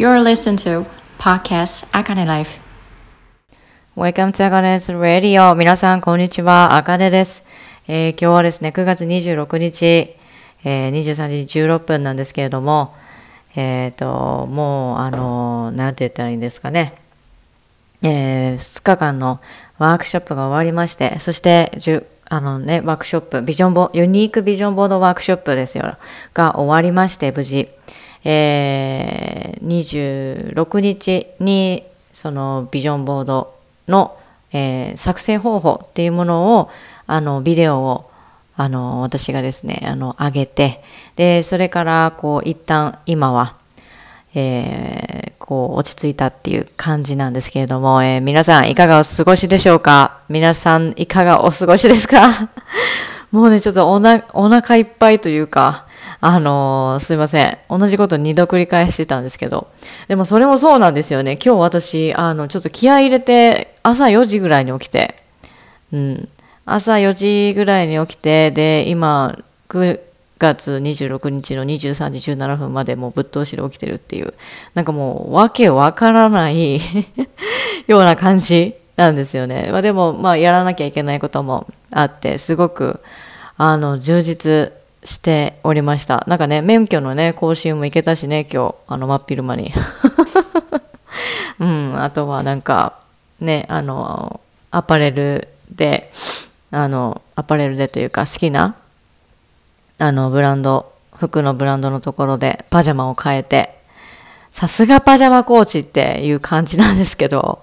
You're listening to Podcast Akane Life. Welcome to Akane's Radio. 皆さん、こんにちは。あかねです、えー、今日はですね、9月26日、えー、23時16分なんですけれども、えっ、ー、と、もう、あの、なんて言ったらいいんですかね。えー、2日間のワークショップが終わりまして、そして、あのね、ワークショップ、ビジョンボ、ユニークビジョンボードワークショップですよ、が終わりまして、無事。えー、26日にそのビジョンボードの、えー、作成方法っていうものをあのビデオをあの私がですねあの上げてでそれからこう一旦今は、えー、こう落ち着いたっていう感じなんですけれども、えー、皆さんいかがお過ごしでしょうか？皆さんいかがお過ごしですか？もうねちょっとおなお腹いっぱいというかあのー、すいません。同じこと2度繰り返してたんですけど。でもそれもそうなんですよね。今日私、あの、ちょっと気合入れて、朝4時ぐらいに起きて、うん。朝4時ぐらいに起きて、で、今、9月26日の23時17分までもうぶっ通しで起きてるっていう、なんかもう、わけわからない ような感じなんですよね。まあでも、まあ、やらなきゃいけないこともあって、すごく、あの、充実しておりました。なんかね、免許のね、更新も行けたしね、今日、あの、真っ昼間に。うん、あとはなんか、ね、あの、アパレルで、あの、アパレルでというか、好きな、あの、ブランド、服のブランドのところでパジャマを変えて、さすがパジャマコーチっていう感じなんですけど、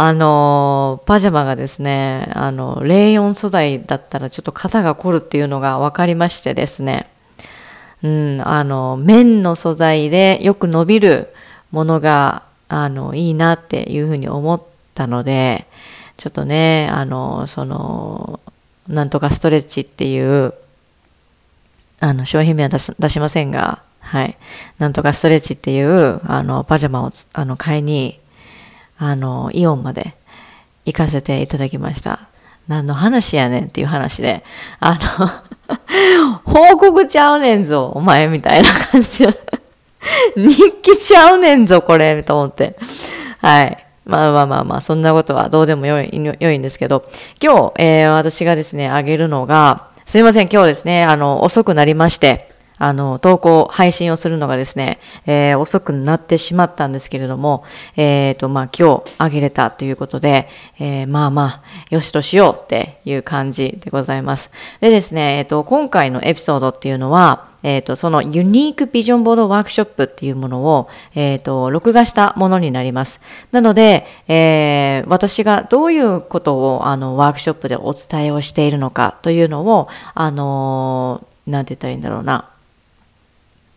あの、パジャマがですね、あの、レイヨン素材だったらちょっと肩が凝るっていうのが分かりましてですね、うん、あの、綿の素材でよく伸びるものが、あの、いいなっていうふうに思ったので、ちょっとね、あの、その、なんとかストレッチっていう、あの、商品名は出し出しませんが、はい。なんとかストレッチっていう、あの、パジャマを、あの、買いにあの、イオンまで行かせていただきました。何の話やねんっていう話で、あの 報告ちゃうねんぞ、お前みたいな感じ。日記ちゃうねんぞ、これ、と思って。はい。まあまあまあまあ、そんなことはどうでもよい良いんですけど、今日、えー、私がですね、あげるのが、すいません、今日ですね、あの、遅くなりまして、あの、投稿、配信をするのがですね、えー、遅くなってしまったんですけれども、えっ、ー、と、まあ、今日あげれたということで、えー、まあまあ、よしとしようっていう感じでございます。でですね、えっ、と、今回のエピソードっていうのは、えっ、と、そのユニークビジョンボードワークショップっていうものを、えっ、と、録画したものになります。なので、え私がどういうことを、あの、ワークショップでお伝えをしているのかというのを、あのなんて言ったらいいんだろうな。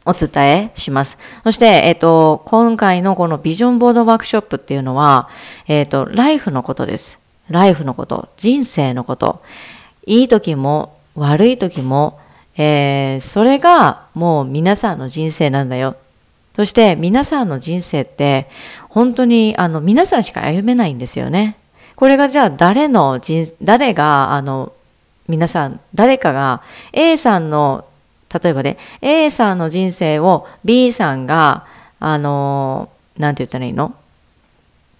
お伝えします。そして、えっ、ー、と、今回のこのビジョンボードワークショップっていうのは、えっ、ー、と、ライフのことです。ライフのこと、人生のこと。いい時も悪い時も、えー、それがもう皆さんの人生なんだよ。そして皆さんの人生って本当にあの皆さんしか歩めないんですよね。これがじゃあ誰の人、誰があの皆さん、誰かが A さんの例えばね、A さんの人生を B さんが、あの、なんて言ったらいいの？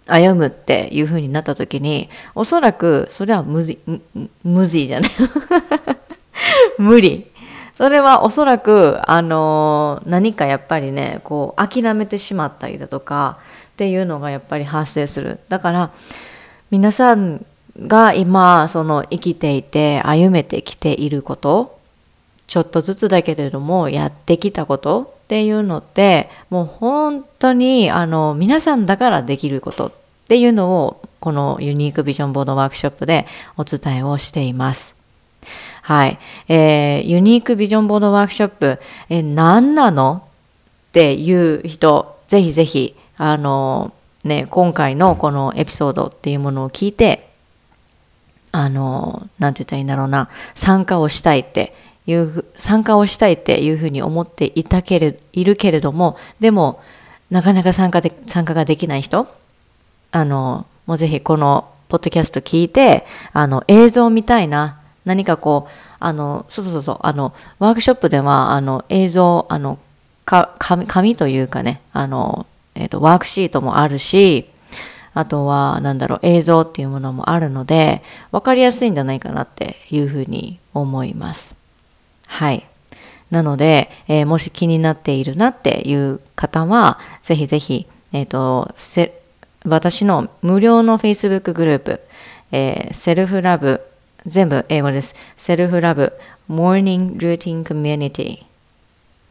歩むっていう風になった時に、おそらくそれは無理、無理じゃない？無理。それはおそらく、あの、何かやっぱりね、こう、諦めてしまったりだとかっていうのがやっぱり発生する。だから、皆さんが今、その生きていて歩めてきていることちょっとずつだけれどもやってきたことっていうのってもう本当にあの皆さんだからできることっていうのをこのユニークビジョンボードワークショップでお伝えをしています。はい。えー、ユニークビジョンボードワークショップ、えー、何なのっていう人、ぜひぜひ、あの、ね、今回のこのエピソードっていうものを聞いて、あの、なんて言ったらいいんだろうな、参加をしたいっていう参加をしたいっていうふうに思っていたけれいるけれどもでもなかなか参加で参加ができない人あのもうぜひこのポッドキャスト聞いてあの映像見たいな何かこうあのそうそうそうあのワークショップではあの映像あのか紙紙というかねあの、ええっ、と、ワークシートもあるし、あとは、なんだろう、映像っていうものもあるので、わかりやすいんじゃないかなっていうふうに思います。はい。なので、えー、もし気になっているなっていう方は、ぜひぜひ、えっ、ー、と、私の無料の Facebook グループ、えー、 Self Love、全部英語です。 Self Love、Morning Routine Community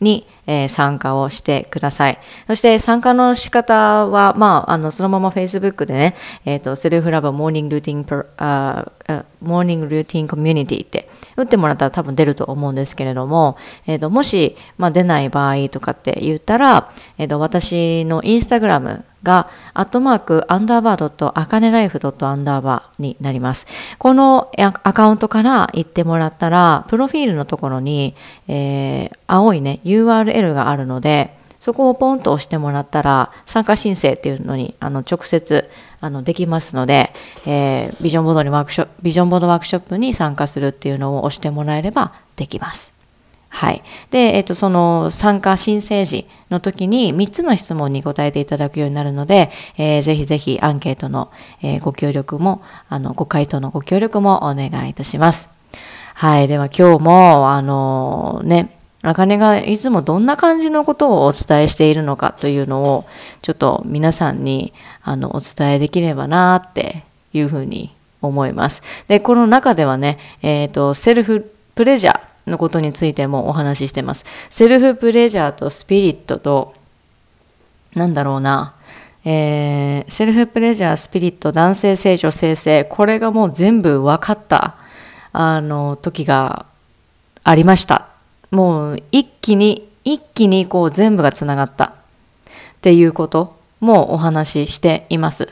に、えー、参加をしてください。そして参加の仕方は、まあ、あの、そのまま Facebook でね、えっ、ー、と、 self love モーニングルーティン、あモーニングルーティンコミュニティって打ってもらったら多分出ると思うんですけれども、え、ー、と、もし、まあ、出ない場合とかって言ったら、えっ、と、私のインスタグラムが、アットマーク、アンダーバードット、アカネライフドットアンダーバーになります。このアカウントから行ってもらったら、プロフィールのところに、えー、青いね、URL があるので、そこをポンと押してもらったら、参加申請っていうのに、あの、直接、あの、できますので、えー、ビジョンボードにワークショップ、ビジョンボードワークショップに参加するっていうのを押してもらえればできます。はい。で、えっ、と、その参加申請時の時に3つの質問に答えていただくようになるので、えー、ぜひぜひアンケートの、えー、ご協力も、あの、ご回答のご協力もお願いいたします。はい。では今日も、あのね、あかねがいつもどんな感じのことをお伝えしているのかというのを、ちょっと皆さんに、あの、お伝えできればなっていうふうに思います。で、この中ではね、えっ、ー、と、セルフプレジャー、のことについてもお話ししてます。セルフプレジャーとスピリットと、なんだろうな、えー、セルフプレジャー、スピリット、男性性、女性性、これがもう全部分かった、あの、時がありました。もう一気に、一気にこう全部がつながったっていうこともお話ししています。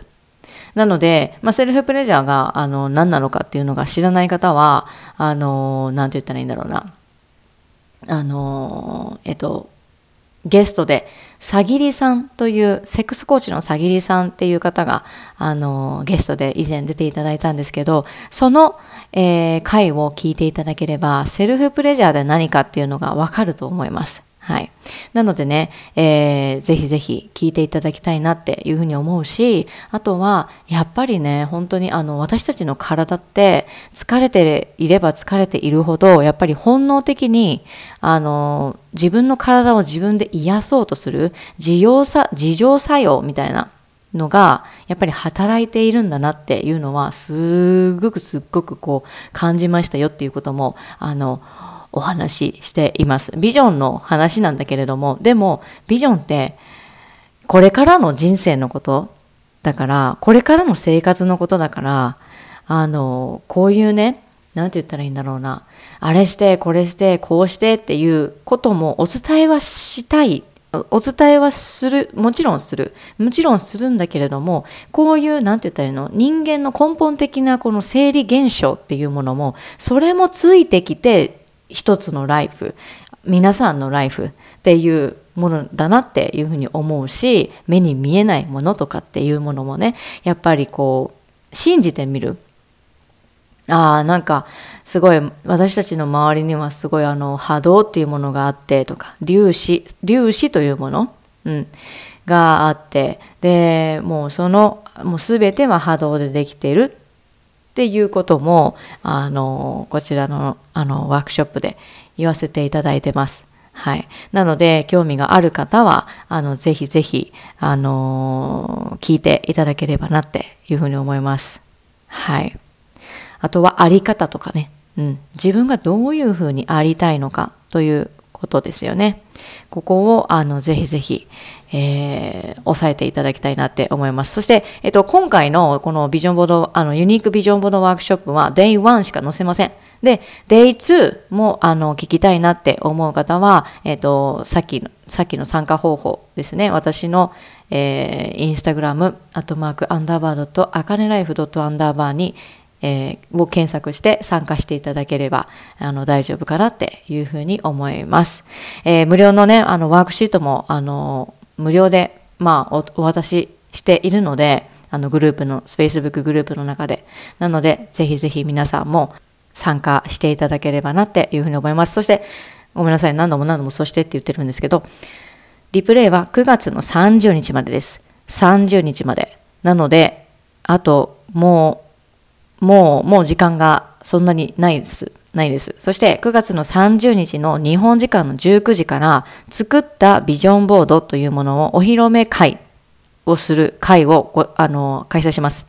なので、まあ、セルフプレジャーがあの何なのかっていうのが知らない方は、あの、なんて言ったらいいんだろうな。あの、えっと、ゲストで、さぎりさんという、セックスコーチのさぎりさんっていう方が、あの、ゲストで以前出ていただいたんですけど、その、えー、回を聞いていただければ、セルフプレジャーで何かっていうのがわかると思います。はい。なのでね、えー、ぜひぜひ聞いていただきたいなっていうふうに思うし、あとは、やっぱりね、本当にあの、私たちの体って疲れていれば疲れているほど、やっぱり本能的に、あの、自分の体を自分で癒そうとする、自用さ、自浄作用みたいなのが、やっぱり働いているんだなっていうのは、すっごくすっごくこう、感じましたよっていうことも、あの、お話ししています。ビジョンの話なんだけれども、でもビジョンってこれからの人生のことだから、これからの生活のことだから、あの、こういうね、なんて言ったらいいんだろうな。あれして、これして、こうしてっていうこともお伝えはしたい。お伝えはする。もちろんする。もちろんするんだけれども、こういう、なんて言ったらいいの？人間の根本的なこの生理現象っていうものも、それもついてきて一つのライフ皆さんのライフっていうものだなっていうふうに思うし目に見えないものとかっていうものもねやっぱりこう信じてみる。ああなんかすごい私たちの周りにはすごいあの波動っていうものがあってとか粒子粒子というもの、うん、があってでもうそのもう全ては波動でできているっていうことも、あの、こちらの、あの、ワークショップで言わせていただいてます。はい。なので、興味がある方は、あの、ぜひぜひ、あの聞いていただければなっていうふうに思います。はい。あとは、あり方とかね。うん。自分がどういうふうにありたいのかということですよね。ここを、あの、ぜひぜひ、えー、押さえていただきたいなって思います。そして、えっと、今回のこのビジョンボード、あの、ユニークビジョンボードワークショップは Day1 しか載せません。で、Day2 も、あの、聞きたいなって思う方は、えっと、さっきの、さっきの参加方法ですね。私の、えー、インスタグラム、アットマーク、アンダーバードと、アカネライフドットアンダーバーに、えー、を検索して参加していただければ、あの、大丈夫かなっていうふうに思います。えー、無料のね、あの、ワークシートも、あの、無料で、まあお、お渡ししているので、あのグループの、Facebook グループの中で。なので、ぜひぜひ皆さんも参加していただければなっていうふうに思います。そして、ごめんなさい、何度も何度もそしてって言ってるんですけど、リプレイは9月の30日までです。30日まで。なので、あと、もう、もう、もう時間がそんなにないです。ないです。そして9月の30日の日本時間の19時から作ったビジョンボードというものをお披露目会をする会をあの開催します。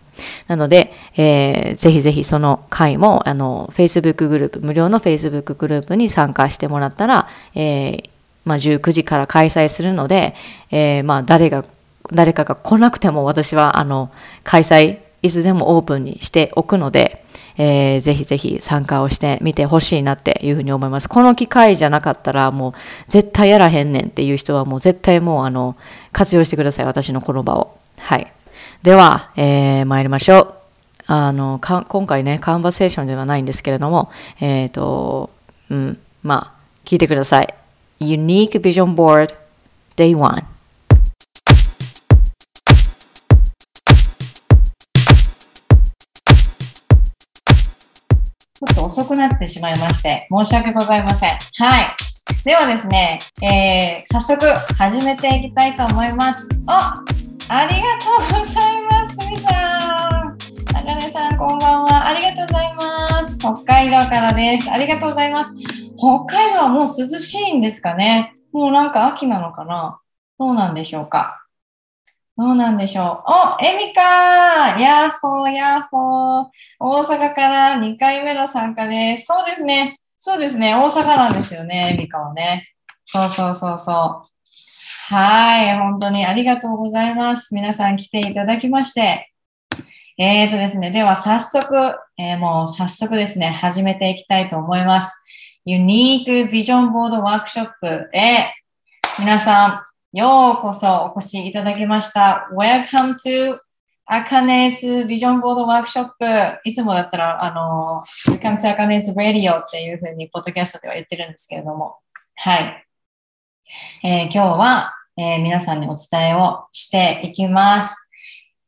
なので、えー、ぜひぜひその会もあの Facebook グループ、無料の Facebook グループに参加してもらったら、えーまあ、19時から開催するので、えー、まあ誰が誰かが来なくても私はあの開催いつでもオープンにしておくので、えー、ぜひぜひ参加をしてみてほしいなっていうふうに思います。この機会じゃなかったらもう絶対やらへんねんっていう人はもう絶対もうあの活用してください。私のこの場を。はい。では、えー、参りましょう。あの、今回ね、カンバセーションではないんですけれども、えっ、ー、と、うん、まあ、聞いてください。Unique Vision Board Day 1ちょっと遅くなってしまいまして、申し訳ございません。はい。ではですね、えー、早速始めていきたいと思います。おありがとうございます、みさん。あかねさん、こんばんは。ありがとうございます。北海道からです。ありがとうございます。北海道はもう涼しいんですかねもうなんか秋なのかなどうなんでしょうかどうなんでしょう。お、エミカーヤッホー、ヤッホー。大阪から2回目の参加です。そうですね。そうですね。大阪なんですよね、エミカはね。そうそうそうそう。はい。本当にありがとうございます。皆さん来ていただきまして。えーとですね。では早速、えー、もう早速ですね、始めていきたいと思います。ユニークビジョンボードワークショップへ皆さんようこそお越しいただきました。Welcome to アカネスビジョンボードワークショップ。いつもだったら、あの、Welcome to アカネス Radio っていうふうに、ポッドキャストでは言ってるんですけれども。はい。えー、今日は、えー、皆さんにお伝えをしていきます。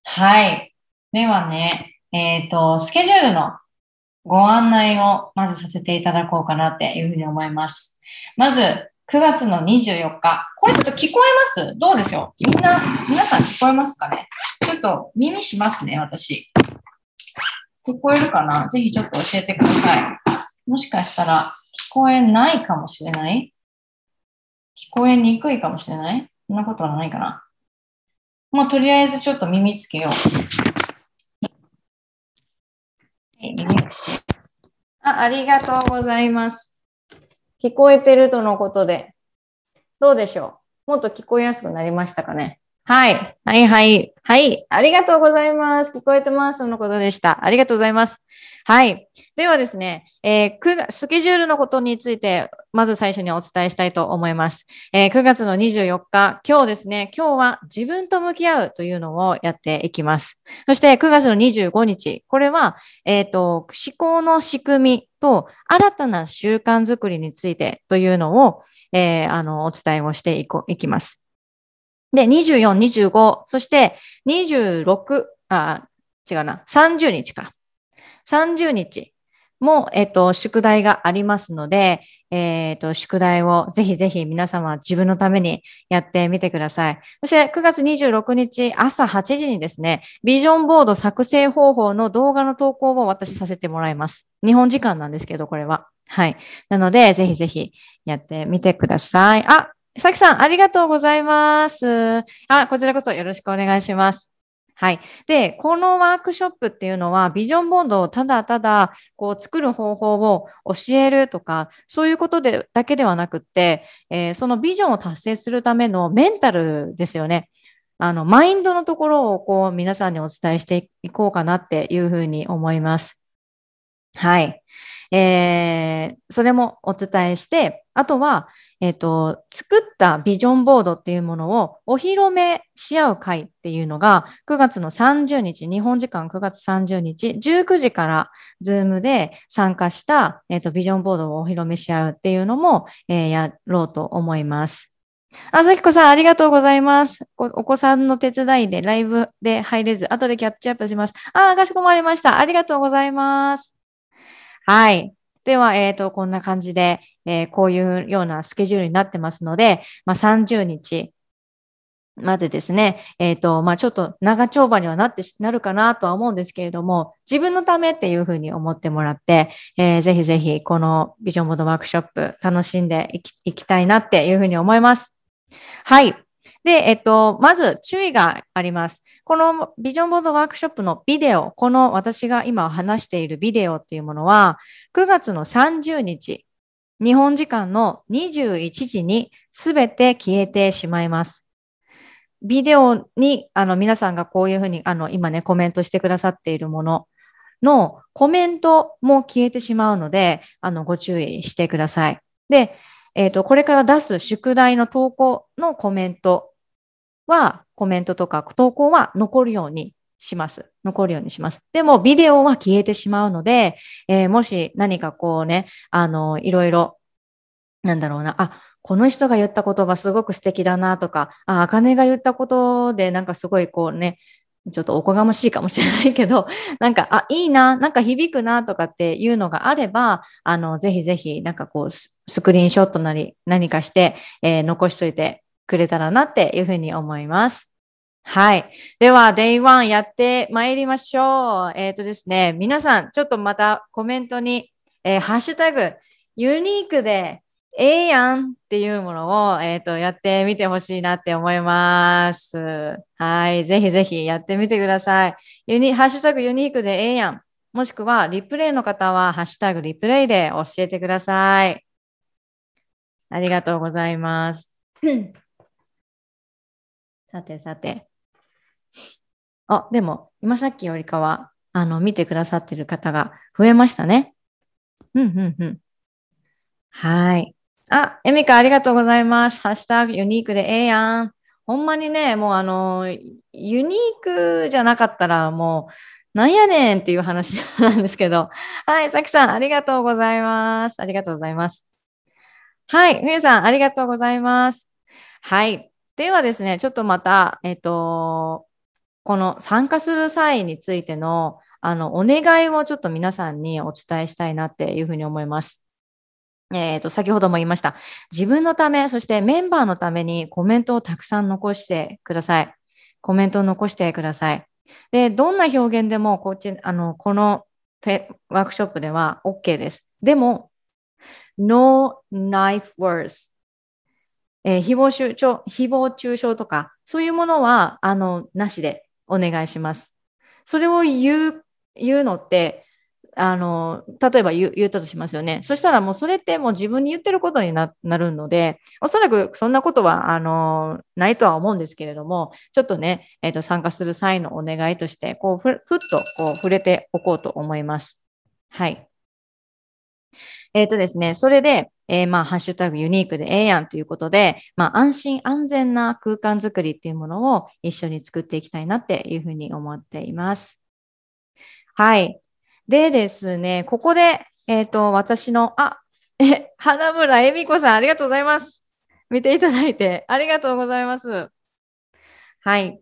はい。ではね、えっ、ー、と、スケジュールのご案内をまずさせていただこうかなっていうふうに思います。まず、9月の24日。これちょっと聞こえます？どうでしょう？みんな、皆さん聞こえますかね？ちょっと耳しますね、私。聞こえるかな？ぜひちょっと教えてください。もしかしたら聞こえないかもしれない？聞こえにくいかもしれない？そんなことはないかな？まあ、とりあえずちょっと耳つけよう。耳あ、ありがとうございます。聞こえてるとのことで、どうでしょう？もっと聞こえやすくなりましたかね？はい。はいはい。はい。ありがとうございます。聞こえてます。そのことでした。ありがとうございます。はい。ではですね、えー、スケジュールのことについて、まず最初にお伝えしたいと思います。えー、9月の24日、今日ですね、今日は自分と向き合うというのをやっていきます。そして9月の25日、これは、えっ、ー、と、思考の仕組みと新たな習慣づくりについてというのを、えー、あの、お伝えをしていこいきます。で、24、25、そして26、あ、違うな、30日か。30日も、えっと、宿題がありますので、えっと、宿題をぜひぜひ皆様自分のためにやってみてください。そして9月26日朝8時にですね、ビジョンボード作成方法の動画の投稿を私させてもらいます。日本時間なんですけど、これは。はい。なので、ぜひぜひやってみてください。あ、さきさん、ありがとうございます。あ、こちらこそよろしくお願いします。はい。で、このワークショップっていうのは、ビジョンボードをただただこう作る方法を教えるとか、そういうことでだけではなくって、えー、そのビジョンを達成するためのメンタルですよね。あの、マインドのところをこう皆さんにお伝えしていこうかなっていうふうに思います。はい。えー、それもお伝えして、あとは、えっ、ー、と、作ったビジョンボードっていうものをお披露目し合う会っていうのが9月の30日、日本時間9月30日、19時からズームで参加した、えっ、ー、とビジョンボードをお披露目し合うっていうのも、えー、やろうと思います。あさきこさん、ありがとうございます。お子さんの手伝いでライブで入れず、後でキャッチアップします。あ、かしこまりました。ありがとうございます。はい。では、えっ、ー、と、こんな感じで、えー、こういうようなスケジュールになってますので、まあ、30日までですね、えっ、ー、と、まあ、ちょっと長丁場にはなって、なるかなとは思うんですけれども、自分のためっていうふうに思ってもらって、えー、ぜひぜひこのビジョンボードワークショップ楽しんでいきいきたいなっていうふうに思います。はい。で、えっと、まず注意があります。このビジョンボードワークショップのビデオ、この私が今話しているビデオっていうものは、9月の30日、日本時間の21時にすべて消えてしまいます。ビデオにあの皆さんがこういうふうにあの今ねコメントしてくださっているもののコメントも消えてしまうのであのご注意してください。で、えっ、ー、と、これから出す宿題の投稿のコメントは、コメントとか投稿は残るようにします。残るようにします。でも、ビデオは消えてしまうので、えー、もし何かこうね、あの、いろいろ、なんだろうな、あ、この人が言った言葉すごく素敵だなとか、あ、あかねが言ったことでなんかすごいこうね、ちょっとおこがましいかもしれないけど、なんか、あ、いいな、なんか響くなとかっていうのがあれば、あの、ぜひぜひ、なんかこう、スクリーンショットなり何かして、えー、残しといてくれたらなっていうふうに思います。はい。では、Day1 やって参りましょう。えっ、ー、とですね、皆さん、ちょっとまたコメントに、えー、ハッシュタグ、ユニークでええやんっていうものを、えっ、と、やってみてほしいなって思います。はい。ぜひぜひやってみてください。ユニ、ハッシュタグユニークでええやん。もしくは、リプレイの方は、ハッシュタグリプレイで教えてください。ありがとうございます。さてさて。あ、でも、今さっきよりかは、あの、見てくださってる方が増えましたね。うん、うん、うん。はい。あ、エミカありがとうございます。ハッシュタグユニークでええやん。ほんまにね、もうあの、ユニークじゃなかったらもう、なんやねんっていう話 なんですけど。はい、さきさん、ありがとうございます。ありがとうございます。はい、ふゆさん、ありがとうございます。はい。ではですね、ちょっとまた、えっと、この参加する際についての、あの、お願いをちょっと皆さんにお伝えしたいなっていうふうに思います。えっ、ー、と、先ほども言いました。自分のため、そしてメンバーのためにコメントをたくさん残してください。コメントを残してください。で、どんな表現でも、こっち、あの、このワークショップでは OK です。でも、no knife words。えー、誹謗中傷、誹謗中傷とか、そういうものは、あの、なしでお願いします。それを言う、言うのって、あの、例えば言言ったとしますよね。そしたらもうそれってもう自分に言ってることになるので、おそらくそんなことは、あの、ないとは思うんですけれども、ちょっとね、え、ー、と、参加する際のお願いとして、こうふ、ふっとこう触れておこうと思います。はい。えっ、ー、とですね、それで、えー、まあ、ハッシュタグユニークでええやんということで、まあ、安心安全な空間づくりっていうものを一緒に作っていきたいなっていうふうに思っています。はい。でですね、ここで、えっ、ー、と、私の、あ、え、花村恵美子さん、ありがとうございます。見ていただいて、ありがとうございます。はい。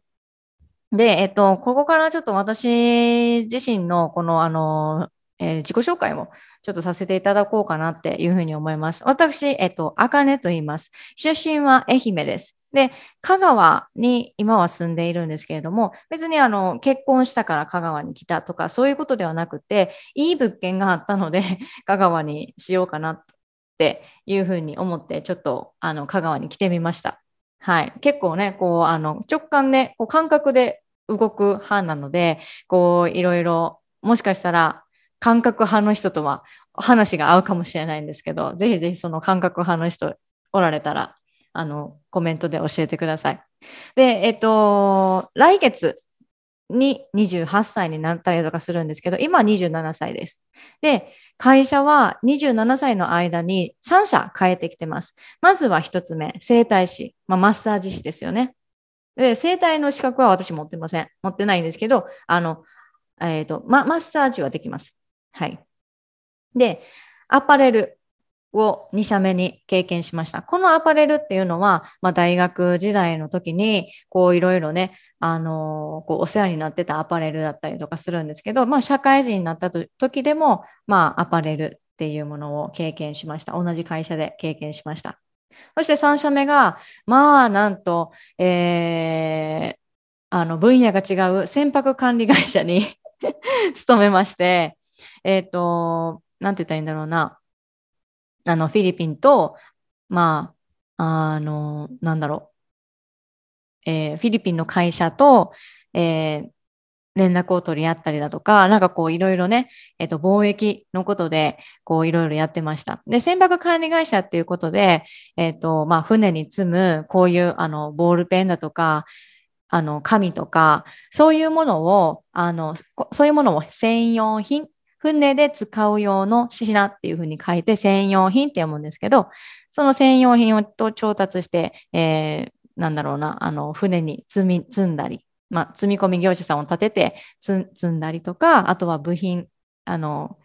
で、えっ、と、ここからちょっと私自身の、この、あの、えー、自己紹介もちょっとさせていただこうかなっていうふうに思います。私、えっと、あかねと言います。出身は愛媛です。で、香川に今は住んでいるんですけれども、別にあの結婚したから香川に来たとかそういうことではなくて、いい物件があったので 香川にしようかなっていうふうに思って、ちょっとあの香川に来てみました。はい。結構ね、こう、あの直感で、こう感覚で動く派なので、こう、いろいろ、もしかしたら感覚派の人とは話が合うかもしれないんですけど、ぜひぜひその感覚派の人おられたら、あの、コメントで教えてください。で、えっと、来月に28歳になったりとかするんですけど、今27歳です。で、会社は27歳の間に3社変えてきてます。まずは1つ目、整体師、まあ、マッサージ師ですよね。で、整体の資格は私持ってません。持ってないんですけど、あの、えっ、ー、と、ま、マッサージはできます。はい。で、アパレル。を2社目に経験しました。このアパレルっていうのは、まあ、大学時代の時に、こういろいろね、あのー、こうお世話になってたアパレルだったりとかするんですけど、まあ、社会人になった時でも、まあ、アパレルっていうものを経験しました。同じ会社で経験しました。そして3社目が、まあ、なんと、えー、あの、分野が違う船舶管理会社に 勤めまして、えっ、ー、と、なんて言ったらいいんだろうな。あの、フィリピンと、まあ、あの、なんだろう。えー、フィリピンの会社と、えー、連絡を取り合ったりだとか、なんかこういろいろね、えっ、と、貿易のことで、こういろいろやってました。で、船舶管理会社っていうことで、えっ、と、まあ、船に積む、こういう、あの、ボールペンだとか、あの、紙とか、そういうものを、あの、そういうものを専用品、船で使う用の品っていうふうに書いて専用品って読むんですけど、その専用品を調達して、えー、なんだろうな、あの、船に積み、積んだり、まあ、積み込み業者さんを立てて積んだりとか、あとは部品、あの、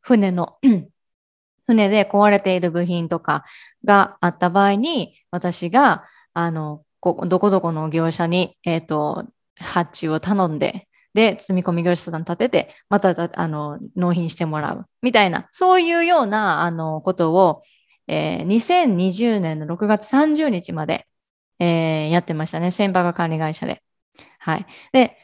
船の 船で壊れている部品とかがあった場合に、私が、あの、こどこどこの業者に、えっ、ー、と、発注を頼んで、で、積み込み業者さん立てて、また、あの、納品してもらう。みたいな、そういうような、あの、ことを、えー、2020年の6月30日まで、えー、やってましたね。船舶管理会社で。はい。で、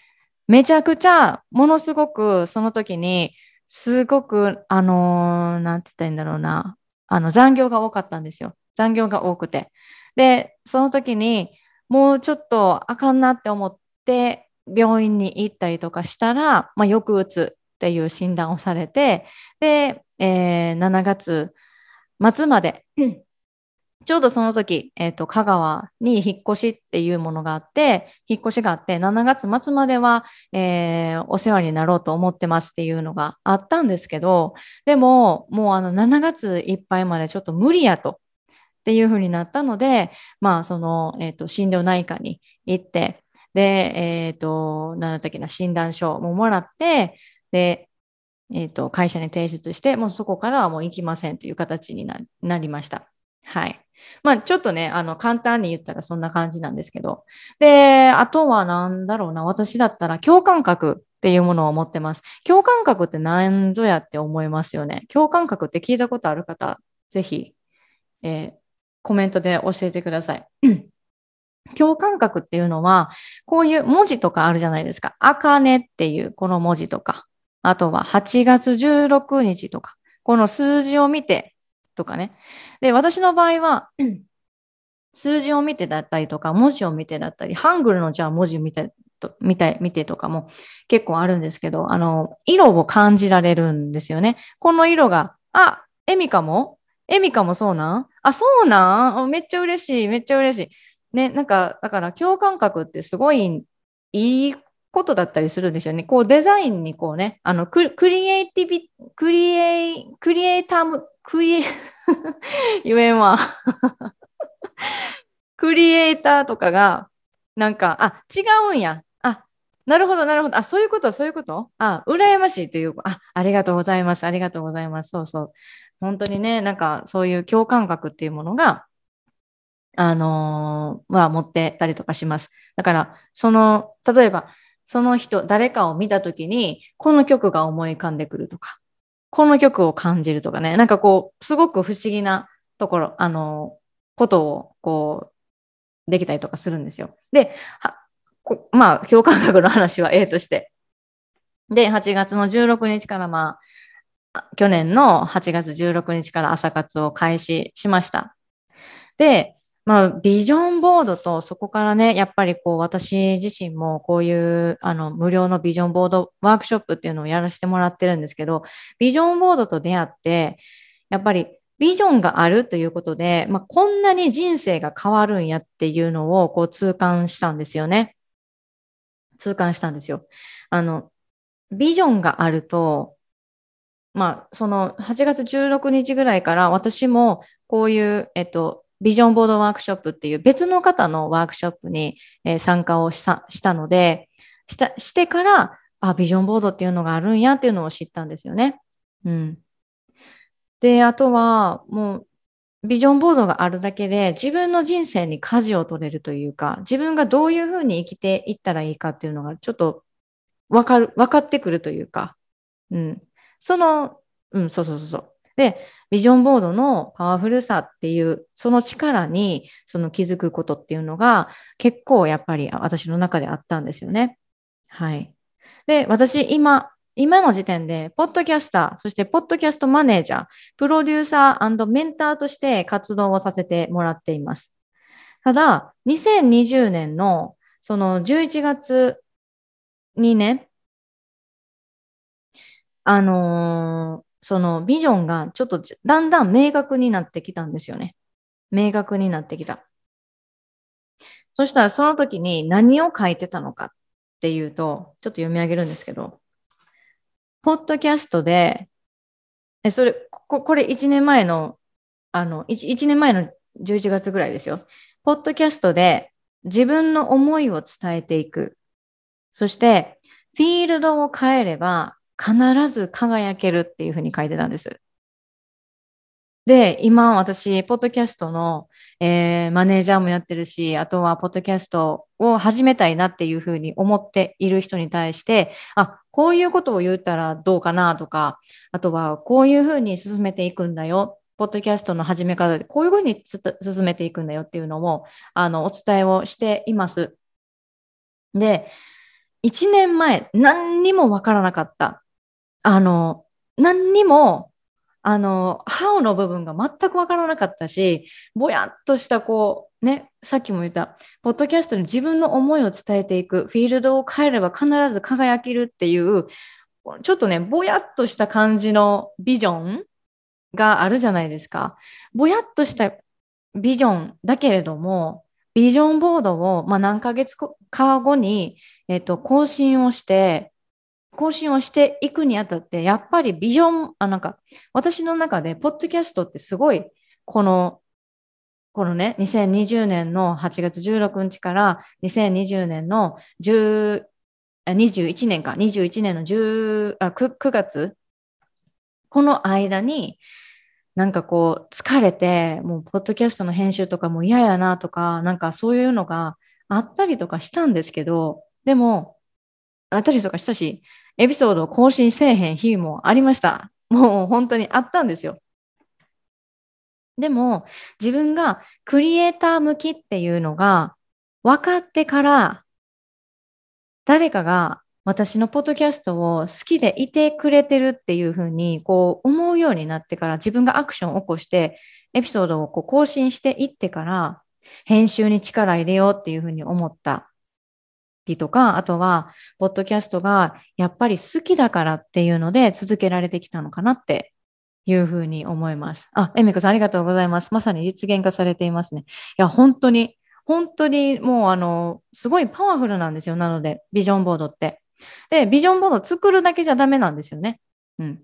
めちゃくちゃ、ものすごく、その時に、すごく、あのー、て言ったらいいんだろうな、あの、残業が多かったんですよ。残業が多くて。で、その時に、もうちょっとあかんなって思って、病院に行ったりとかしたら、まあ、抑うつっていう診断をされて、で、えー、7月末まで、ちょうどその時、えっ、ー、と、香川に引っ越しっていうものがあって、引っ越しがあって、7月末までは、えー、お世話になろうと思ってますっていうのがあったんですけど、でも、もうあの、7月いっぱいまでちょっと無理やと。っていうふうになったので、まあ、その、えっ、ー、と、心療内科に行って、で、えっ、ー、と、何だったっけな、診断書ももらって、で、えっ、ー、と、会社に提出して、もうそこからはもう行きませんという形になりました。はい。まあ、ちょっとね、あの、簡単に言ったらそんな感じなんですけど。で、あとは何だろうな、私だったら共感覚っていうものを持ってます。共感覚って何ぞやって思いますよね。共感覚って聞いたことある方、ぜひ、えー、コメントで教えてください。共感覚っていうのは、こういう文字とかあるじゃないですか。あかねっていうこの文字とか、あとは8月16日とか、この数字を見てとかね。で、私の場合は、数字を見てだったりとか、文字を見てだったり、ハングルのじゃあ文字を見てと見た見てとかも結構あるんですけど、あの、色を感じられるんですよね。この色が、あ、エミカも？エミカもそうなん？あ、そうなん？めっちゃ嬉しい、めっちゃ嬉しい。ね、なんか、だから共感覚ってすごいいいことだったりするんですよね。こうデザインにこうね、あのクリエイティビ、クリエイ、クリエイターム、クリエ、言えんわ。クリエイターとかが、なんか、あ、違うんや。あ、なるほど、なるほど。あ、そういうこと、そういうこと？あ、羨ましいという、あ、ありがとうございます。ありがとうございます。そうそう。本当にね、なんかそういう共感覚っていうものが、あのー、は持ってたりとかします。だから、その、例えば、その人、誰かを見たときに、この曲が思い浮かんでくるとか、この曲を感じるとかね、なんかこう、すごく不思議なところ、あの、ことを、こう、できたりとかするんですよ。で、まあ、共感覚の話は A として。で、8月の16日からまあ、去年の8月16日から朝活を開始しました。で、まあ、ビジョンボードとそこからね、やっぱりこう私自身もこういうあの無料のビジョンボードワークショップっていうのをやらせてもらってるんですけど、ビジョンボードと出会って、やっぱりビジョンがあるということで、まあ、こんなに人生が変わるんやっていうのをこう痛感したんですよね。痛感したんですよ。あの、ビジョンがあると、まあ、その8月16日ぐらいから私もこういう、えっと、ビジョンボードワークショップっていう別の方のワークショップに、え、参加をしたしたのでしたしてからあビジョンボードっていうのがあるんやっていうのを知ったんですよね。うん、であとはもうビジョンボードがあるだけで自分の人生に舵を取れるというか自分がどういうふうに生きていったらいいかっていうのがちょっと分かる分かってくるというか、うん、その、うん、そうそうそうそう。で、ビジョンボードのパワフルさっていう、その力にその気づくことっていうのが結構やっぱり私の中であったんですよね。はい。で、私今、今の時点で、ポッドキャスター、そしてポッドキャストマネージャー、プロデューサーメンターとして活動をさせてもらっています。ただ、2020年のその11月にね、あのー、そのビジョンがちょっとだんだん明確になってきたんですよね。明確になってきた。そしたらその時に何を書いてたのかっていうと、ちょっと読み上げるんですけど、ポッドキャストで、え、それ、ここれ1年前の、あの1、1年前の11月ぐらいですよ。ポッドキャストで自分の思いを伝えていく。そして、フィールドを変えれば必ず輝けるっていうふうに書いてたんです。で、今私、ポッドキャストの、えー、マネージャーもやってるし、あとは、ポッドキャストを始めたいなっていうふうに思っている人に対して、あ、こういうことを言ったらどうかなとか、あとは、こういうふうに進めていくんだよ。ポッドキャストの始め方で、こういうふうに進めていくんだよっていうのも、あの、お伝えをしています。で、1年前、何にもわからなかった。あの、何にも、あの、ハウの部分が全くわからなかったし、ぼやっとしたこう、ね、さっきも言った、ポッドキャストに自分の思いを伝えていく、フィールドを変えれば必ず輝けるっていう、ちょっとね、ぼやっとした感じのビジョンがあるじゃないですか。ぼやっとしたビジョンだけれども、ビジョンボードを、まあ、何ヶ月か後に、えっと、更新をして、更新をしていくにあたって、やっぱりビジョン、あ、なんか、私の中で、ポッドキャストってすごい、この、このね、2020年の8月16日から2020年の10 21年か、21年の10あ 9, 9月、この間に、なんかこう、疲れて、もう、ポッドキャストの編集とかも嫌やなとか、なんかそういうのがあったりとかしたんですけど、でも、あったりとかしたし、エピソードを更新せえへん日もありました。もう本当にあったんですよ。でも自分がクリエイター向きっていうのが分かってから誰かが私のポッドキャストを好きでいてくれてるっていうふうにこう思うようになってから自分がアクションを起こしてエピソードをこう更新していってから編集に力入れようっていうふうに思ったりとか、あとは、ポッドキャストがやっぱり好きだからっていうので続けられてきたのかなっていうふうに思います。あ、エミコさんありがとうございます。まさに実現化されていますね。いや、本当に、本当にもうあの、すごいパワフルなんですよ。なので、ビジョンボードって。で、ビジョンボード作るだけじゃダメなんですよね。うん。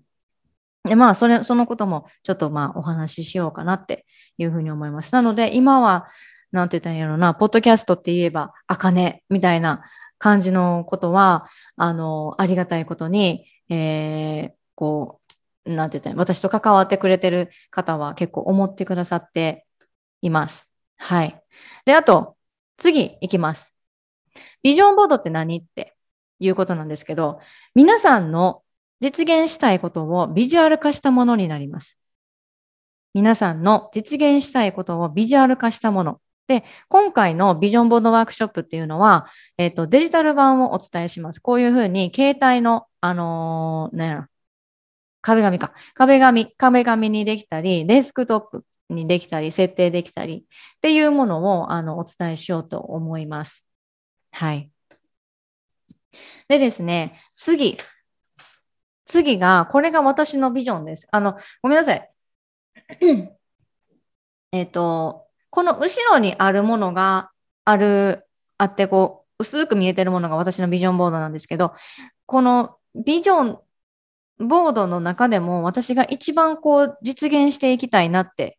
で、まあ、それ、そのこともちょっとまあお話ししようかなっていうふうに思います。なので、今は、なんて言ったんやろな、ポッドキャストって言えば、あかね、みたいな感じのことは、あの、ありがたいことに、えー、こう、なんて言ったん私と関わってくれてる方は結構思ってくださっています。はい。で、あと、次行きます。ビジョンボードって何っていうことなんですけど、皆さんの実現したいことをビジュアル化したものになります。皆さんの実現したいことをビジュアル化したもの。で、今回のビジョンボードワークショップっていうのは、えっ、ー、と、デジタル版をお伝えします。こういうふうに、携帯の、あのー、ね、壁紙か。壁紙、壁紙にできたり、デスクトップにできたり、設定できたりっていうものを、あの、お伝えしようと思います。はい。でですね、次。次が、これが私のビジョンです。あの、ごめんなさい。えっと、この後ろにあるものがある、あって、こう、薄く見えてるものが私のビジョンボードなんですけど、このビジョンボードの中でも私が一番こう実現していきたいなって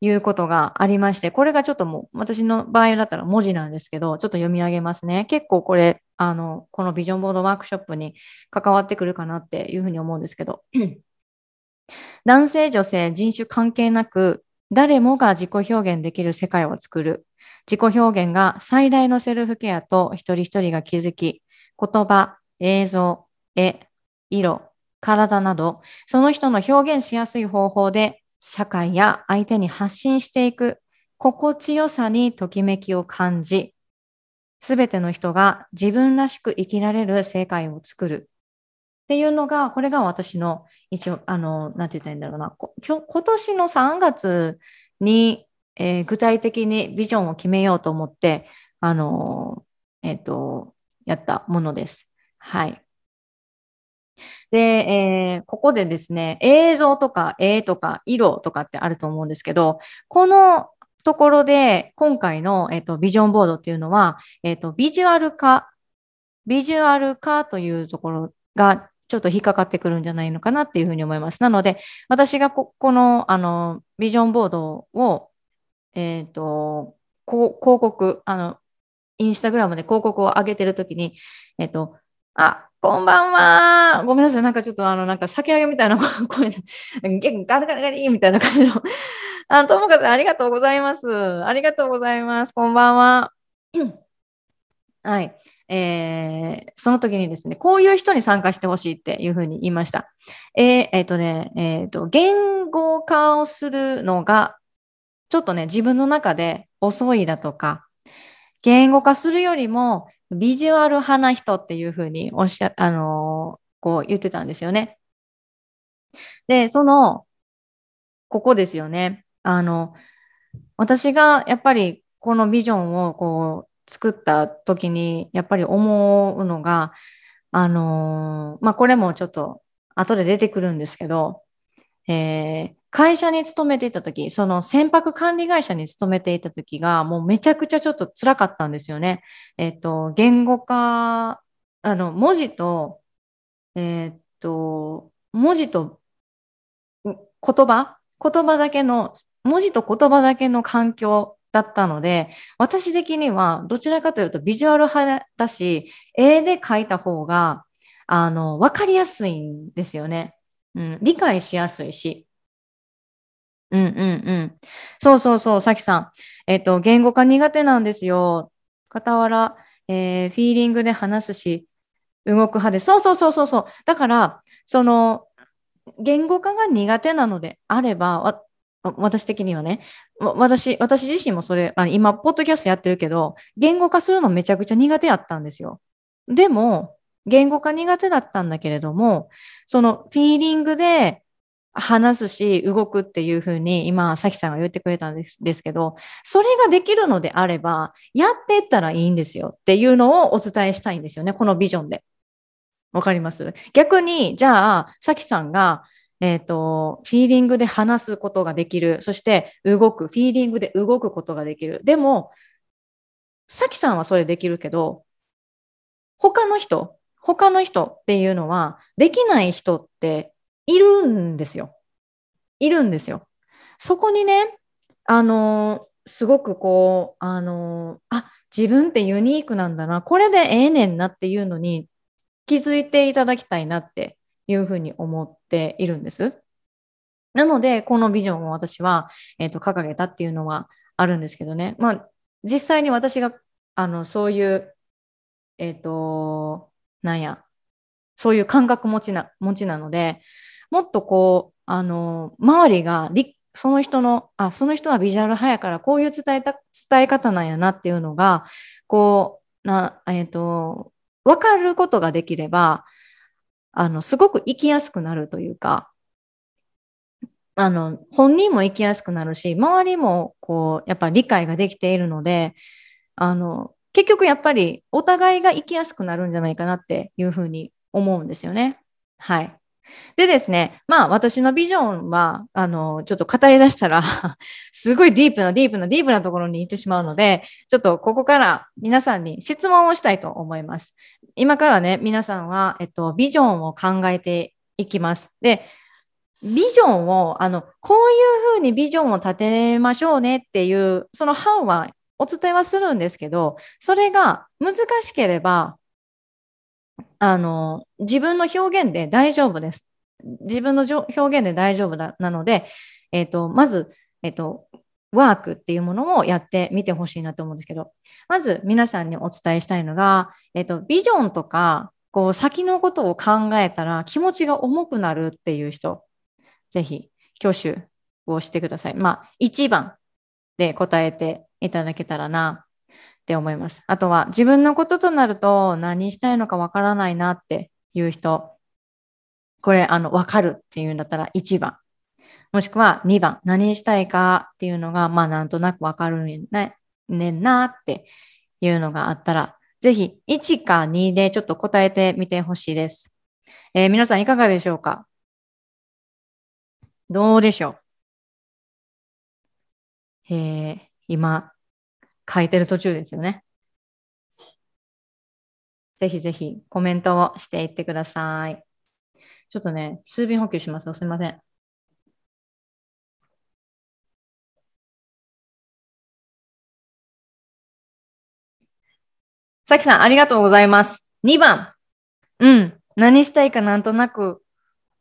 いうことがありまして、これがちょっともう私の場合だったら文字なんですけど、ちょっと読み上げますね。結構これ、あの、このビジョンボードワークショップに関わってくるかなっていうふうに思うんですけど、男性、女性、人種関係なく、誰もが自己表現できる世界を作る。自己表現が最大のセルフケアと一人一人が気づき、言葉、映像、絵、色、体など、その人の表現しやすい方法で社会や相手に発信していく心地よさにときめきを感じ、すべての人が自分らしく生きられる世界を作る。っていうのが、これが私の一応、あの、なんて言ったらいいんだろうな。今年の3月に、えー、具体的にビジョンを決めようと思って、あの、えっ、ー、と、やったものです。はい。で、えー、ここでですね、映像とか絵とか色とかってあると思うんですけど、このところで今回の、えーと、ビジョンボードっていうのは、えーと、ビジュアル化、ビジュアル化というところがちょっと引っかかってくるんじゃないのかなっていうふうに思います。なので、私がここのあのビジョンボードを、えっ、ー、と、広告、あの、インスタグラムで広告を上げてるときに、えっ、ー、と、あ、こんばんは。ごめんなさい。なんかちょっとあの、なんか先上げみたいな 声、ガリガリガリみたいな感じの。あ、ともかさん、ありがとうございます。ありがとうございます。こんばんは。はい。えー、その時にですね、こういう人に参加してほしいっていうふうに言いました。えー、えー、とね、えっ、ー、と、言語化をするのが、ちょっとね、自分の中で遅いだとか、言語化するよりもビジュアル派な人っていうふうにおっしゃ、あの、こう言ってたんですよね。で、その、ここですよね。あの、私がやっぱりこのビジョンをこう作った時にやっぱり思うのが、あのー、まあ、これもちょっと後で出てくるんですけど、えー、会社に勤めていた時、その船舶管理会社に勤めていた時が、もうめちゃくちゃちょっと辛かったんですよね。えっ、と、言語化、あの、文字と、えっ、と、文字と言葉？言葉だけの、文字と言葉だけの環境だったので、私的にはどちらかというとビジュアル派だし、絵で描いた方が、あの、わかりやすいんですよね。うん、理解しやすいし。うんうんうん。そうそうそう、さきさん。えっと、言語化苦手なんですよ。傍ら、えー、フィーリングで話すし、動く派で。そうそうそうそうそう。だから、その、言語化が苦手なのであれば、私的にはね、私、私自身もそれ、あの今、ポッドキャストやってるけど、言語化するのめちゃくちゃ苦手やったんですよ。でも、言語化苦手だったんだけれども、そのフィーリングで話すし、動くっていうふうに今、さきさんが言ってくれたんですですけど、それができるのであれば、やっていったらいいんですよっていうのをお伝えしたいんですよね、このビジョンで。わかります？逆に、じゃあ、さきさんが、えっ、ー、と、フィーリングで話すことができる。そして動く。フィーリングで動くことができる。でも、さきさんはそれできるけど、他の人、他の人っていうのは、できない人っているんですよ。いるんですよ。そこにね、あのすごくこう、あのあ、自分ってユニークなんだな、これでええねんなっていうのに気づいていただきたいなっていうふうに思っているんです。なので、このビジョンを私は、えーと、掲げたっていうのはあるんですけどね。まあ、実際に私が、あの、そういう、えっ、ー、と、なんや、そういう感覚持ちな、持ちなので、もっとこう、あの、周りがその人の、あ、その人はビジュアル派やから、こういう伝えた、伝え方なんやなっていうのが、こう、な、えっ、ー、と、わかることができれば、あの、すごく生きやすくなるというか、あの、本人も生きやすくなるし、周りも、こう、やっぱ理解ができているので、あの、結局やっぱりお互いが生きやすくなるんじゃないかなっていうふうに思うんですよね。はい。でですね、まあ私のビジョンは、あの、ちょっと語り出したら すごいディープなディープなディープなところに行ってしまうので、ちょっとここから皆さんに質問をしたいと思います。今からね、皆さんは、えっと、ビジョンを考えていきます。で、ビジョンを、あの、こういうふうにビジョンを立てましょうねっていう、その範はお伝えはするんですけど、それが難しければ、あの、自分の表現で大丈夫です。自分の表現で大丈夫だなので、えっ、ー、と、まず、えっ、ー、と、ワークっていうものをやってみてほしいなと思うんですけど、まず皆さんにお伝えしたいのが、えっ、ー、と、ビジョンとか、こう先のことを考えたら気持ちが重くなるっていう人、ぜひ挙手をしてください。まあ、1番で答えていただけたらなって思います。あとは自分のこととなると何したいのかわからないなっていう人、これ、あの、わかるっていうんだったら1番。もしくは2番、何したいかっていうのが、まあなんとなくわかるねねんなっていうのがあったら、ぜひ1か2でちょっと答えてみてほしいです。えー、皆さんいかがでしょうか？どうでしょう？えー、今、書いてる途中ですよね。ぜひぜひコメントをしていってください。ちょっとね、水分補給します。すみません。さきさん、ありがとうございます。2番。うん。何したいかなんとなく。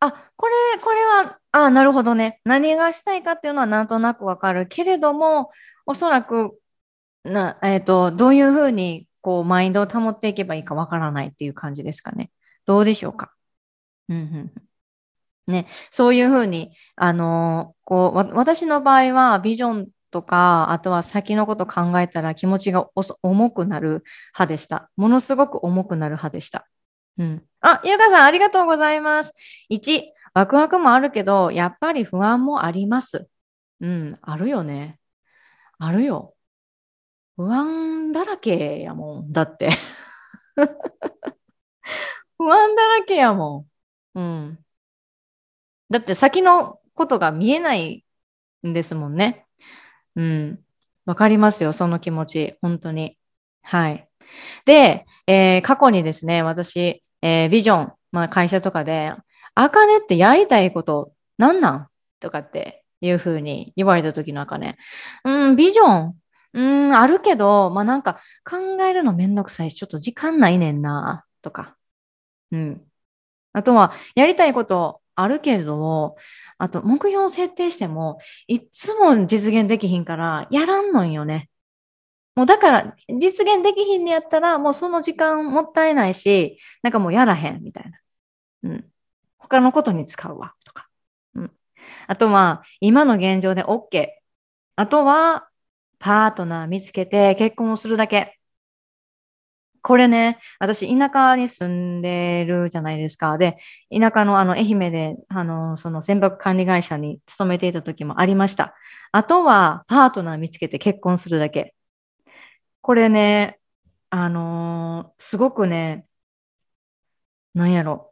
あ、これ、これは、あ、なるほどね。何がしたいかっていうのはなんとなくわかるけれども、おそらく、な、えっ、ー、と、どういうふうに、こう、マインドを保っていけばいいかわからないっていう感じですかね。どうでしょうか。うんうんね、そういうふうに、あの、こう、私の場合は、ビジョンとか、あとは先のこと考えたら気持ちが重くなる派でした。ものすごく重くなる派でした。うん。あ、ゆうかさん、ありがとうございます。1、ワクワクもあるけど、やっぱり不安もあります。うん、あるよね。あるよ。不安だらけやもん。だって 不安だらけやもん。うん。だって先のことが見えないんですもんね。うん。わかりますよ、その気持ち。本当に。はい。で、えー、過去にですね、私、えー、ビジョン、まあ、会社とかで、あかねってやりたいこと何なん？とかっていうふうに言われた時のあかね。うん、ビジョン、うん、あるけど、まあなんか考えるのめんどくさいし、ちょっと時間ないねんな、とか。うん。あとは、やりたいことあるけれども、あと、目標を設定しても、いつも実現できひんから、やらんのんよね。もうだから、実現できひんにやったら、もうその時間もったいないし、なんかもうやらへん、みたいな。うん。他のことに使うわ、とか。うん。あとは、今の現状で OK。あとは、パートナー見つけて結婚をするだけ。これね、私、田舎に住んでるじゃないですか。で、田舎のあの愛媛で、あの、その船舶管理会社に勤めていた時もありました。あとは、パートナー見つけて結婚するだけ。これね、あのー、すごくね、なんやろ。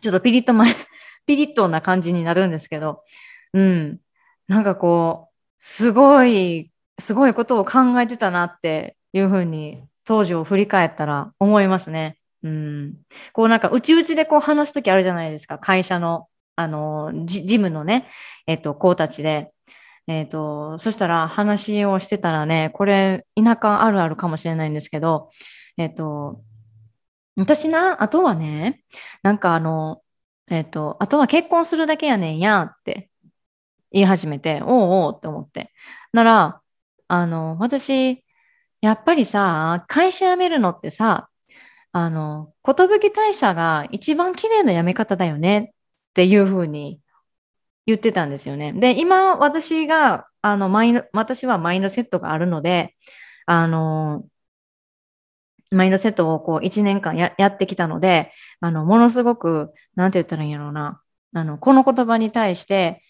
ちょっとピリッと前、ピリッとな感じになるんですけど、うん。なんかこう、すごい、すごいことを考えてたなっていうふうに当時を振り返ったら思いますね。うん。こうなんか、うちうちでこう話すときあるじゃないですか。会社の、あの、ジジムのね、えっと、子たちで。えっと、そしたら話をしてたらね、これ、田舎あるあるかもしれないんですけど、えっと、私な、あとはね、なんかあの、えっと、あとは結婚するだけやねんやって言い始めて、おうおうって思って。なら、あの、私、やっぱりさ、会社辞めるのってさ、あの、寿退社が一番綺麗な辞め方だよねっていうふうに言ってたんですよね。で、今私が、あの、マイン私はマインドセットがあるので、あの、マインドセットをこう1年間ややってきたので、あの、ものすごく、なんて言ったらいいんやろうな、あの、この言葉に対して、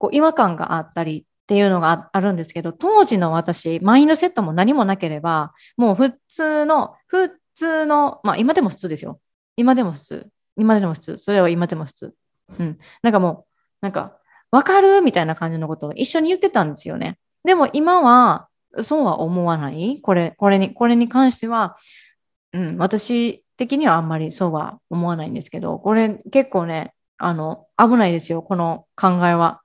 こう違和感があったりっていうのがあるんですけど、当時の私、マインドセットも何もなければ、もう普通の、普通の、まあ今でも普通ですよ。今でも普通。今でも普通。それは今でも普通。うん。なんかもう、なんか、わかるみたいな感じのことを一緒に言ってたんですよね。でも今は、そうは思わないこれ、これに、これに関しては、うん、私的にはあんまりそうは思わないんですけど、これ結構ね、あの、危ないですよ、この考えは。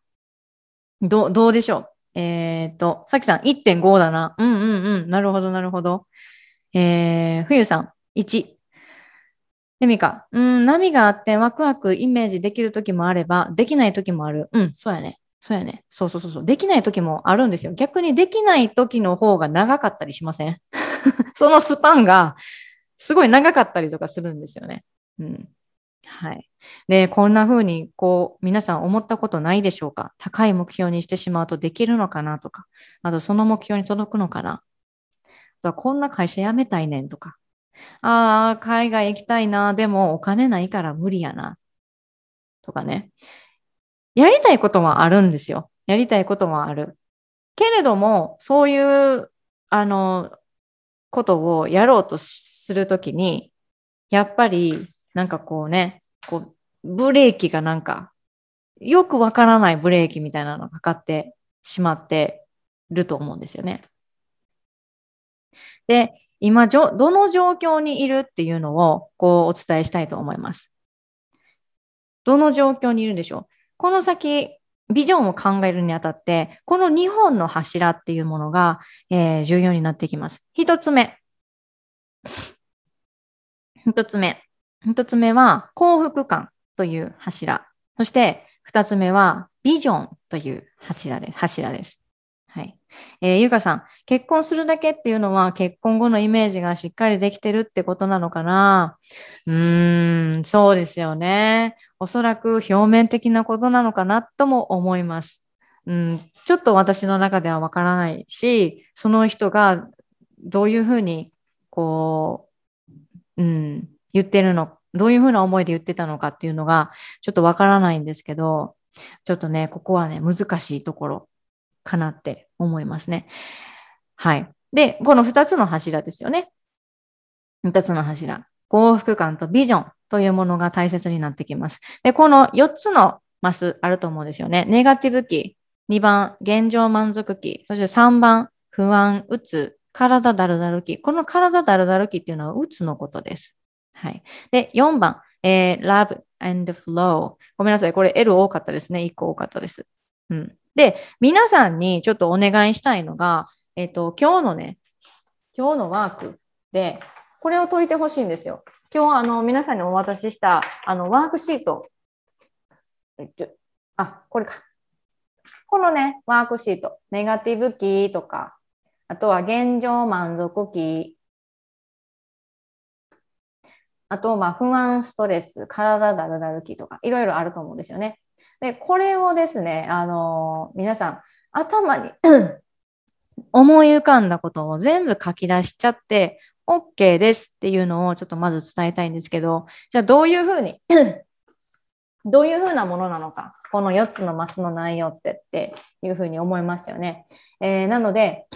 どどうでしょう？えっ、と、さきさん1.5だな。うんうんうん。なるほど、なるほど。えー、冬さん1。でみか、うん、波があってワクワクイメージできる時もあれば、できない時もある。うん、そうやね。そうやね。そうそうそうそう。できない時もあるんですよ。逆にできない時の方が長かったりしません？そのスパンがすごい長かったりとかするんですよね。うん。はい。で、こんな風に、こう、皆さん思ったことないでしょうか？高い目標にしてしまうとできるのかなとか、あとその目標に届くのかな？あとはこんな会社辞めたいねんとか、ああ、海外行きたいな、でもお金ないから無理やな、とかね。やりたいことはあるんですよ。やりたいこともある。けれども、そういう、あの、ことをやろうとするときに、やっぱり、なんかこうね、こう、ブレーキがなんか、よくわからないブレーキみたいなのがかかってしまってると思うんですよね。で、今どの状況にいるっていうのをこうお伝えしたいと思います。どの状況にいるんでしょう？この先、ビジョンを考えるにあたって、この2本の柱っていうものが、えー、重要になってきます。一つ目。一つ目。一つ目は幸福感という柱。そして二つ目はビジョンという柱で柱です。はい。えー、ゆかさん、結婚するだけっていうのは結婚後のイメージがしっかりできてるってことなのかな？うーん、そうですよね。おそらく表面的なことなのかなとも思います。うん、ちょっと私の中ではわからないし、その人がどういうふうに、こう、うん、言ってるの、どういうふうな思いで言ってたのかっていうのが、ちょっとわからないんですけど、ちょっとね、ここはね、難しいところかなって思いますね。はい。で、この2つの柱ですよね。2つの柱。幸福感とビジョンというものが大切になってきます。で、この4つのマスあると思うんですよね。ネガティブ期、2番、現状満足期、そして3番、不安、うつ、体だるだる期。この体だるだる期っていうのはうつのことです。はい。で、4番、えー、love and flow。ごめんなさい。これ L 多かったですね。1個多かったです。うん。で、皆さんにちょっとお願いしたいのが、えっ、ー、と、今日のね、今日のワークで、これを解いてほしいんですよ。今日、あの、皆さんにお渡しした、あの、ワークシート。あ、これか。このね、ワークシート。ネガティブキーとか、あとは現状満足期。あと、まあ、不安、ストレス、体だるだる期とか、いろいろあると思うんですよね。で、これをですね、あの皆さん、頭に 思い浮かんだことを全部書き出しちゃって、OK ですっていうのをちょっとまず伝えたいんですけど、じゃあどういうふうに どういうふうなものなのか、この4つのマスの内容ってっていうふうに思いますよね。えー、なので、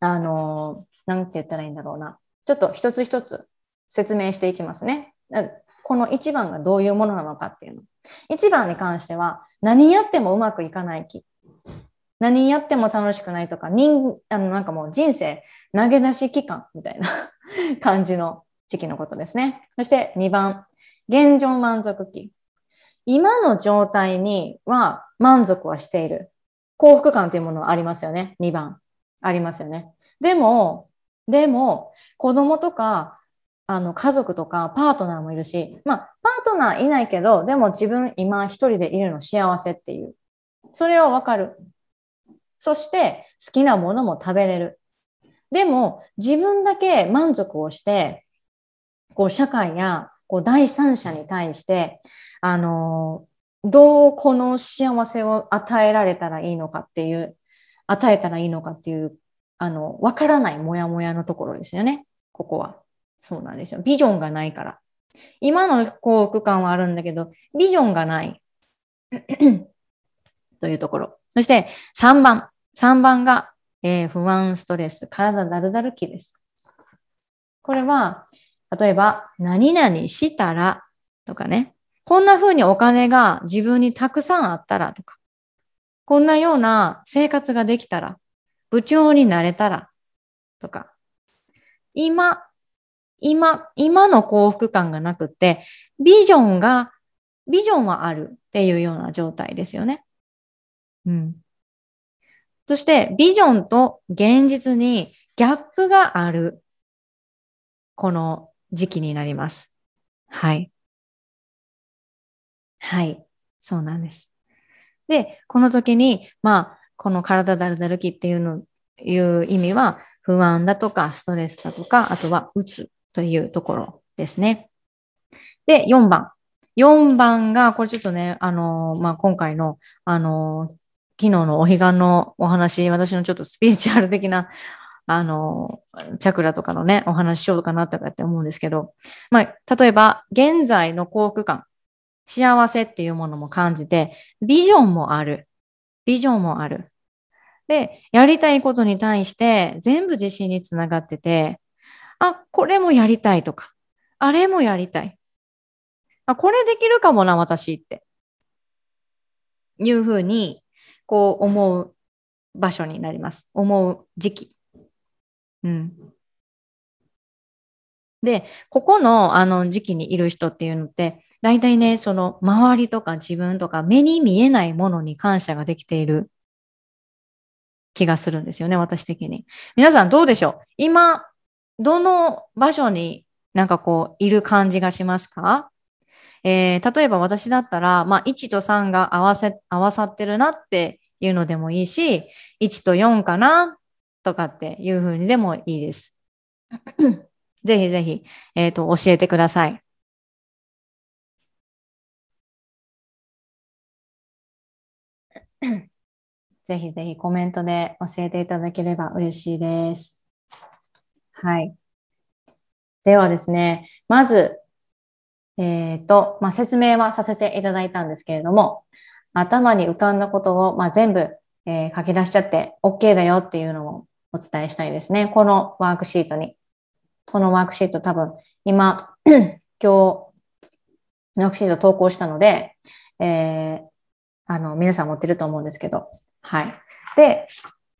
あのー、なんて言ったらいいんだろうな。ちょっと一つ一つ説明していきますね。この1番がどういうものなのかっていうの。1番に関しては、何やってもうまくいかない気。何やっても楽しくないとか、人あのなんかもう人生投げ出し期間みたいな 感じの時期のことですね。そして2番、現状満足期。今の状態には満足はしている。幸福感というものはありますよね。2番。ありますよね。でも、でも、子供とかあの家族とかパートナーもいるし、まあ、パートナーいないけど、でも自分今一人でいるの幸せっていう。それはわかる。そして好きなものも食べれる。でも自分だけ満足をして、こう社会やこう第三者に対して、あのどうこの幸せを与えられたらいいのかっていう、与えたらいいのかっていう、あの、わからないモヤモヤのところですよね。ここは。そうなんですよ。ビジョンがないから。今の幸福感はあるんだけど、ビジョンがない。というところ。そして3番。3番が、えー、不安、ストレス、体だるだる気です。これは、例えば、何々したらとかね、こんな風にお金が自分にたくさんあったらとか、こんなような生活ができたら、部長になれたらとか、今今、今の幸福感がなくて、ビジョンが、ビジョンはあるっていうような状態ですよね。うん。そして、ビジョンと現実にギャップがある、この時期になります。はい。はい。そうなんです。で、この時に、まあ、この体だるだる気っていうの、いう意味は、不安だとか、ストレスだとか、あとは、うつというところですね。で、4番。4番が、これちょっとね、あの、まあ、今回の、あの、昨日のお彼岸のお話、私のちょっとスピリチュアル的な、あの、チャクラとかのね、お話しようかなとかって思うんですけど、まあ、例えば、現在の幸福感、幸せっていうものも感じて、ビジョンもある。ビジョンもある。で、やりたいことに対して全部自信につながってて、あ、これもやりたいとか、あれもやりたい。あ、これできるかもな、私って。いうふうに、こう思う場所になります。思う時期。うん。で、ここのあの時期にいる人っていうのって、大体ね、その周りとか自分とか目に見えないものに感謝ができている気がするんですよね、私的に。皆さんどうでしょう？今、どの場所になんかこういる感じがしますか？えー、例えば私だったら、まあ、1と3が合わせ合わさってるなっていうのでもいいし、1と4かなとかっていうふうにでもいいです。ぜひぜひ、えっ、ー、と、教えてください。ぜひぜひコメントで教えていただければ嬉しいです。はい。ではですね、まず、えっ、ー、と、まあ、説明はさせていただいたんですけれども、頭に浮かんだことを、まあ、全部、えー、書き出しちゃって OK だよっていうのをお伝えしたいですね。このワークシートに。このワークシート多分今、今日、ワークシート投稿したので、えー、あの、皆さん持ってると思うんですけど。はい。で、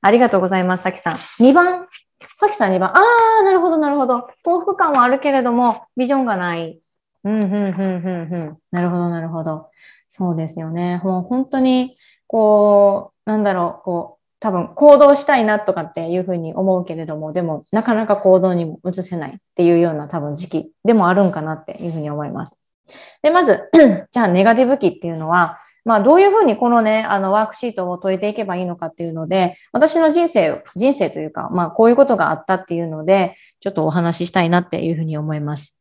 ありがとうございます、さきさん。2番。さきさん2番。ああ、なるほど、なるほど。幸福感はあるけれども、ビジョンがない。うん、うん、うん、うん、うん。なるほど、なるほど。そうですよね。もう本当に、こう、なんだろう、こう、多分行動したいなとかっていうふうに思うけれども、でもなかなか行動にも移せないっていうような多分時期でもあるんかなっていうふうに思います。で、まず、じゃあネガティブ期っていうのは、まあどういうふうにこのね、あのワークシートを解いていけばいいのかっていうので、私の人生、人生というか、まあこういうことがあったっていうので、ちょっとお話ししたいなっていうふうに思います。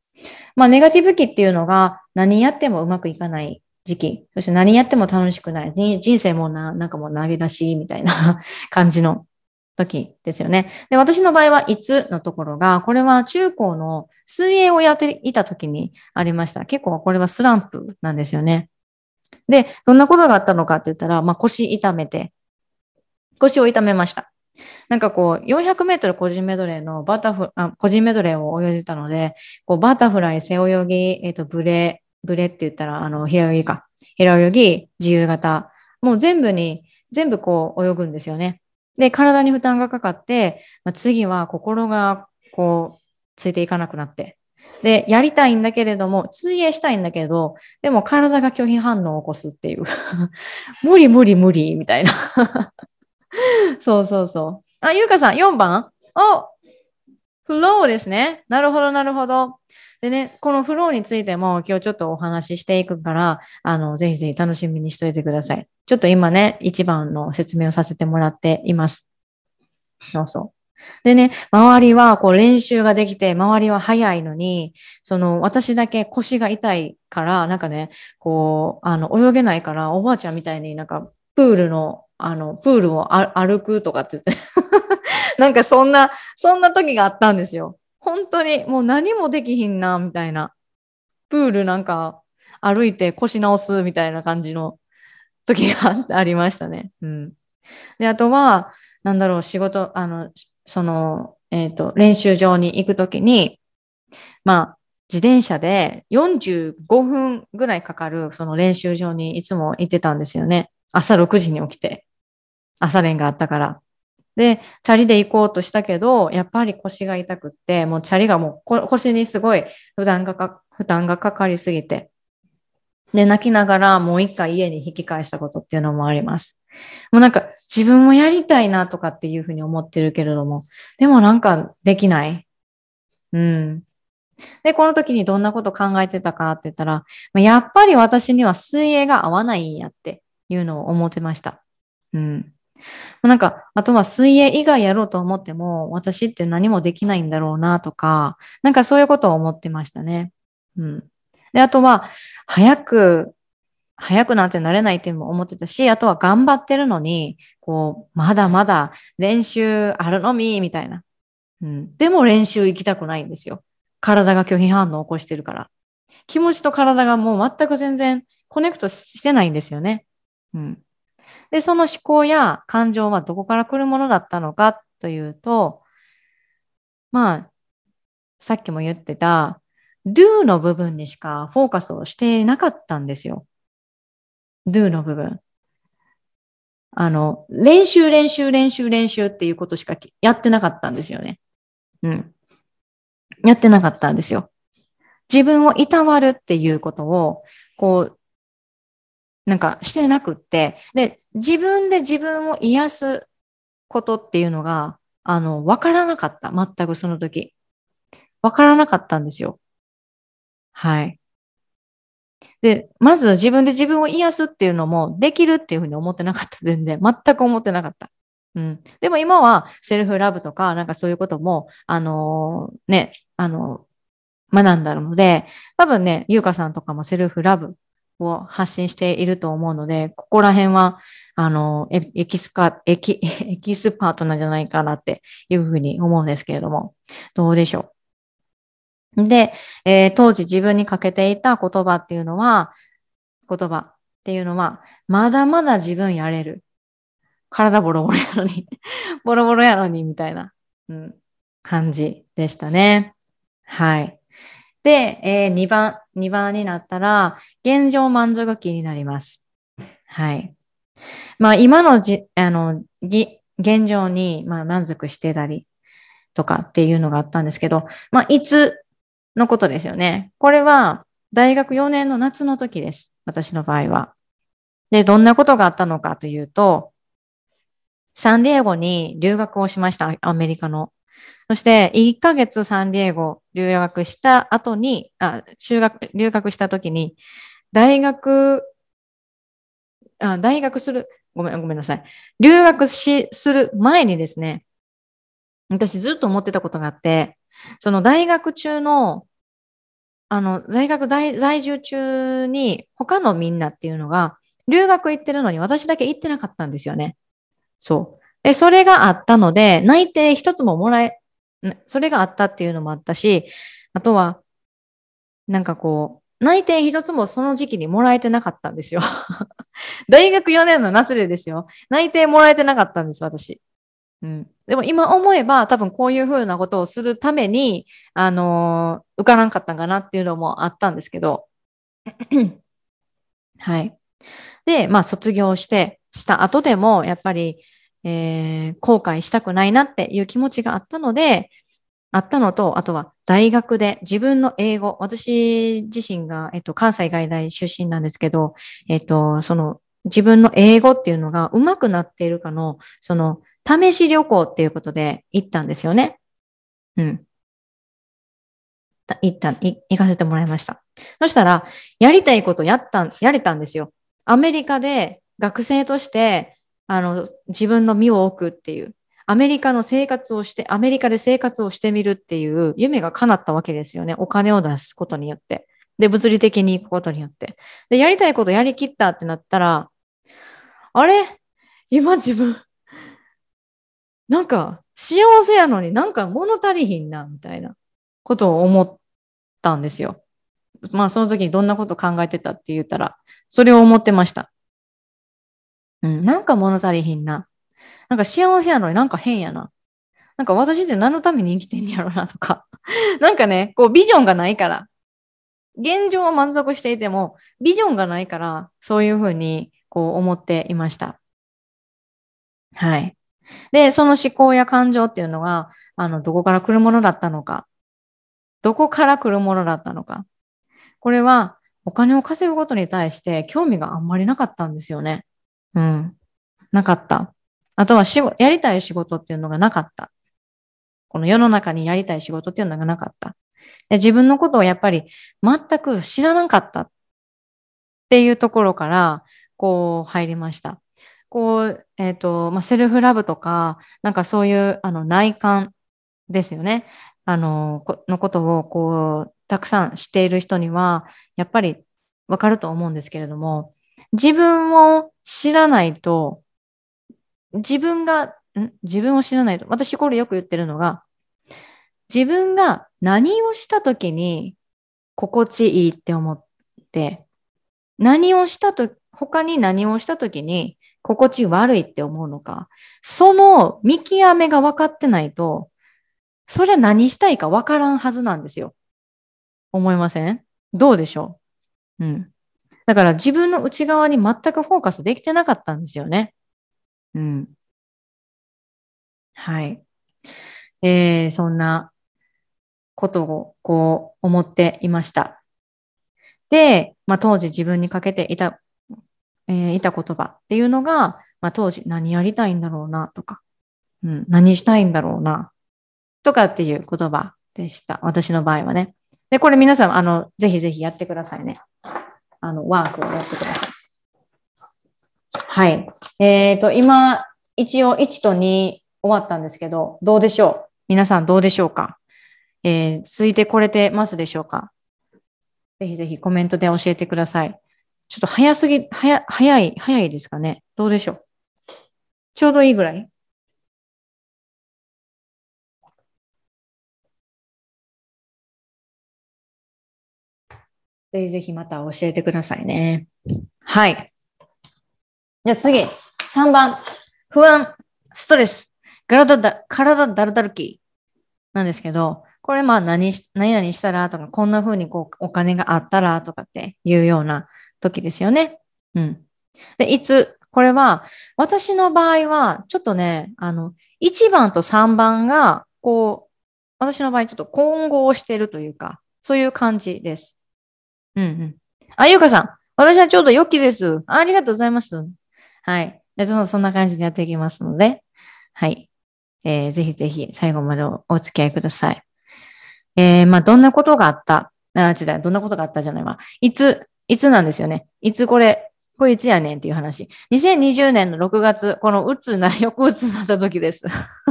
まあネガティブ期っていうのが何やってもうまくいかない時期。そして何やっても楽しくない。人生もな、なんかもう投げ出しみたいな 感じの時ですよね。で、私の場合はいつのところが、これは中高の水泳をやっていた時にありました。結構これはスランプなんですよね。で、どんなことがあったのかって言ったら、まあ、腰痛めて、腰を痛めました。なんかこう、400メートル個人メドレーのバタフあ、個人メドレーを泳いでたので、こうバタフライ、背泳ぎ、えっ、ー、と、ブレ、ブレって言ったら、あの、平泳ぎか。平泳ぎ、自由形。もう全部に、全部こう泳ぐんですよね。で、体に負担がかかって、まあ、次は心がこう、ついていかなくなって。で、やりたいんだけれども、水泳したいんだけど、でも体が拒否反応を起こすっていう。無理無理無理みたいな そうそうそう。あ、ゆうかさん、4番？おフローですね。なるほど、なるほど。でね、このフローについても今日ちょっとお話ししていくから、あの、ぜひぜひ楽しみにしといてください。ちょっと今ね、一番の説明をさせてもらっています。そうそう。でね、周りはこう練習ができて、周りは早いのに、その私だけ腰が痛いから、なんかね、こう、あの、泳げないから、おばあちゃんみたいになんか、プールの、あの、プールを歩くとかって言って なんかそんな、そんな時があったんですよ。本当にもう何もできひんな、みたいな。プールなんか歩いて腰直すみたいな感じの時がありましたね。うん。で、あとは、なんだろう、仕事、あの、その、えっ、ー、と、練習場に行くときに、まあ、自転車で45分ぐらいかかる、その練習場にいつも行ってたんですよね。朝6時に起きて。朝練があったから。で、チャリで行こうとしたけど、やっぱり腰が痛くって、もうチャリがもう腰にすごい負担がか負担がかかりすぎて、で、泣きながらもう一回家に引き返したことっていうのもあります。もうなんか自分もやりたいなとかっていうふうに思ってるけれども、でもなんかできない。うん。で、この時にどんなこと考えてたかって言ったら、やっぱり私には水泳が合わないんやっていうのを思ってました。うん。なんか、あとは水泳以外やろうと思っても、私って何もできないんだろうなとか、なんかそういうことを思ってましたね。うん。で、あとは、早く、早くなんてなれないっていうのも思ってたし、あとは頑張ってるのに、こう、まだまだ練習あるのみ、みたいな。うん。でも練習行きたくないんですよ。体が拒否反応を起こしてるから。気持ちと体がもう全く全然コネクトしてないんですよね。うん。で、その思考や感情はどこから来るものだったのかというと、まあ、さっきも言ってた、do の部分にしかフォーカスをしていなかったんですよ。Do の部分。あの、練習、練習、練習、練習っていうことしかやってなかったんですよね。うん。やってなかったんですよ。自分をいたわるっていうことを、こう、なんかしてなくって、で、自分で自分を癒すことっていうのが、あの、わからなかった。全くその時。わからなかったんですよ。はい。で、まず自分で自分を癒すっていうのもできるっていうふうに思ってなかった。全然。全く思ってなかった。うん。でも今はセルフラブとか、なんかそういうことも、あのー、ね、あのー、学んだので、多分ね、ゆうかさんとかもセルフラブを発信していると思うので、ここら辺は、あの、エキスパ、エキ、エキスパートなんじゃないかなっていうふうに思うんですけれども、どうでしょう？で、えー、当時自分にかけていた言葉っていうのは、言葉っていうのは、まだまだ自分やれる。体ボロボロやのに ボロボロやのに、みたいな、うん、感じでしたね。はい。で、えー、2番、2番になったら、現状満足期になります。はい。まあ、今のじ、あの、ぎ、現状に、まあ、満足してたりとかっていうのがあったんですけど、まあ、いつのことですよね。これは、大学4年の夏の時です。私の場合は。で、どんなことがあったのかというと、サンディエゴに留学をしました。アメリカの。そして、1ヶ月サンディエゴ留学した後に、あ、修学、留学した時に、大学、あ、大学する、ごめん、ごめんなさい。留学し、する前にですね、私ずっと思ってたことがあって、その大学中の、あの、大学在住中に他のみんなっていうのが、留学行ってるのに私だけ行ってなかったんですよね。そう。で、それがあったので、内定一つももらえ、それがあったっていうのもあったし、あとは、なんかこう、内定一つもその時期にもらえてなかったんですよ。大学4年の夏でですよ。内定もらえてなかったんです、私。うん。でも今思えば多分こういうふうなことをするために、あのー、受からんかったんかなっていうのもあったんですけど。はい。で、まあ卒業して、した後でも、やっぱり、えー、後悔したくないなっていう気持ちがあったので、あったのと、あとは大学で自分の英語、私自身が、えっと、関西外大出身なんですけど、えっと、その自分の英語っていうのが上手くなっているかの、その試し旅行っていうことで行ったんですよね。うん。行った、行かせてもらいました。そしたら、やりたいことやった、やれたんですよ。アメリカで学生としてあの、自分の身を置くっていう、アメリカの生活をして、アメリカで生活をしてみるっていう夢が叶ったわけですよね。お金を出すことによって。で、物理的に行くことによって。で、やりたいことやりきったってなったら、あれ？今自分、なんか幸せやのになんか物足りひんな、みたいなことを思ったんですよ。まあその時にどんなこと考えてたって言ったら、それを思ってました。うん、なんか物足りひんな。なんか幸せやのになんか変やな。なんか私って何のために生きてんやろなとか。なんかね、こうビジョンがないから。現状は満足していても、ビジョンがないから、そういうふうにこう思っていました。はい。で、その思考や感情っていうのが、あの、どこから来るものだったのか。どこから来るものだったのか。これは、お金を稼ぐことに対して興味があんまりなかったんですよね。うん。なかった。あとは仕事、やりたい仕事っていうのがなかった。この世の中にやりたい仕事っていうのがなかった。で自分のことをやっぱり全く知らなかったっていうところから、こう入りました。こう、えっ、と、まあ、セルフラブとか、なんかそういう、あの、内観ですよね。あの、このことを、こう、たくさん知っている人には、やっぱりわかると思うんですけれども、自分を知らないと、自分が、ん？自分を知らないと、私これよく言ってるのが、自分が何をしたときに心地いいって思って、何をしたと、他に何をしたときに心地悪いって思うのか、その見極めが分かってないと、それは何したいか分からんはずなんですよ。思いません？どうでしょう？うん。だから自分の内側に全くフォーカスできてなかったんですよね。うん。はい。えー、そんなことをこう思っていました。で、まあ、当時自分にかけていた、えー、いた言葉っていうのが、まあ、当時何やりたいんだろうなとか、うん、何したいんだろうなとかっていう言葉でした。私の場合はね。で、これ皆さん、あの、ぜひぜひやってくださいね。あの、ワークをやってください。はい。えっ、ー、と、今、一応1と2終わったんですけど、どうでしょう？皆さんどうでしょうか？えー、続いてこれてますでしょうか？ぜひぜひコメントで教えてください。ちょっと早すぎ、早、早い、早いですかね。どうでしょう。ちょうどいいぐらい。ぜひぜひまた教えてくださいね。はい。じゃあ次、3番。不安、ストレス、体だ、体だるだるき。なんですけど、これまあ何し、何々したらとか、こんな風にこうお金があったらとかっていうような時ですよね。うん。で、いつ、これは、私の場合は、ちょっとね、あの、1番と3番が、こう、私の場合ちょっと混合してるというか、そういう感じです。うんうん。あ、ゆうかさん、私はちょうど良きです。ありがとうございます。はい。でそそんな感じでやっていきますので、はい。えー、ぜひぜひ最後までお付き合いください。えー、まあ、どんなことがあった？あ、違う、どんなことがあったじゃないわ。いつ、いつなんですよね。いつこれ、こいつやねんっていう話。2020年の6月、このうつな、翌うつなった時です。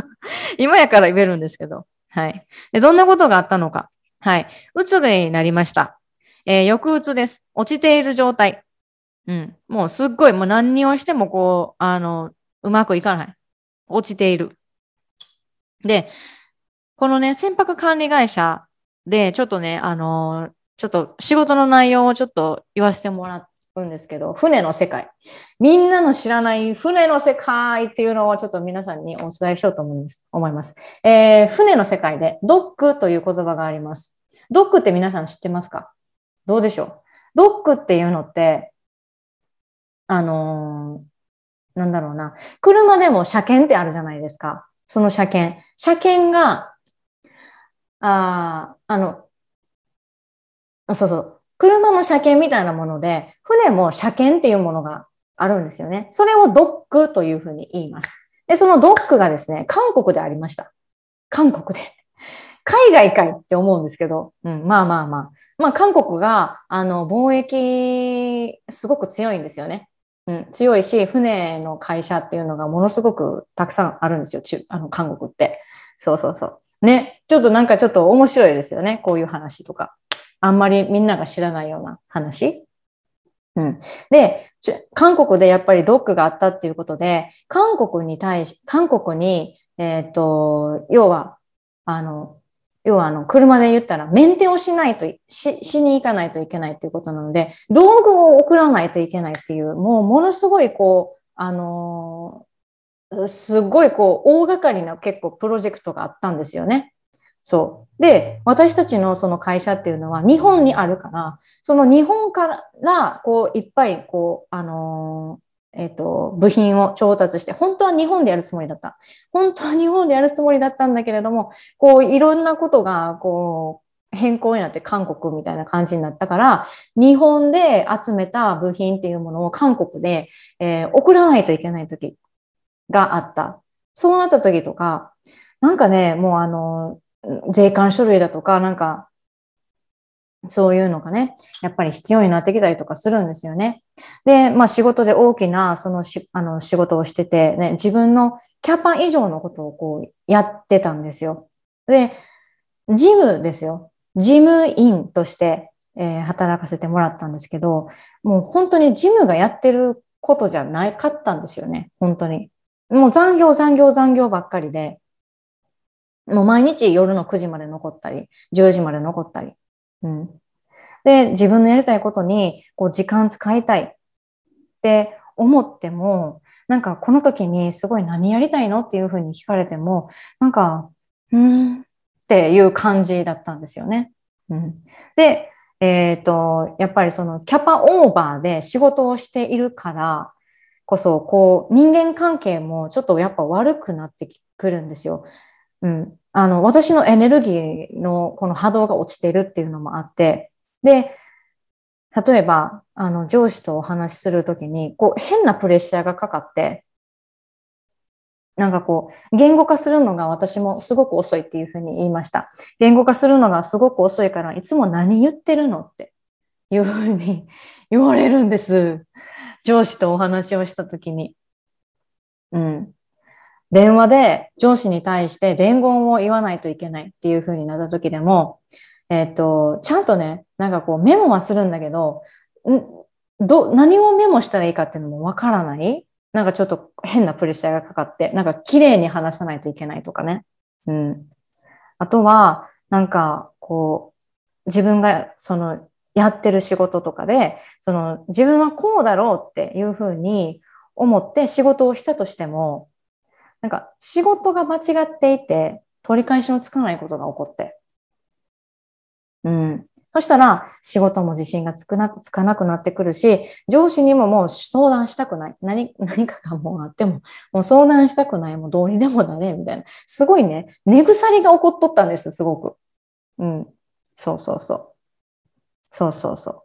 今やから言えるんですけど。はい。で、どんなことがあったのか。はい。うつになりました。えー、抑うつです。落ちている状態。うん。もうすっごい、もう何をしてもこう、あの、うまくいかない。落ちている。で、このね、船舶管理会社で、ちょっとね、あのー、ちょっと仕事の内容をちょっと言わせてもらうんですけど、船の世界。みんなの知らない船の世界っていうのをちょっと皆さんにお伝えしようと思います。えー、船の世界でドックという言葉があります。ドックって皆さん知ってますか？どうでしょう？ドックっていうのって、あのー、なんだろうな。車でも車検ってあるじゃないですか。その車検。車検がああの、そうそう。車の車検みたいなもので、船も車検っていうものがあるんですよね。それをドックというふうに言います。で、そのドックがですね、韓国でありました。韓国で。海外かいって思うんですけど、うん、まあまあまあ。まあ韓国が、あの、貿易、すごく強いんですよね。うん、強いし、船の会社っていうのがものすごくたくさんあるんですよ。中あの韓国って。そうそうそう。ね、ちょっとなんかちょっと面白いですよね。こういう話とか。あんまりみんなが知らないような話？うん。で、韓国でやっぱりドックがあったっていうことで、韓国に対し、韓国に、えっ、ー、と、要は、あの、要はあの、車で言ったら、メンテをしないとし、しに行かないといけないっていうことなので、道具を送らないといけないっていう、もうものすごいこう、あのすごいこう大掛かりな結構プロジェクトがあったんですよね。そう。で、私たちのその会社っていうのは日本にあるから、その日本からこういっぱいこう、あのー、えっ、ー、と、部品を調達して、本当は日本でやるつもりだった。本当は日本でやるつもりだったんだけれども、こういろんなことがこう変更になって韓国みたいな感じになったから、日本で集めた部品っていうものを韓国で、えー、送らないといけないときがあった。そうなった時とか、なんかね、もうあの、税関書類だとか、なんか、そういうのがね、やっぱり必要になってきたりとかするんですよね。で、まあ仕事で大きなそのしあの仕事をしてて、ね、自分のキャパ以上のことをこうやってたんですよ。で、事務ですよ。事務員として、えー、働かせてもらったんですけど、もう本当に事務がやってることじゃないかったんですよね。本当に。もう残業残業残業ばっかりで、もう毎日夜の9時まで残ったり、10時まで残ったり。うん。で、自分のやりたいことに、こう、時間使いたいって思っても、なんかこの時にすごい何やりたいのっていうふうに聞かれても、なんか、うーんっていう感じだったんですよね。うん、で、えっ、ー、と、やっぱりそのキャパオーバーで仕事をしているからこそ、こう、人間関係もちょっとやっぱ悪くなってくるんですよ。うん。あの、私のエネルギーのこの波動が落ちてるっていうのもあって、で、例えば、あの、上司とお話しするときに、こう、変なプレッシャーがかかって、なんかこう、言語化するのが私もすごく遅いっていうふうに言いました。言語化するのがすごく遅いから、いつも何言ってるのっていうふうに 言われるんです。上司とお話をしたときに。うん。電話で上司に対して伝言を言わないといけないっていうふうになった時でも、えっ、と、ちゃんとね、なんかこうメモはするんだけど、ど何をメモしたらいいかっていうのもわからないなんかちょっと変なプレッシャーがかかって、なんか綺麗に話さないといけないとかね。うん。あとは、なんかこう、自分がそのやってる仕事とかで、その自分はこうだろうっていうふうに思って仕事をしたとしても、なんか仕事が間違っていて取り返しのつかないことが起こって、うん。そしたら仕事も自信がつくなつかなくなってくるし、上司にももう相談したくない。何、何かがもうあっても、もう相談したくない。もうどうにでもなれ、みたいな。すごいね、根腐りが起こっとったんです、すごく。うん。そうそうそう。そうそうそう。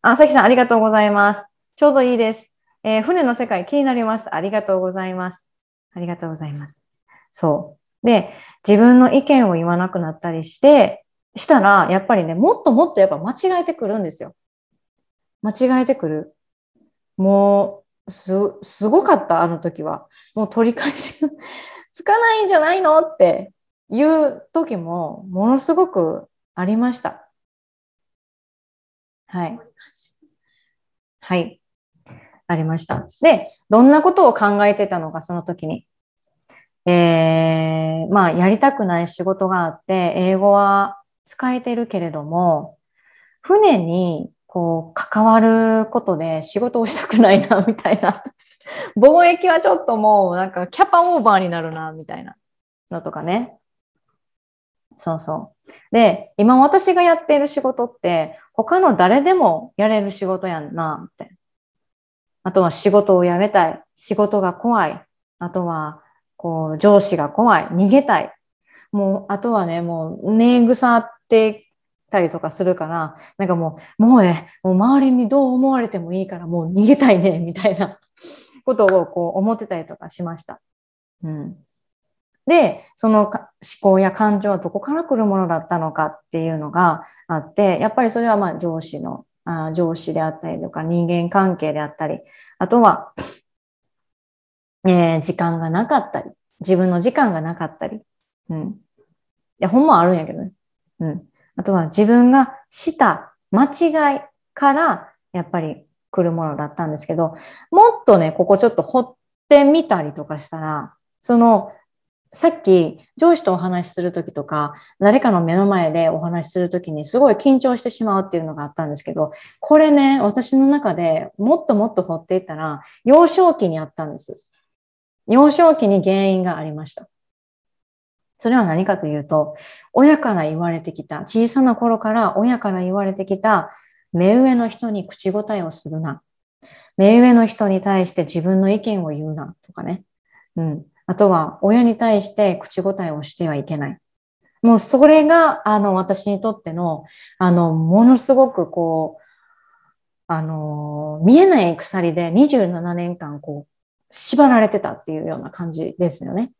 あ、さきさんありがとうございます。ちょうどいいです。えー、船の世界気になります。ありがとうございます。ありがとうございます。そう。で、自分の意見を言わなくなったりして、したら、やっぱりね、もっともっとやっぱ間違えてくるんですよ。間違えてくる。もう、す、すごかった、あの時は。もう取り返しが つかないんじゃないのっていう時も、ものすごくありました。はい。はい。ありました。で、どんなことを考えてたのか、その時に。えー、まあ、やりたくない仕事があって、英語は使えてるけれども、船にこう関わることで仕事をしたくないな、みたいな。貿易はちょっともうなんかキャパオーバーになるな、みたいなのとかね。そうそう。で、今私がやっている仕事って他の誰でもやれる仕事やんな、って。あとは仕事を辞めたい。仕事が怖い。あとは、こう、上司が怖い。逃げたい。もう、あとはね、もう、寝腐ってたりとかするから、なんかもう、もうね、もう周りにどう思われてもいいから、もう逃げたいね、みたいなことをこう思ってたりとかしました。うん。で、その思考や感情はどこから来るものだったのかっていうのがあって、やっぱりそれはまあ上司の、あ上司であったりとか人間関係であったり、あとは、えー、時間がなかったり、自分の時間がなかったり、うん。いや、ほんまあるんやけどね。うん。あとは自分がした間違いからやっぱり来るものだったんですけど、もっとね、ここちょっと掘ってみたりとかしたら、その、さっき上司とお話しするときとか、誰かの目の前でお話しするときにすごい緊張してしまうっていうのがあったんですけど、これね、私の中でもっともっと掘っていったら、幼少期にあったんです。幼少期に原因がありました。それは何かというと、親から言われてきた、小さな頃から親から言われてきた、目上の人に口答えをするな。目上の人に対して自分の意見を言うな、とかね。うん。あとは、親に対して口答えをしてはいけない。もうそれが、あの、私にとっての、あの、ものすごくこう、あの、見えない鎖で27年間、こう、縛られてたっていうような感じですよね。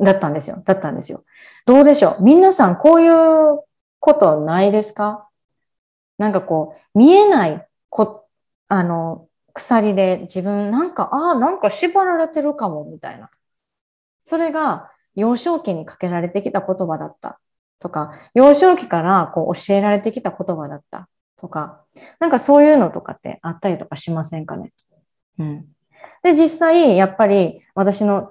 だったんですよ。だったんですよ。どうでしょう？皆さん、こういうことないですか？なんかこう、見えないこ、あの、鎖で自分なんか、ああ、なんか縛られてるかも、みたいな。それが幼少期にかけられてきた言葉だったとか、幼少期からこう教えられてきた言葉だったとか、なんかそういうのとかってあったりとかしませんかね？うん。で、実際、やっぱり私の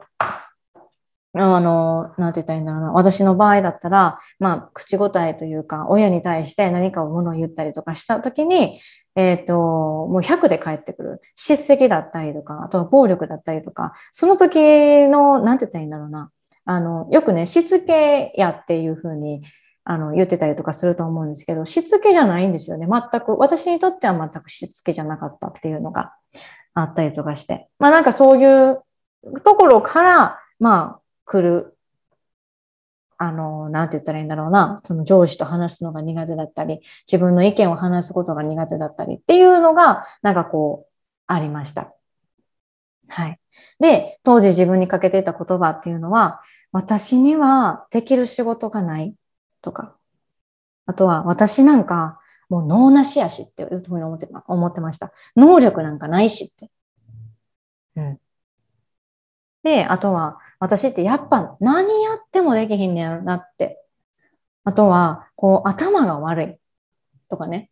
あの、なんて言ったらいいんだろうな。私の場合だったら、まあ、口答えというか、親に対して何かを物を言ったりとかしたときに、えっ、ー、と、もう100で返ってくる。叱責だったりとか、あとは暴力だったりとか、その時の、なんて言ったらいいんだろうな。あの、よくね、しつけやっていうふうに、あの、言ってたりとかすると思うんですけど、しつけじゃないんですよね。全く、私にとっては全くしつけじゃなかったっていうのがあったりとかして。まあなんかそういうところから、まあ、来る、あの、なんて言ったらいいんだろうな、その上司と話すのが苦手だったり、自分の意見を話すことが苦手だったりっていうのが、なんかこう、ありました。はい。で、当時自分にかけてた言葉っていうのは、私にはできる仕事がないとか、あとは私なんかもう脳なしやしっていうふうに思って思ってました。能力なんかないしって。うん。で、あとは私ってやっぱ何やってもできひんねやなって。あとは、こう、頭が悪い。とかね。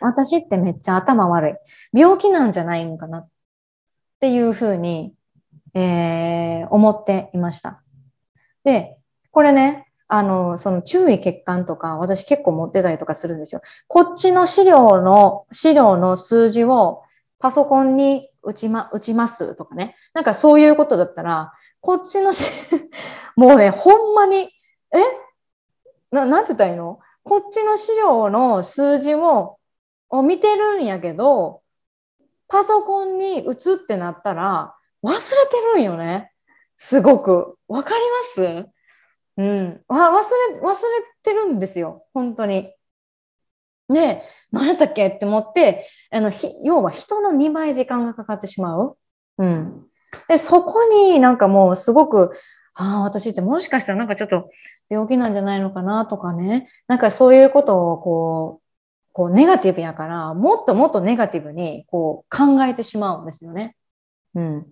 私ってめっちゃ頭悪い。病気なんじゃないのかなっていうふうに、えー、思っていました。で、これね、あの、その注意欠陥とか、私結構持ってたりとかするんですよ。こっちの資料の、資料の数字をパソコンに打ちま、打ちますとかね。なんかそういうことだったら、こっちのし、もうね、ほんまに、え？な、なんて言ったらいいの？こっちの資料の数字をを見てるんやけど、パソコンに打つってなったら、忘れてるんよね。すごく。わかります？うん。わ、忘れ、忘れてるんですよ。本当に。で、何やったっけって思って、あのひ、要は人の2倍時間がかかってしまう。うん。で、そこになんかもうすごく、ああ、私ってもしかしたらなんかちょっと病気なんじゃないのかなとかね。なんかそういうことをこう、こうネガティブやから、もっともっとネガティブにこう考えてしまうんですよね。うん。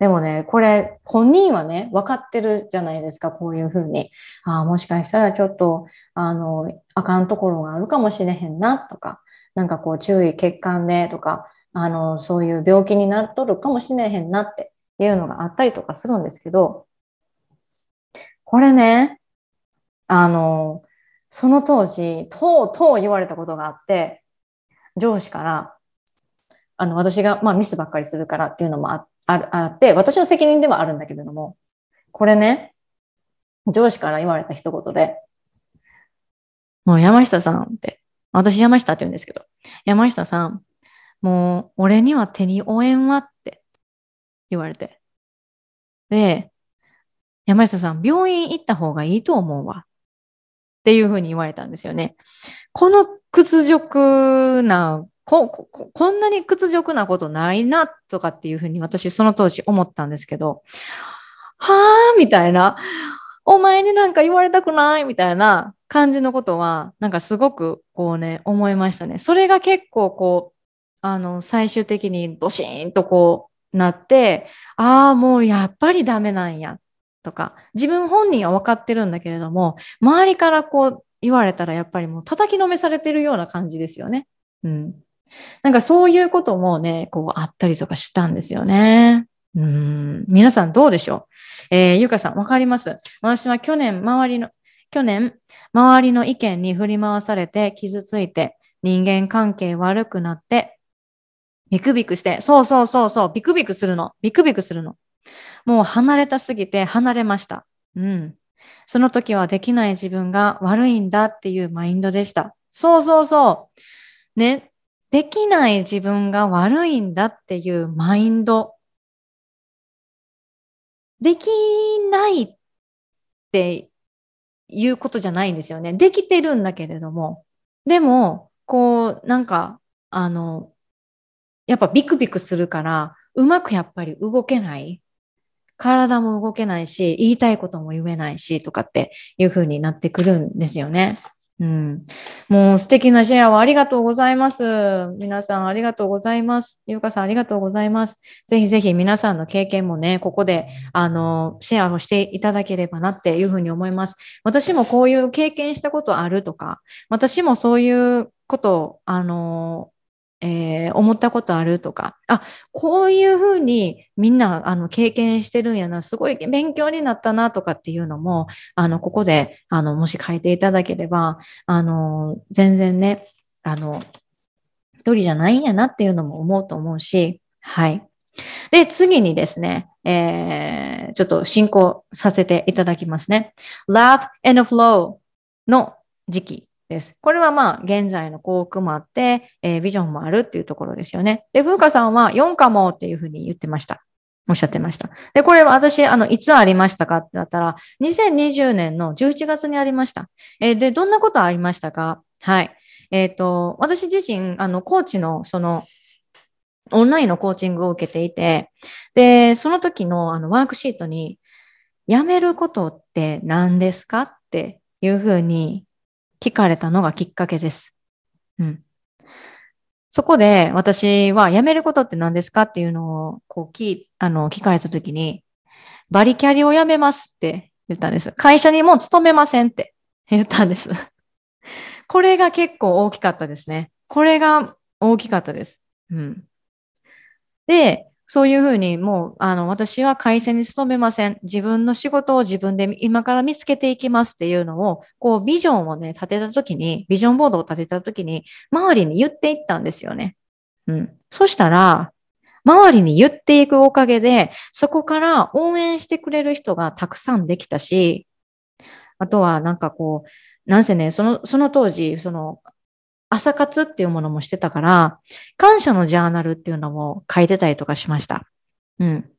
でもね、これ、本人はね、分かってるじゃないですか、こういうふうに。ああ、もしかしたらちょっと、あの、あかんところがあるかもしれへんな、とか、なんかこう、注意欠陥で、とか、あの、そういう病気になっとるかもしれへんなっていうのがあったりとかするんですけど、これね、あの、その当時、とうとう言われたことがあって、上司から、あの、私が、まあ、ミスばっかりするからっていうのもあっああって、私の責任ではあるんだけれども、これね、上司から言われた一言で、もう山下さんって、私山下って言うんですけど、山下さん、もう俺には手に負えんわって言われて。で、山下さん、病院行った方がいいと思うわ。っていうふうに言われたんですよね。この屈辱なこここんなに屈辱なことないなとかっていうふうに私その当時思ったんですけど、はあみたいな、お前になんか言われたくないみたいな感じのことは、なんかすごくこうね、思いましたね。それが結構こう、あの、最終的にドシーンとこうなって、ああ、もうやっぱりダメなんや。とか、自分本人は分かってるんだけれども、周りからこう言われたらやっぱりもう叩きのめされてるような感じですよね。うん。なんかそういうこともね、こうあったりとかしたんですよね。うん。皆さんどうでしょう？えー、ゆかさん、わかります？私は去年、周りの、去年、周りの意見に振り回されて傷ついて、人間関係悪くなって、ビクビクして、そうそうそうそう、ビクビクするの。ビクビクするの。もう離れたすぎて離れました。うん。その時はできない自分が悪いんだっていうマインドでした。そうそうそう。ね。できない自分が悪いんだっていうマインド。できないっていうことじゃないんですよね。できてるんだけれども。でも、こう、なんか、あの、やっぱビクビクするから、うまくやっぱり動けない。体も動けないし、言いたいことも言えないし、とかっていう風になってくるんですよね。うん。もう素敵なシェアをありがとうございます。皆さんありがとうございます。ゆうかさんありがとうございます。ぜひぜひ皆さんの経験もね、ここで、あの、シェアをしていただければなっていうふうに思います。私もこういう経験したことあるとか、私もそういうことを、あの、えー思ったことあるとか、あ、こういうふうにみんなあの経験してるんやな、すごい勉強になったなとかっていうのも、あの、ここで、あの、もし書いていただければ、あの、全然ね、あの、一人じゃないんやなっていうのも思うと思うし、はい。で、次にですね、えーちょっと進行させていただきますね。Love and Flow の時期です。これはまあ、現在の幸福もあって、えービジョンもあるっていうところですよね。で、風花さんは4かもっていうふうに言ってました。おっしゃってました。で、これは私、あの、いつありましたかってなったら、2020年の11月にありました。えーで、どんなことありましたか？はい。えっ、と、私自身、あの、コーチの、その、オンラインのコーチングを受けていて、で、その時のあのワークシートに、辞めることって何ですか？っていうふうに聞かれたのがきっかけです。うん。そこで私は辞めることって何ですかっていうのをこう聞いあの聞かれた時に、バリキャリを辞めますって言ったんです。会社にもう勤めませんって 言ったんです。これが結構大きかったですね。これが大きかったです。うん。で、そういうふうにもう、あの、私は会社に勤めません。自分の仕事を自分で今から見つけていきますっていうのを、こう、ビジョンをね、立てたときに、ビジョンボードを立てたときに、周りに言っていったんですよね。うん。そしたら、周りに言っていくおかげで、そこから応援してくれる人がたくさんできたし、あとはなんかこう、なんせね、その、その当時、その、朝活っていうものもしてたから、感謝のジャーナルっていうのも書いてたりとかしました。うん。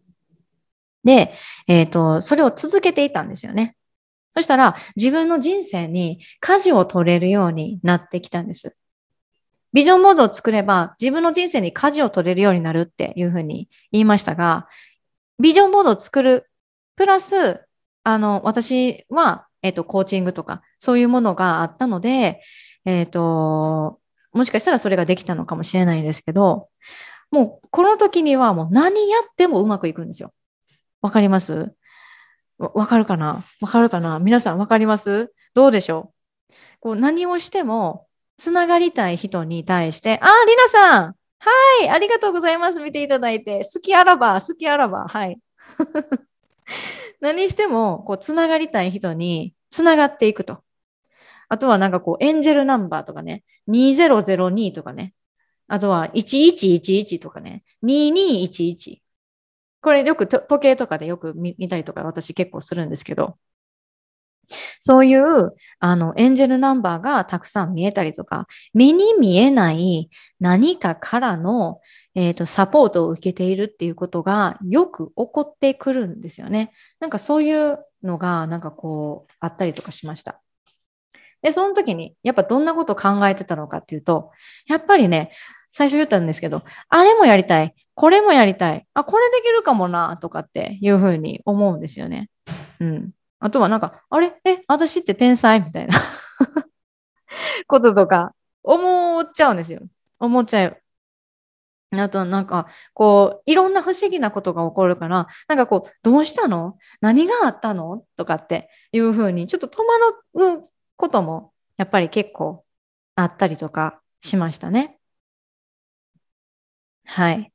で、えっ、と、それを続けていたんですよね。そしたら、自分の人生に舵を取れるようになってきたんです。ビジョンモードを作れば、自分の人生に舵を取れるようになるっていうふうに言いましたが、ビジョンボードを作る、プラス、あの、私は、えっ、と、コーチングとか、そういうものがあったので、えっ、と、もしかしたらそれができたのかもしれないんですけど、もうこの時にはもう何やってもうまくいくんですよ。わかります？わかるかな？わかるかな？皆さんわかります？どうでしょう？こう何をしても、つながりたい人に対して、あ、りなさん！はい！ありがとうございます！見ていただいて。好きあらば、好きあらば、はい。何しても、こう、つながりたい人につながっていくと。あとはなんかこう、エンジェルナンバーとかね、2002とかね、あとは1111とかね、2211。これよく時計とかでよく見たりとか私結構するんですけど、そういう、あの、エンジェルナンバーがたくさん見えたりとか、目に見えない何かからの、えっ、と、サポートを受けているっていうことがよく起こってくるんですよね。なんかそういうのが、なんかこう、あったりとかしました。で、その時に、やっぱどんなことを考えてたのかっていうと、やっぱりね、最初言ったんですけど、あれもやりたい、これもやりたい、あ、これできるかもな、とかっていうふうに思うんですよね。うん。あとはなんか、あれ？え、私って天才？みたいな こととか、思っちゃうんですよ。思っちゃう。あとはなんか、こう、いろんな不思議なことが起こるから、なんかこう、どうしたの？何があったの？とかっていうふうに、ちょっと戸惑うことも、やっぱり結構あったりとかしましたね。はい。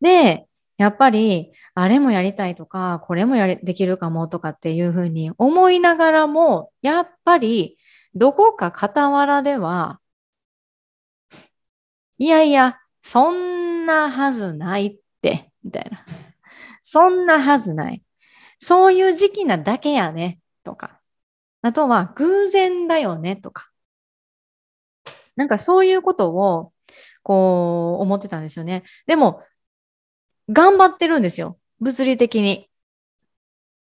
で、やっぱり、あれもやりたいとか、これもやり、できるかもとかっていうふうに思いながらも、やっぱり、どこか傍らでは、いやいや、そんなはずないって、みたいな。そんなはずない。そういう時期なだけやね、とか。あとは、偶然だよね、とか。なんかそういうことを、こう、思ってたんですよね。でも、頑張ってるんですよ。物理的に。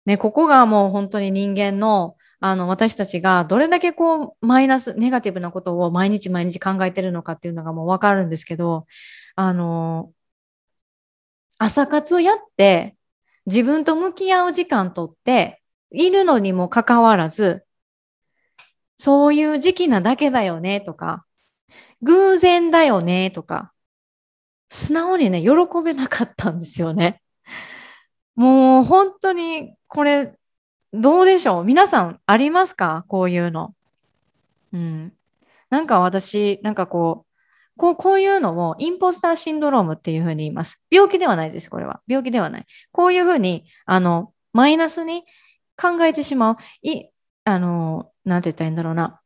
ね、ここがもう本当に人間の、あの、私たちがどれだけこう、マイナス、ネガティブなことを毎日毎日考えてるのかっていうのがもうわかるんですけど、あの、朝活をやって、自分と向き合う時間とって、いるのにもかかわらず、そういう時期なだけだよねとか、偶然だよねとか、素直にね、喜べなかったんですよね。もう本当にこれ、どうでしょう？皆さんありますか？こういうの。うん。なんか私、なんかこう、こうこういうのをインポスターシンドロームっていうふうに言います。病気ではないです、これは。病気ではない。こういうふうに、あの、マイナスに考えてしまう。い、あの、なんて言ったらいいんだろうな。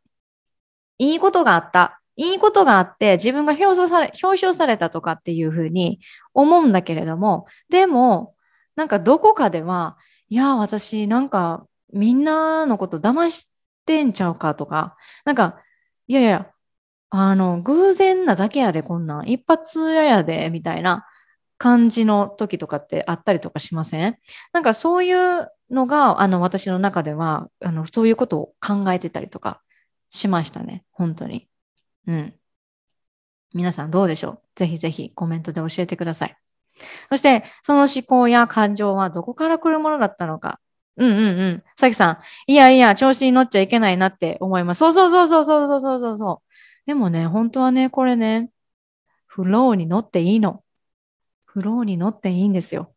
いいことがあった。いいことがあって自分が表彰され、表彰されたとかっていうふうに思うんだけれども、でも、なんかどこかでは、いや、私なんかみんなのこと騙してんちゃうかとか、なんか、いやいや、あの、偶然なだけやで、こんなん。一発ややで、みたいな感じの時とかってあったりとかしません？なんかそういうのが、あの、私の中では、あの、そういうことを考えてたりとかしましたね。本当に。うん。皆さんどうでしょう？ぜひぜひコメントで教えてください。そして、その思考や感情はどこから来るものだったのか。うんうんうん。さきさん、いやいや、調子に乗っちゃいけないなって思います。そうそうそうそうそうそうそうそう。でもね、本当はね、これね、フローに乗っていいの。フローに乗っていいんですよ。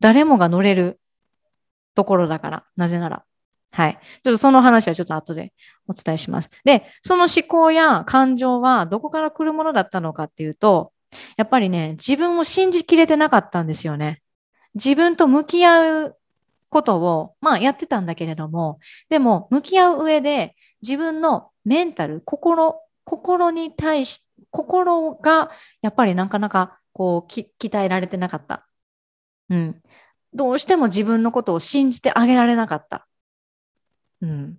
誰もが乗れるところだから、なぜなら。はい。ちょっとその話はちょっと後でお伝えします。で、その思考や感情はどこから来るものだったのかっていうと、やっぱりね、自分を信じきれてなかったんですよね。自分と向き合うことを、まあやってたんだけれども、でも向き合う上で自分のメンタル、心、心に対し、心がやっぱりなかなかこう鍛えられてなかった。うん。どうしても自分のことを信じてあげられなかった。うん。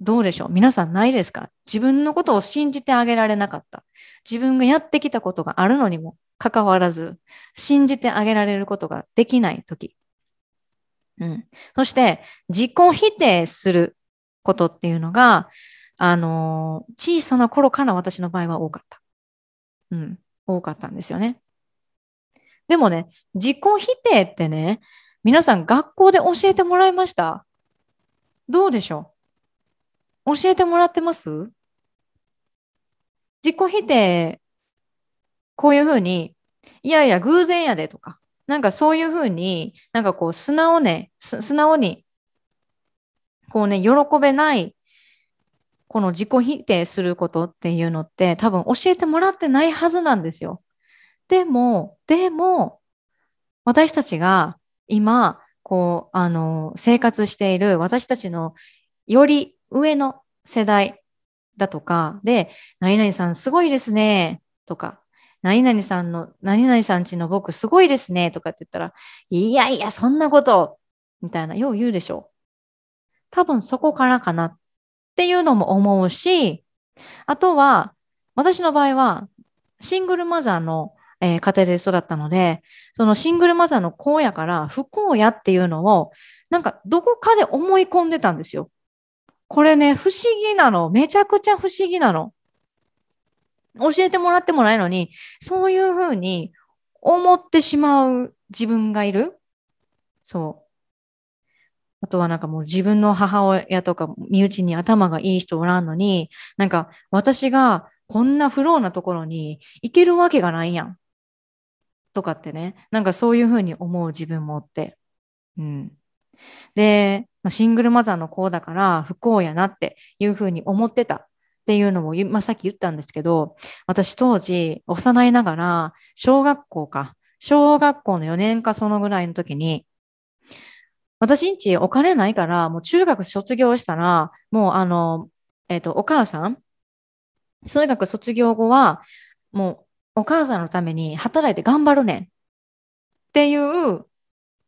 どうでしょう？皆さんないですか？自分のことを信じてあげられなかった。自分がやってきたことがあるのにもかかわらず、信じてあげられることができないとき。うん。そして、自己否定することっていうのが、あのー、小さな頃から私の場合は多かった。うん。多かったんですよね。でもね、自己否定ってね、皆さん学校で教えてもらいました？どうでしょう？教えてもらってます？自己否定、こういうふうに、いやいや、偶然やでとか、なんかそういうふうに、なんかこう、素直ね、素直に、こうね、喜べない、この自己否定することっていうのって、多分教えてもらってないはずなんですよ。でも、でも、私たちが今、こう、あの、生活している私たちのより上の世代だとかで、何々さんすごいですね、とか、何々さんの、何々さんちの僕すごいですね、とかって言ったら、いやいや、そんなこと、みたいな、よう言うでしょ。多分そこからかなっていうのも思うし、あとは、私の場合は、シングルマザーのえー、家庭で育ったので、そのシングルマザーの荒野から不幸やっていうのを、なんかどこかで思い込んでたんですよ。これね、不思議なの。めちゃくちゃ不思議なの。教えてもらってもないのに、そういうふうに思ってしまう自分がいる。そう。あとはなんかもう自分の母親とか身内に頭がいい人おらんのに、なんか私がこんな不老なところに行けるわけがないやん。とかってね、なんかそういうふうに思う自分もって。うん。で、まあ、シングルマザーの子だから不幸やなっていうふうに思ってたっていうのも、まあ、さっき言ったんですけど、私当時、幼いながら、小学校か、小学校の4年かそのぐらいの時に、私んちお金ないから、もう中学卒業したら、もうあの、えっ、ー、と、お母さん、数学卒業後は、もうお母さんのために働いて頑張るねんっていう、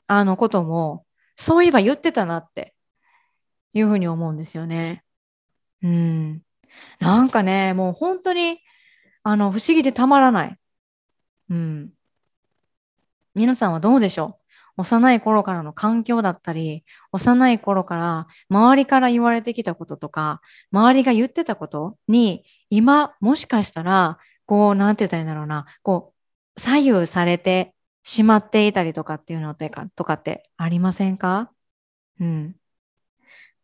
あのことも、そういえば言ってたなっていうふうに思うんですよね。うん。なんかね、もう本当に、あの、不思議でたまらない。うん。皆さんはどうでしょう？幼い頃からの環境だったり、幼い頃から周りから言われてきたこととか、周りが言ってたことに、今もしかしたらこう、なんて言ったらいいんだろうな、こう、左右されてしまっていたりとかっていうのってか、とかってありませんか？うん。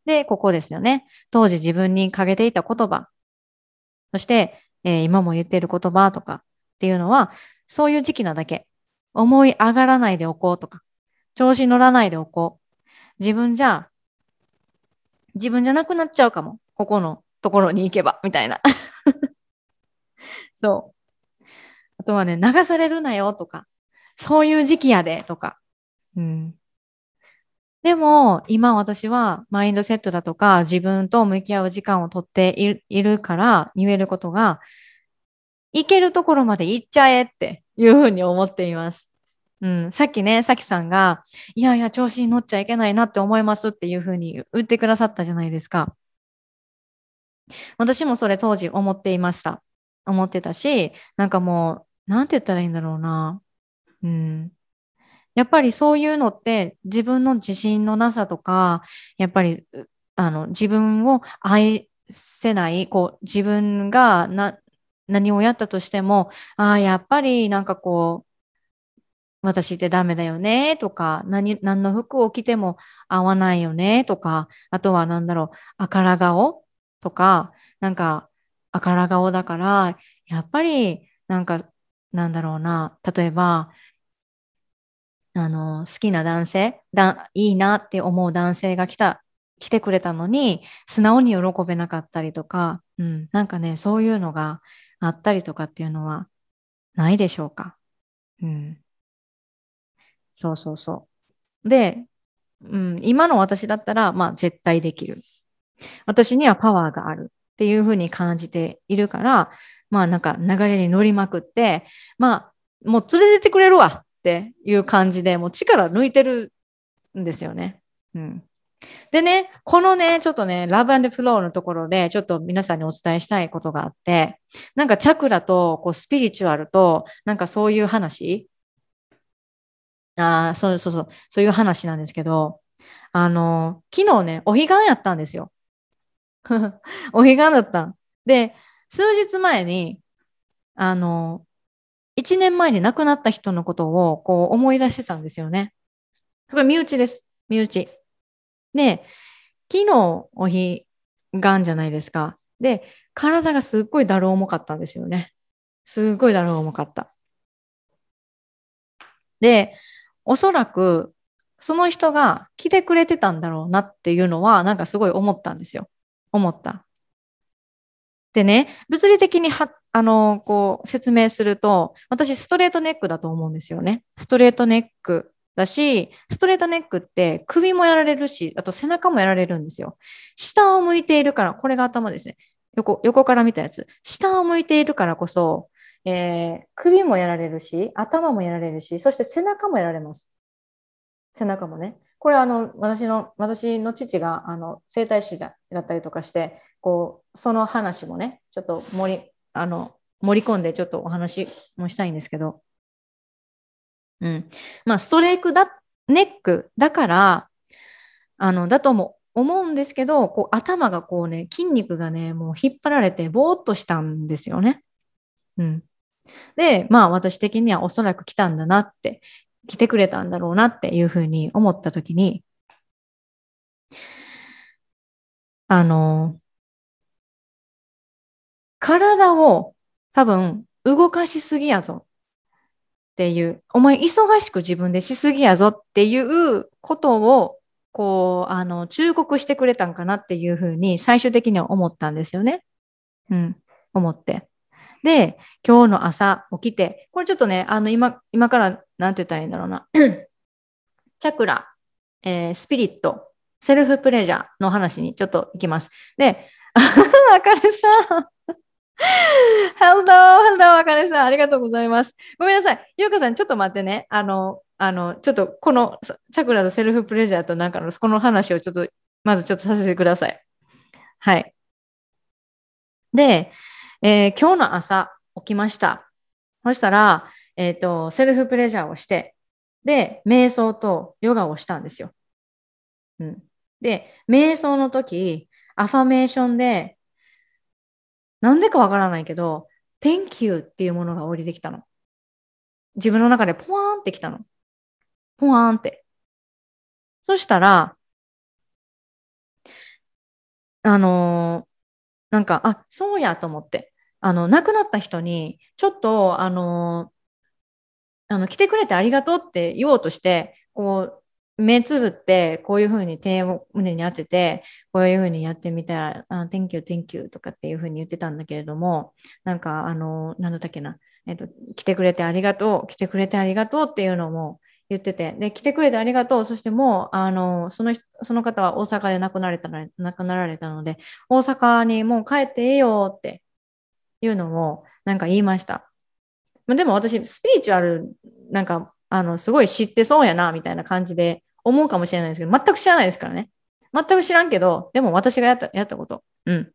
で、ここですよね。当時自分にかけていた言葉。そして、えー、今も言っている言葉とかっていうのは、そういう時期なだけ。思い上がらないでおこうとか、調子乗らないでおこう。自分じゃ、自分じゃなくなっちゃうかも。ここのところに行けば、みたいな。そう。あとはね、流されるなよとか、そういう時期やでとか。うん。でも、今私はマインドセットだとか、自分と向き合う時間をとっているから言えることが、行けるところまで行っちゃえっていうふうに思っています。うん、さっきね、さきさんが、いやいや、調子に乗っちゃいけないなって思いますっていうふうに言ってくださったじゃないですか。私もそれ当時思っていました。思ってたし、なんかもう、なんて言ったらいいんだろうな。うん。やっぱりそういうのって自分の自信のなさとか、やっぱり、あの、自分を愛せない、こう、自分がな、何をやったとしても、ああ、やっぱりなんかこう、私ってダメだよねとか、何、何の服を着ても合わないよねとか、あとは何だろう、あから顔とか、なんか、あから顔だから、やっぱり、なんか、なんだろうな、例えば、あの、好きな男性、だ、いいなって思う男性が来た、来てくれたのに、素直に喜べなかったりとか、うん、なんかね、そういうのがあったりとかっていうのはないでしょうか。うん。そうそうそう。で、うん、今の私だったら、まあ絶対できる。私にはパワーがあるっていうふうに感じているから、まあなんか流れに乗りまくって、まあもう連れてってくれるわっていう感じで、もう力抜いてるんですよね。うん。でね、このね、ちょっとね、ラブフローのところで、ちょっと皆さんにお伝えしたいことがあって、なんかチャクラとこうスピリチュアルと、なんかそういう話、ああ、そうそうそう、そういう話なんですけど、あの、昨日ね、お彼岸やったんですよ。お彼岸だった。で、数日前に、あの、一年前に亡くなった人のことをこう思い出してたんですよね。これ身内です。身内。で、昨日お日がんじゃないですか。で、体がすっごいだる重かったんですよね。すっごいだる重かった。で、おそらくその人が来てくれてたんだろうなっていうのは、なんかすごい思ったんですよ。思った。でね、物理的には、あの、こう、説明すると、私、ストレートネックだと思うんですよね。ストレートネックだし、ストレートネックって首もやられるし、あと背中もやられるんですよ。下を向いているから、これが頭ですね。横、横から見たやつ。下を向いているからこそ、えー、首もやられるし、頭もやられるし、そして背中もやられます。背中もね。これあの、私の、私の父が、あの、整体師だだったりとかして、こう、その話もね、ちょっと盛り、あの、盛り込んでちょっとお話もしたいんですけど、うん。まあ、ストレークだ、ネックだから、あの、だとも思うんですけど、こう、頭がこうね、筋肉がね、もう引っ張られて、ぼーっとしたんですよね。うん。で、まあ、私的にはおそらく来たんだなって来てくれたんだろうなっていうふうに思ったときに、あの、体を多分動かしすぎやぞっていう、お前忙しく自分でしすぎやぞっていうことを、こう、あの、忠告してくれたんかなっていうふうに最終的には思ったんですよね。うん、思って。で、今日の朝起きて、これちょっとね、あの、今、今からなんて言ったらいいんだろうな。チャクラ、えー、スピリット、セルフプレジャーの話にちょっと行きます。で、あかねさん。Hello, hello, あかねさん。ありがとうございます。ごめんなさい。ゆうかさん、ちょっと待ってね。あの、あの、ちょっとこのチャクラとセルフプレジャーとなんかの、この話をちょっと、まずちょっとさせてください。はい。で、えー、今日の朝起きました。そしたら、えっ、ー、と、セルフプレジャーをして、で、瞑想とヨガをしたんですよ。うん。で、瞑想の時、アファメーションで、なんでかわからないけど、Thank you っていうものが降りてきたの。自分の中でポワーンってきたの。ポワーンって。そしたら、あのーなんか、あ、そうやと思って。あの、亡くなった人に、ちょっと、あのーあの、来てくれてありがとうって言おうとして、こう、目つぶって、こういうふうに手を胸に当てて、こういうふうにやってみたら、あ、Thank you, thank you とかっていうふうに言ってたんだけれども、なんか、あのーなんだったっけな、えっと、来てくれてありがとう、来てくれてありがとうっていうのも言ってて、で、来てくれてありがとう、そしてもう、あの、その、その方は大阪で亡くなれたの、亡くなられたので、大阪にもう帰ってええよっていうのも、なんか言いました。でも私、スピリチュアル、なんか、あの、すごい知ってそうやな、みたいな感じで思うかもしれないですけど、全く知らないですからね。全く知らんけど、でも私がやった、やったこと、うん。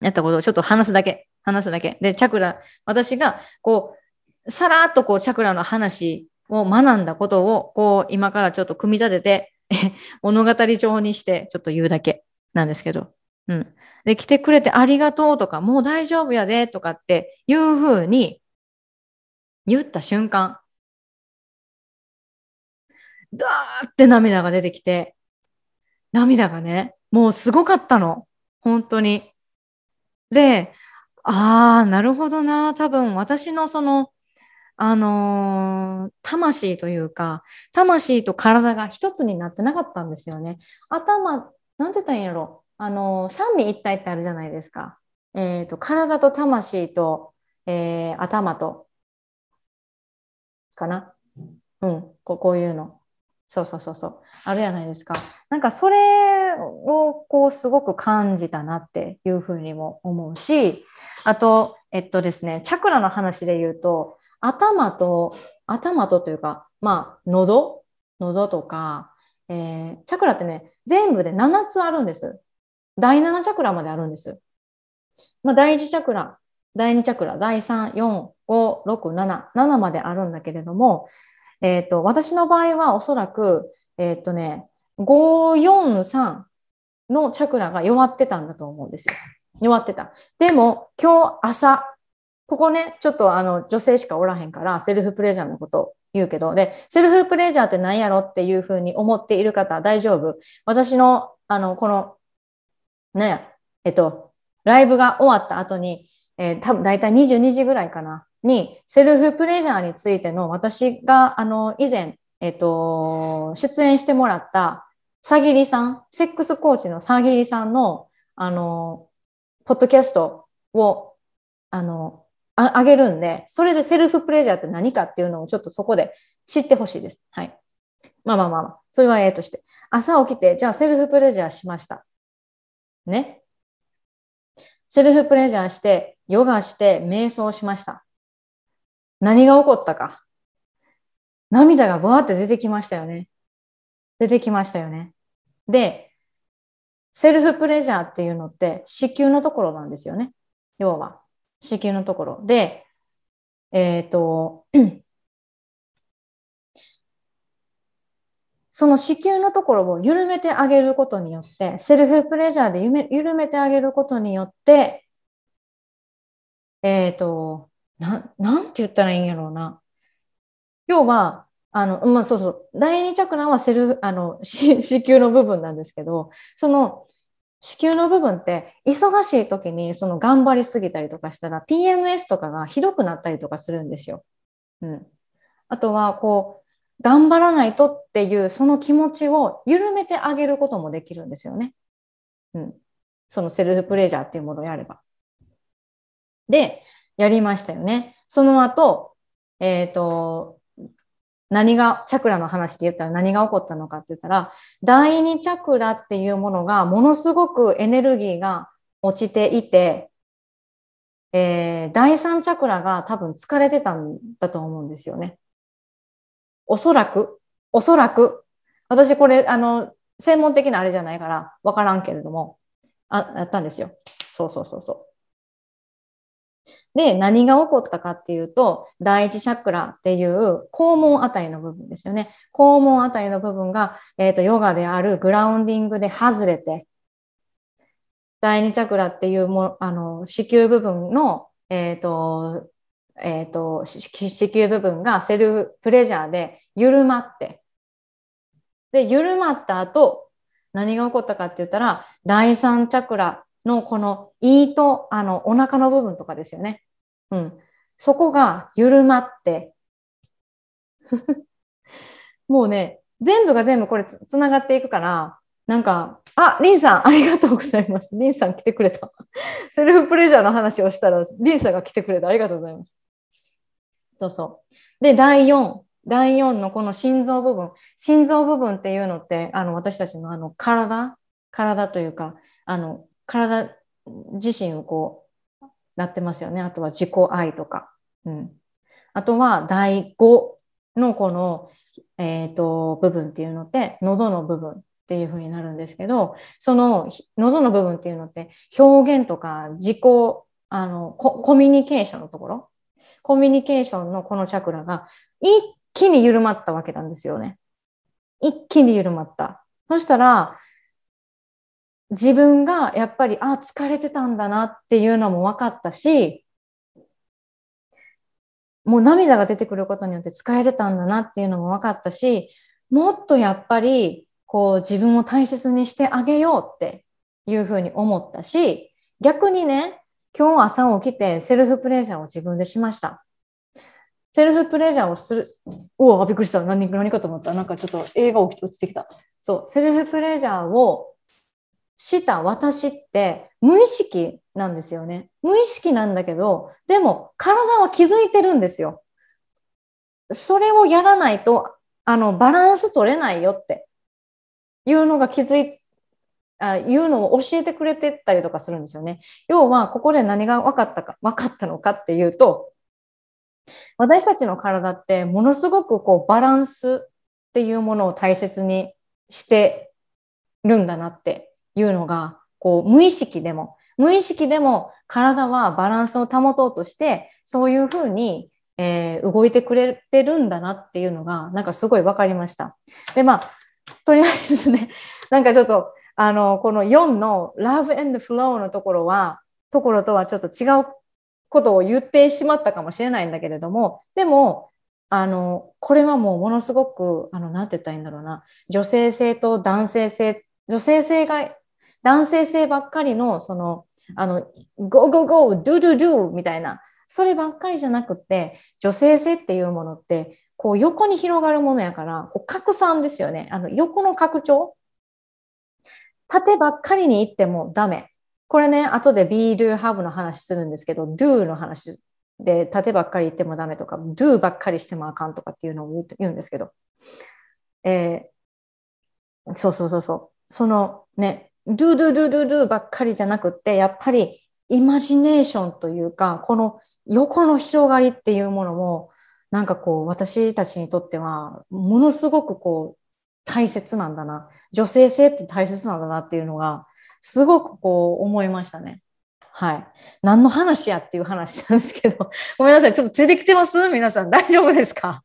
やったことをちょっと話すだけ、話すだけ。で、チャクラ、私が、こう、さらっとこう、チャクラの話を学んだことを、こう、今からちょっと組み立てて、物語帳にして、ちょっと言うだけなんですけど。うん。で、来てくれてありがとうとか、もう大丈夫やで、とかっていうふうに言った瞬間、ダーって涙が出てきて、涙がね、もうすごかったの。本当に。で、ああ、なるほどな。多分私のその、あのー魂というか、魂と体が一つになってなかったんですよね。頭、なんて言ったらいいんやろ。あのー三位一体ってあるじゃないですか。えっと、体と魂と、えー頭と、かな。うん、ここういうの。そうそうそうそう。あるじゃないですか。なんかそれをこうすごく感じたなっていうふうにも思うし、あと、えっとですね、チャクラの話で言うと、頭と、頭とというか、まあ、喉？喉とか、えーチャクラってね、全部で7つあるんです。第7チャクラまであるんです。まあ、第1チャクラ、第2チャクラ、第3、4、5、6、7、7まであるんだけれども、えっと、私の場合はおそらく、えっとね、5、4、3のチャクラが弱ってたんだと思うんですよ。弱ってた。でも、今日朝、ここね、ちょっとあの、女性しかおらへんから、セルフプレジャーのこと言うけど、で、セルフプレジャーって何やろっていうふうに思っている方、大丈夫私の、あの、この、ね、えっと、ライブが終わった後に、えー、多分大体22時ぐらいかな、に、セルフプレジャーについての私が、あの、以前、えっと、出演してもらった、さぎりさん、セックスコーチのさぎりさんの、あの、ポッドキャストを、あの、あげるんで、それでセルフプレジャーって何かっていうのをちょっとそこで知ってほしいです。はい。まあまあまあまあ、それはええとして。朝起きて、じゃあセルフプレジャーしました。ね。セルフプレジャーして、ヨガして、瞑想しました。何が起こったか。涙がブワーって出てきましたよね。出てきましたよね。で、セルフプレジャーっていうのって子宮のところなんですよね。要は。子宮のところ。で、えっ、と、その子宮のところを緩めてあげることによって、セルフプレジャーでゆめ緩めてあげることによって、えっ、と、な、なんて言ったらいいんやろうな。要は、あの、まあ、そうそう、第二チャクラはセル、あの、子宮の部分なんですけど、その、子宮の部分って、忙しい時に、その頑張りすぎたりとかしたら、PMS とかがひどくなったりとかするんですよ。うん。あとは、こう、頑張らないとっていう、その気持ちを緩めてあげることもできるんですよね。うん。そのセルフプレジャーっていうものをやれば。で、やりましたよね。その後、えっ、と、何が、チャクラの話で言ったら何が起こったのかって言ったら、第二チャクラっていうものがものすごくエネルギーが落ちていて、えー第三チャクラが多分疲れてたんだと思うんですよね。おそらく、おそらく、私これ、あの、専門的なあれじゃないからわからんけれども、あ、やったんですよ。そうそうそうそう。で、何が起こったかっていうと、第一チャクラっていう肛門あたりの部分ですよね。肛門あたりの部分が、えっ、と、ヨガであるグラウンディングで外れて、第二チャクラっていうも、あの、子宮部分の、えっ、と、えっ、と、子宮部分がセルフプレジャーで緩まって、で、緩まった後、何が起こったかって言ったら、第三チャクラのこの胃とあのお腹の部分とかですよね。うん。そこが緩まって、もうね、全部が全部これつつながっていくから、なんか、あ、リンさん、ありがとうございます。リンさん来てくれた。セルフプレジャーの話をしたら、リンさんが来てくれた。ありがとうございます。そうそう。で、第4。第4のこの心臓部分。心臓部分っていうのって、あの、私たちのあの、体、体というか、あの、体自身をこう、なってますよね。あとは自己愛とか。うん。あとは、第5のこの、え、ー、と、部分っていうのって、喉の部分っていうふうになるんですけど、その喉の部分っていうのって表現とか自己、あの、コミュニケーションのところ、コミュニケーションのこのチャクラが一気に緩まったわけなんですよね。一気に緩まった。そしたら、自分がやっぱり、あ、疲れてたんだなっていうのも分かったし、もう涙が出てくることによって疲れてたんだなっていうのも分かったし、もっとやっぱり、こう自分を大切にしてあげようっていうふうに思ったし、逆にね、今日朝起きてセルフプレジャーを自分でしました。セルフプレジャーをする。おお、びっくりした。何何かと思った。なんかちょっと映画落ちてきた。そう、セルフプレジャーをした私って無意識なんですよね。無意識なんだけど、でも体は気づいてるんですよ。それをやらないと、あの、バランス取れないよっていうのが気づいあいうのを教えてくれてたりとかするんですよね。要は、ここで何が分かったか、分かったのかっていうと、私たちの体ってものすごくこうバランスっていうものを大切にしてるんだなっていうのが、こう無意識でも、無意識でも体はバランスを保とうとして、そういうふうに、えー、動いてくれてるんだなっていうのが、なんかすごい分かりました。で、まあ、とりあえずね、なんかちょっと、あの、この4の Love and Flow のところは、ところとはちょっと違うことを言ってしまったかもしれないんだけれども、でも、あの、これはもうものすごく、あの、なんて言ったらいいんだろうな、女性性と男性性、女性性が、男性性ばっかりの、その、あの、go, go, go, do, do, do みたいな、そればっかりじゃなくて、女性性っていうものって、こう横に広がるものやから、こう拡散ですよね。あの横の拡張。縦ばっかりに行ってもダメ。これね、後で be, do, have の話するんですけど、do の話で縦ばっかり行ってもダメとか、do ばっかりしてもあかんとかっていうのを言うんですけど、えー、そうそうそうそう。そのね、do, do, do, do, do ばっかりじゃなくって、やっぱりイマジネーションというか、この横の広がりっていうものも、なんかこう私たちにとってはものすごくこう大切なんだな女性性って大切なんだなっていうのがすごくこう思いましたね。はい。何の話やっていう話なんですけど、ごめんなさい。ちょっとついてきてます？皆さん。大丈夫ですか？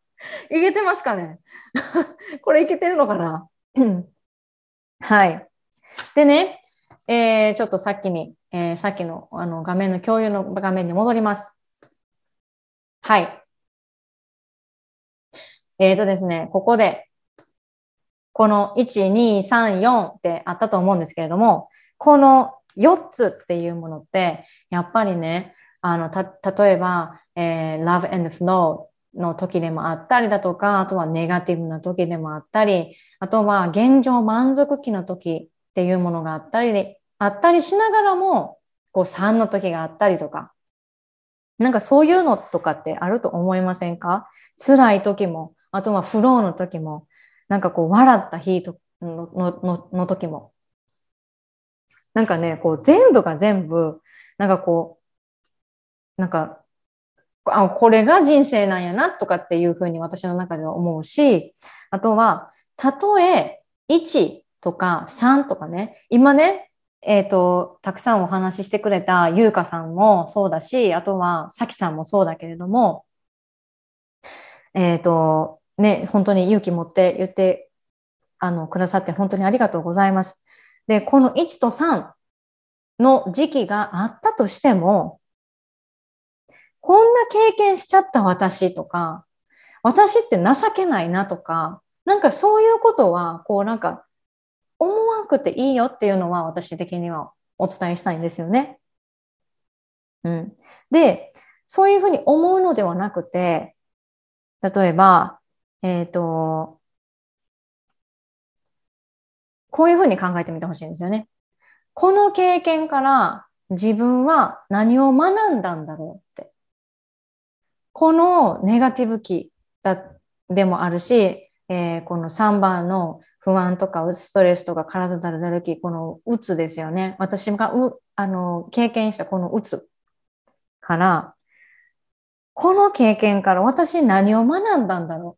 いけてますかね？これいけてるのかな？はい。でね、えー、ちょっとさっきに、えー、さっきのあの画面の共有の画面に戻ります。はい。えっ、ー、とですね、ここで、この1、2、3、4ってあったと思うんですけれども、この4つっていうものって、やっぱりね、あの、た、例えば、えー、love and flow の時でもあったりだとか、あとはネガティブな時でもあったり、あとは現状満足期の時っていうものがあったり、あったりしながらも、こう3の時があったりとか、なんかそういうのとかってあると思いませんか？辛い時も、あとはフローの時も、なんかこう笑った日のののの時も。なんかね、こう全部が全部、なんかこう、なんか、あ、これが人生なんやなとかっていうふうに私の中では思うし、あとは、たとえ1とか3とかね、今ね、えっ、ー、と、たくさんお話ししてくれた優香さんもそうだし、あとはさきさんもそうだけれども、えっ、ー、と、ね、本当に勇気持って言ってあのくださって本当にありがとうございます。で、この1と3の時期があったとしても、こんな経験しちゃった私とか、私って情けないなとか、なんかそういうことは、こうなんか、くていいよっていうのは私的にはお伝えしたいんですよね。うん。で、そういうふうに思うのではなくて、例えば、えっ、ー、と、こういうふうに考えてみてほしいんですよね。この経験から自分は何を学んだんだろうって。このネガティブ期だでもあるし、えー、この3番の不安とかストレスとか体だるだるき、このうつですよね。私がうあの経験したこのうつから、この経験から私何を学んだんだろう？っ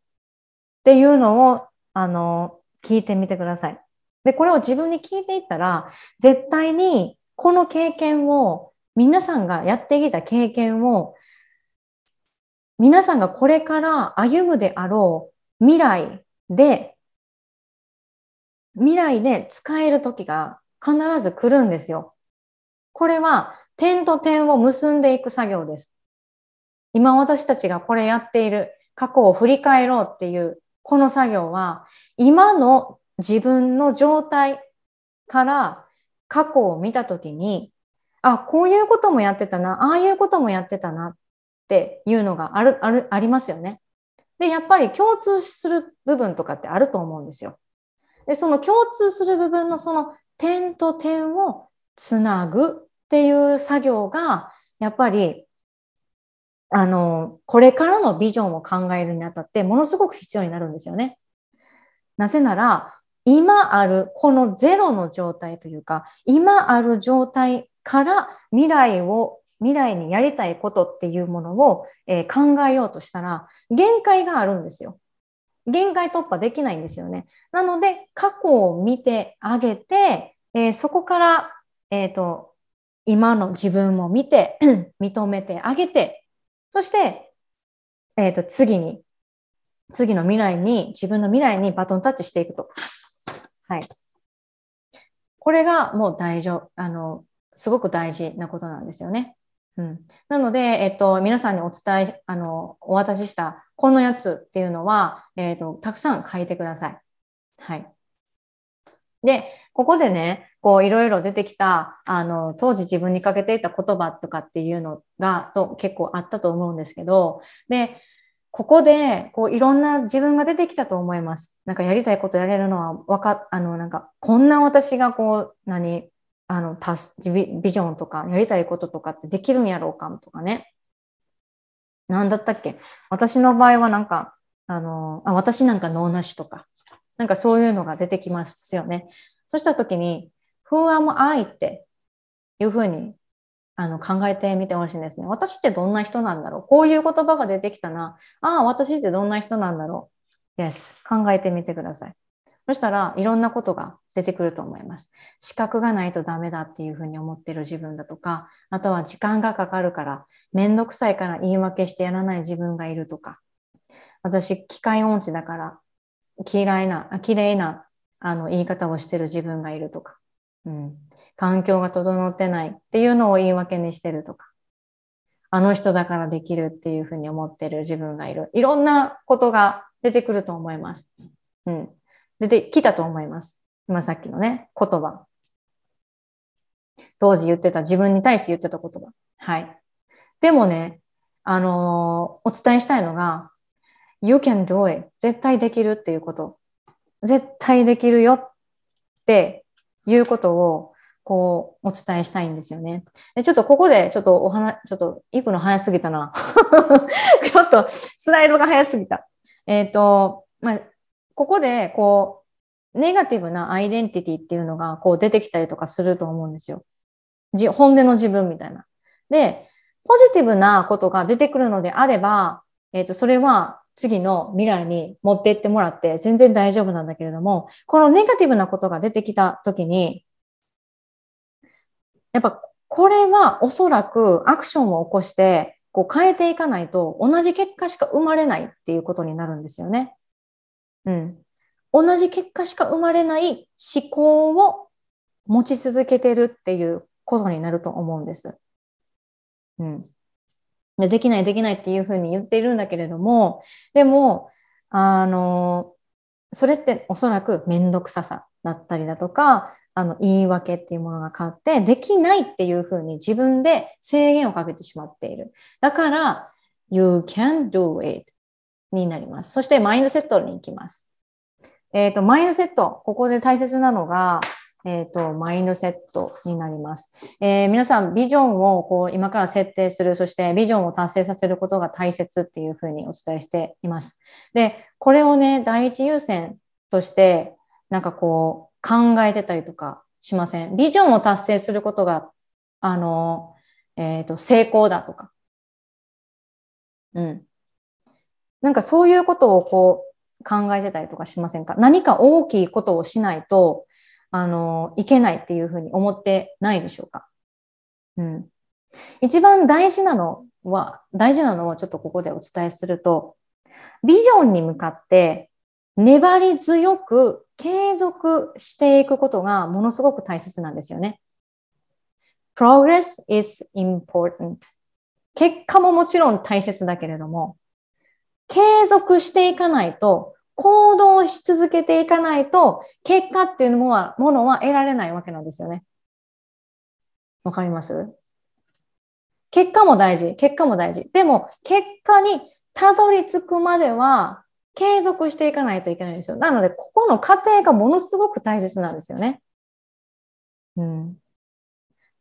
ていうのをあの聞いてみてください。で、これを自分に聞いていったら、絶対にこの経験を、皆さんがやってきた経験を、皆さんがこれから歩むであろう未来で、未来で使える時が必ず来るんですよ。これは点と点を結んでいく作業です。今私たちがこれやっている過去を振り返ろうっていうこの作業は今の自分の状態から過去を見たときに、あ、こういうこともやってたな、ああいうこともやってたなっていうのがある、ある、ありますよね。で、やっぱり共通する部分とかってあると思うんですよ。で、その共通する部分のその点と点をつなぐっていう作業が、やっぱり、あの、これからのビジョンを考えるにあたってものすごく必要になるんですよね。なぜなら、今あるこのゼロの状態というか、今ある状態から未来を、未来にやりたいことっていうものを、えー、考えようとしたら、限界があるんですよ。限界突破できないんですよね。なので、過去を見てあげて、えー、そこから、えっ、ー、と、今の自分も見て、認めてあげて、そして、えっ、と、次に、次の未来に、自分の未来にバトンタッチしていくと。はい。これがもう大丈夫、あの、すごく大事なことなんですよね。うん、なので、えっと、皆さんにお伝え、あの、お渡ししたこのやつっていうのは、えっと、たくさん書いてください。はい。で、ここでね、こういろいろ出てきた、あの、当時自分にかけていた言葉とかっていうのが、と結構あったと思うんですけど、で、ここで、こう、いろんな自分が出てきたと思います。なんかやりたいことやれるのは、わか、あの、なんか、こんな私がこう、何、あの、たす、ビジョンとか、やりたいこととかってできるんやろうかとかね。なんだったっけ？私の場合はなんか、あの、あ私なんか脳なしとか、なんかそういうのが出てきますよね。そした時に、Who am I? っていうふうにあの考えてみてほしいんですね。私ってどんな人なんだろう？こういう言葉が出てきたな。ああ、私ってどんな人なんだろう ?Yes。考えてみてください。そしたらいろんなことが出てくると思います。資格がないとダメだっていうふうに思ってる自分だとか、あとは時間がかかるから、めんどくさいから言い訳してやらない自分がいるとか、私、機械音痴だから、嫌いな、綺麗なあの言い方をしてる自分がいるとか、うん、環境が整ってないっていうのを言い訳にしてるとか、あの人だからできるっていうふうに思ってる自分がいる。いろんなことが出てくると思います。うん。出てきたと思います。今さっきのね、言葉。当時言ってた、自分に対して言ってた言葉。はい。でもね、あのー、お伝えしたいのが、You can do it. 絶対できるっていうこと。絶対できるよっていうことをこう、お伝えしたいんですよね。でちょっとここで、ちょっとお話、ちょっと行くの早すぎたな。ちょっとスライドが早すぎた。えっ、ー、と、まあ、ここで、こう、ネガティブなアイデンティティっていうのが、こう出てきたりとかすると思うんですよ。じ本音の自分みたいな。で、ポジティブなことが出てくるのであれば、えっ、ー、と、それは次の未来に持っていってもらって全然大丈夫なんだけれども、このネガティブなことが出てきた時に、やっぱこれはおそらくアクションを起こしてこう変えていかないと同じ結果しか生まれないっていうことになるんですよね。うん。同じ結果しか生まれない思考を持ち続けてるっていうことになると思うんです。うん。でできないできないっていうふうに言っているんだけれども、でも、あの、それっておそらくめんどくささだったりだとか、あの、言い訳っていうものが変わって、できないっていうふうに自分で制限をかけてしまっている。だから、you can do it になります。そしてマインドセットに行きます。えっ、ー、と、マインドセット。ここで大切なのが、えっ、ー、と、マインドセットになります。えー、皆さん、ビジョンをこう今から設定する、そしてビジョンを達成させることが大切っていうふうにお伝えしています。で、これをね、第一優先として、なんかこう、考えてたりとかしません？ビジョンを達成することが、あの、えっ、ー、と、成功だとか。うん。なんかそういうことをこう考えてたりとかしませんか？何か大きいことをしないと、あの、いけないっていうふうに思ってないでしょうか？うん。一番大事なのは、大事なのをちょっとここでお伝えすると、ビジョンに向かって粘り強く継続していくことがものすごく大切なんですよね。Progress is important. 結果ももちろん大切だけれども、継続していかないと、行動し続けていかないと、結果っていうのは、ものは得られないわけなんですよね。わかります？結果も大事。結果も大事。でも、結果にたどり着くまでは、継続していかないといけないんですよ。なので、ここの過程がものすごく大切なんですよね。うん。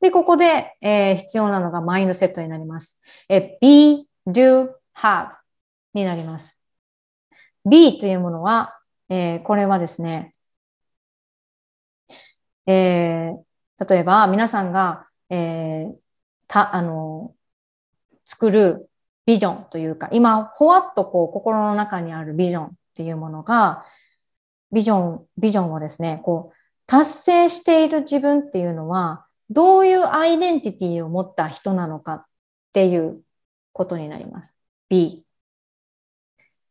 で、ここで、えー、必要なのがマインドセットになります。え be, do, have になります。B というものは、えー、これはですね、えー、例えば皆さんが、えー、た、あの、作るビジョンというか、今、ほわっとこう、心の中にあるビジョンっていうものが、ビジョン、ビジョンをですね、こう、達成している自分っていうのは、どういうアイデンティティを持った人なのかっていうことになります。B。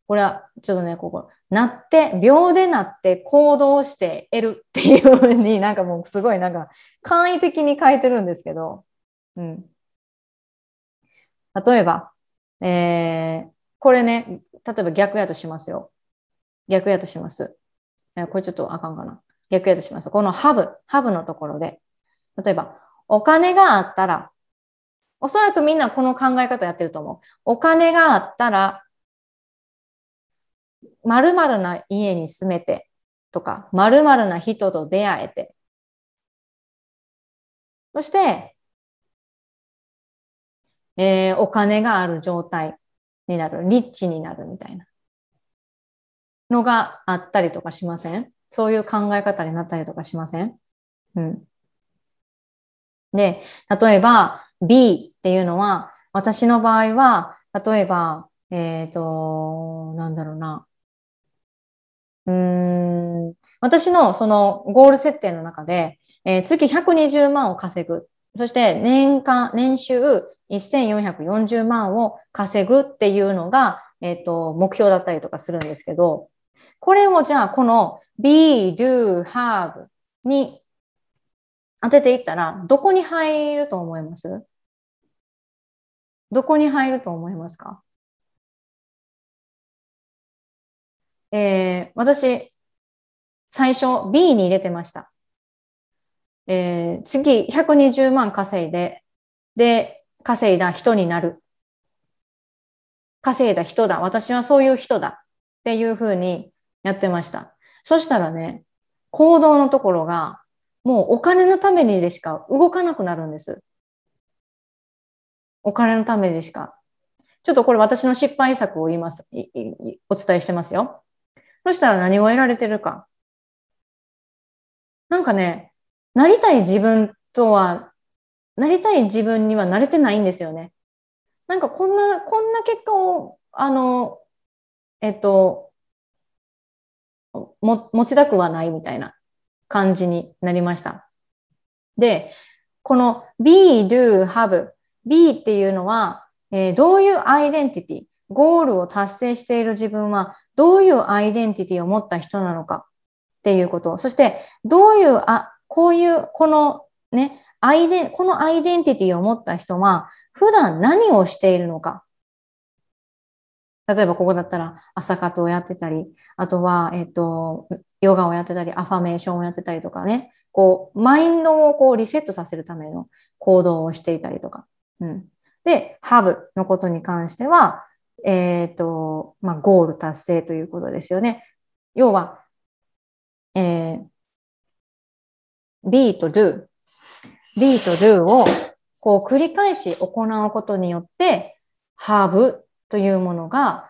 これは、ちょっとね、ここ、なって、秒でなって行動して得るっていうふうになんかもうすごいなんか簡易的に書いてるんですけど、うん。例えば、えー、これね、例えば逆やとしますよ。逆やとします。えこれちょっとあかんかな。逆やとします。このハブ、ハブのところで、例えば、お金があったら、おそらくみんなこの考え方やってると思う。お金があったら、〇〇な家に住めてとか、〇〇な人と出会えて。そして、えー、お金がある状態になる、リッチになるみたいなのがあったりとかしません？そういう考え方になったりとかしません？うん。で、例えば B っていうのは、私の場合は、例えば、えっ、ー、と、なんだろうな。うん、私のそのゴール設定の中で、えー、月120万を稼ぐ。そして年間、年収1440万を稼ぐっていうのが、えっ、ー、と、目標だったりとかするんですけど、これをじゃあこの be, do, have に当てていったら、どこに入ると思います？どこに入ると思いますか？えー、私、最初 B に入れてました。えー、次120万稼いで、で、稼いだ人になる。稼いだ人だ。私はそういう人だ。っていうふうにやってました。そしたらね、行動のところが、もうお金のためにでしか動かなくなるんです。お金のためでしか。ちょっとこれ私の失敗作を言います。お伝えしてますよ。そしたら何を得られてるか。なんかね、なりたい自分とは、なりたい自分には慣れてないんですよね。なんかこんな、こんな結果を、あの、えっと、も、持ちたくはないみたいな感じになりました。で、この be, do, have, be っていうのは、えー、どういうアイデンティティ、ゴールを達成している自分はどういうアイデンティティを持った人なのかっていうこと。そして、どういう、あ、こういう、このね、アイデン、このアイデンティティを持った人は、普段何をしているのか。例えばここだったら朝活をやってたり、あとは、えっ、と、ヨガをやってたり、アファメーションをやってたりとかね、こう、マインドをこうリセットさせるための行動をしていたりとか。うん。で、ハブのことに関しては、えっ、と、まあ、ゴール達成ということですよね。要は、えー、B と do、B と do をこう繰り返し行うことによって、ハーブというものが、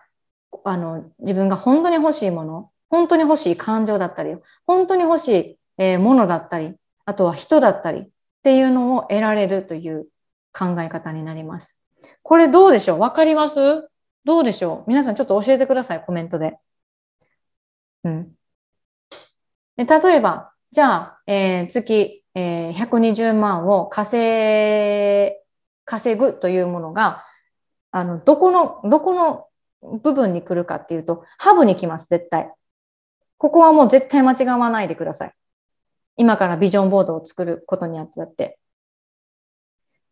あの、自分が本当に欲しいもの、本当に欲しい感情だったり、本当に欲しい、えー、ものだったり、あとは人だったりっていうのを得られるという考え方になります。これどうでしょう？わかります？どうでしょう？皆さんちょっと教えてください、コメントで。うん。例えば、じゃあ、えー、月、えー、120万を稼、稼ぐというものが、あの、どこの、どこの部分に来るかっていうと、ハブに来ます、絶対。ここはもう絶対間違わないでください。今からビジョンボードを作ることにあって。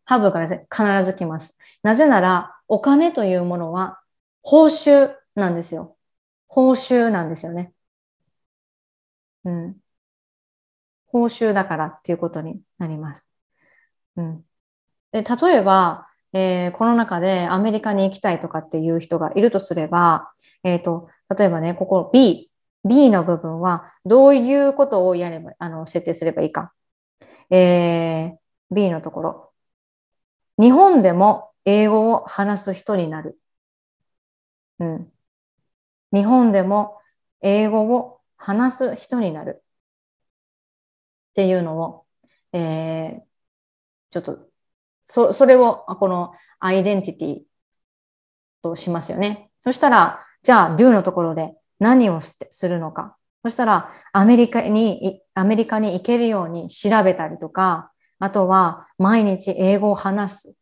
ハブが必ず来ます。なぜなら、お金というものは報酬なんですよ。報酬なんですよね。うん。報酬だからっていうことになります。うん。で、例えば、えー、この中でアメリカに行きたいとかっていう人がいるとすれば、えっ、ー、と、例えばね、ここ B、B の部分はどういうことをやれば、あの、設定すればいいか。えー、B のところ。日本でも英語を話す人になる。うん。日本でも英語を話す人になる。っていうのを、えー、ちょっと、そ、それを、このアイデンティティとしますよね。そしたら、じゃあ、do のところで何をするのか。そしたら、アメリカに、アメリカに行けるように調べたりとか、あとは、毎日英語を話す。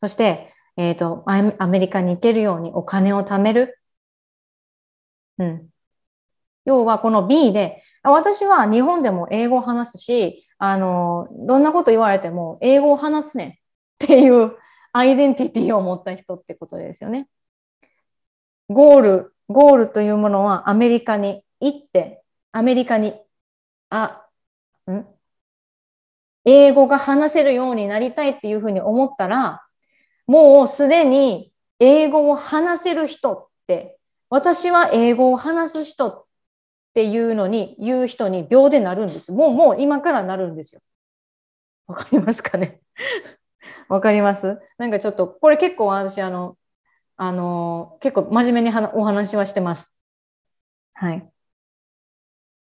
そして、えっ、ー、と、アメリカに行けるようにお金を貯める。うん。要は、この B で、私は日本でも英語を話すし、あの、どんなこと言われても英語を話すねっていうアイデンティティを持った人ってことですよね。ゴール、ゴールというものはアメリカに行って、アメリカに、あ、ん？英語が話せるようになりたいっていうふうに思ったら、もうすでに英語を話せる人って、私は英語を話す人っていうのに、言う人に秒でなるんです。もう、もう今からなるんですよ。わかりますかね？わかります？なんかちょっと、これ結構私、あの、あの、結構真面目にお話はしてます。はい。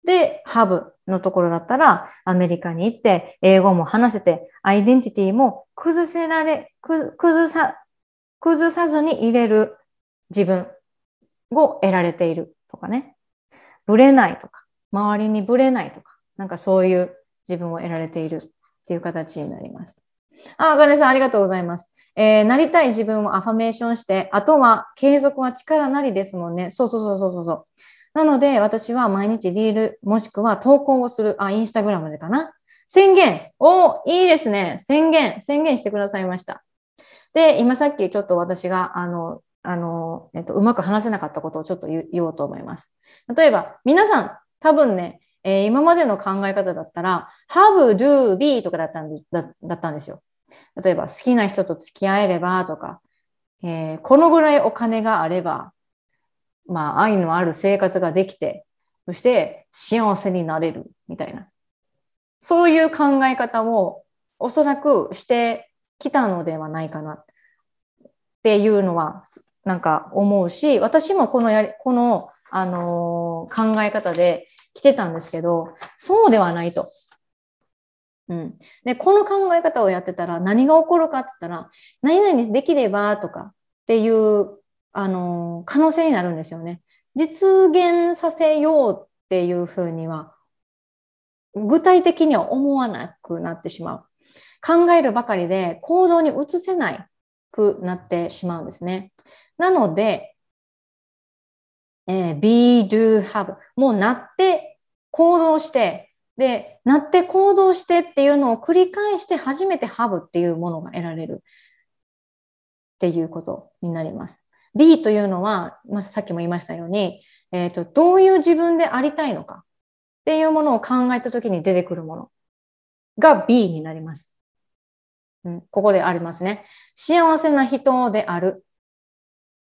で、ハブのところだったら、アメリカに行って、英語も話せて、アイデンティティも崩せられ、崩さ、崩さずに入れる自分を得られているとかね。ぶれないとか、周りにぶれないとか、なんかそういう自分を得られているっていう形になります。あ、あかねさんありがとうございます。えー、なりたい自分をアファメーションして、あとは継続は力なりですもんね。そうそうそうそうそう。なので、私は毎日リール、もしくは投稿をする、あ、インスタグラムでかな。宣言。おいいですね。宣言。宣言してくださいました。で、今さっきちょっと私が、あの、あの、えっと、うまく話せなかったことをちょっと言おうと思います。例えば、皆さん、多分ね、えー、今までの考え方だったら、have, do, be とかだったんだだったんですよ。例えば、好きな人と付き合えればとか、えー、このぐらいお金があれば、まあ、愛のある生活ができて、そして幸せになれるみたいな。そういう考え方をおそらくしてきたのではないかなっていうのはなんか思うし、私もこのやり、この、あのー、考え方で来てたんですけど、そうではないと。うん。で、この考え方をやってたら何が起こるかって言ったら、何々できればとかっていう、あの、可能性になるんですよね。実現させようっていうふうには、具体的には思わなくなってしまう。考えるばかりで行動に移せなくなってしまうんですね。なので、えー、be, do, have もうなって行動して、で、なって行動してっていうのを繰り返して初めて have っていうものが得られるっていうことになります。B というのは、まあ、さっきも言いましたように、え、ー、と、どういう自分でありたいのかっていうものを考えたときに出てくるものが B になります。うん、ここでありますね。幸せな人である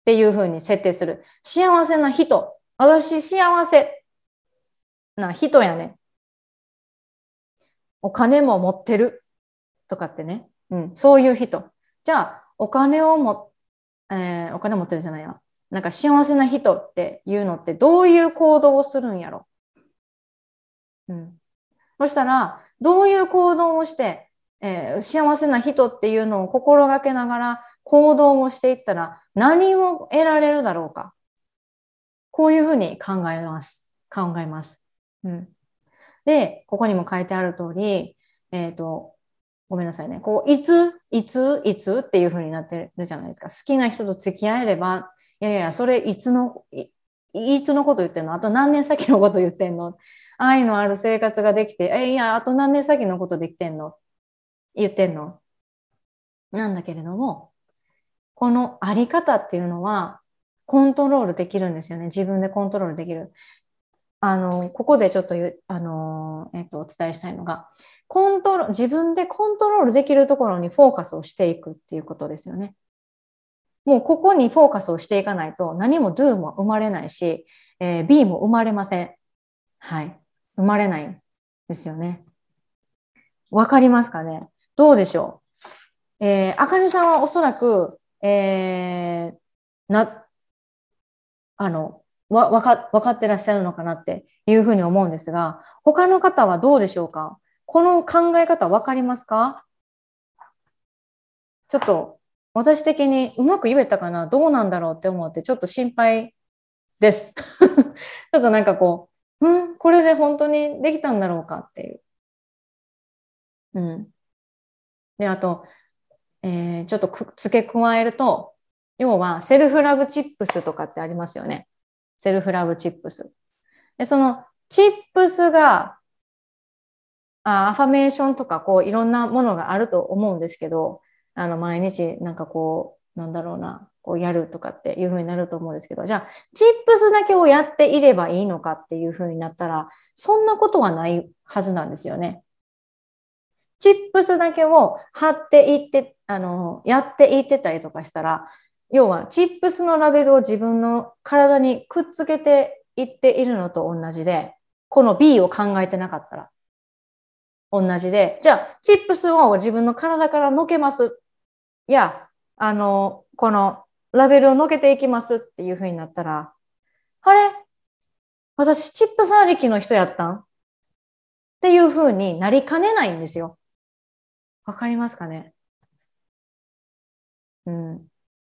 っていうふうに設定する。幸せな人。私幸せな人やね。お金も持ってるとかってね。うん、そういう人。じゃあ、お金をも、えー、お金持ってるじゃないよ。なんか幸せな人っていうのってどういう行動をするんやろ。うん。そしたら、どういう行動をして、えー、幸せな人っていうのを心がけながら行動をしていったら何を得られるだろうか。こういうふうに考えます。考えます。うん。で、ここにも書いてある通り、えっ、ー、と、ごめんなさいね。こう、いつ、いつ、いつっていうふうになってるじゃないですか。好きな人と付き合えれば、いやいや、それいつの、いいつのこと言ってんの？あと何年先のこと言ってんの？愛のある生活ができて、え、いや、あと何年先のことできてんの？言ってんの？なんだけれども、このあり方っていうのは、コントロールできるんですよね。自分でコントロールできる。あの、ここでちょっとあの、えっと、お伝えしたいのが、コントロ自分でコントロールできるところにフォーカスをしていくっていうことですよね。もうここにフォーカスをしていかないと何も do も生まれないし、えー、B も生まれません。はい。生まれないんですよね。わかりますかね？どうでしょう？えー、あかねさんはおそらく、えー、な、あの、わ、わか、わかってらっしゃるのかなっていうふうに思うんですが、他の方はどうでしょうか？この考え方わかりますか？ちょっと私的にうまく言えたかな？どうなんだろうって思ってちょっと心配です。ちょっとなんかこう、うん、これで本当にできたんだろうかっていう。うん。で、あと、えー、ちょっと付け加えると、要は self love tips とかってありますよね。 self love tips。で、その tips が、あアファメーションとかこういろんなものがあると思うんですけど、あの毎日なんかこう、なんだろうな、こうやるとかっていうふうになると思うんですけど、じゃあ、チップスだけをやっていればいいのかっていうふうになったら、そんなことはないはずなんですよね。チップスだけを貼っていって、あの、やっていってたりとかしたら、要はチップスのラベルを自分の体にくっつけていっているのと同じで、この B を考えてなかったら同じで、じゃあチップスを自分の体からのけます。いや、あの、このラベルをのけていきますっていうふうになったら、あれ？私チップスありきの人やったん？っていうふうになりかねないんですよ。わかりますかね？うん。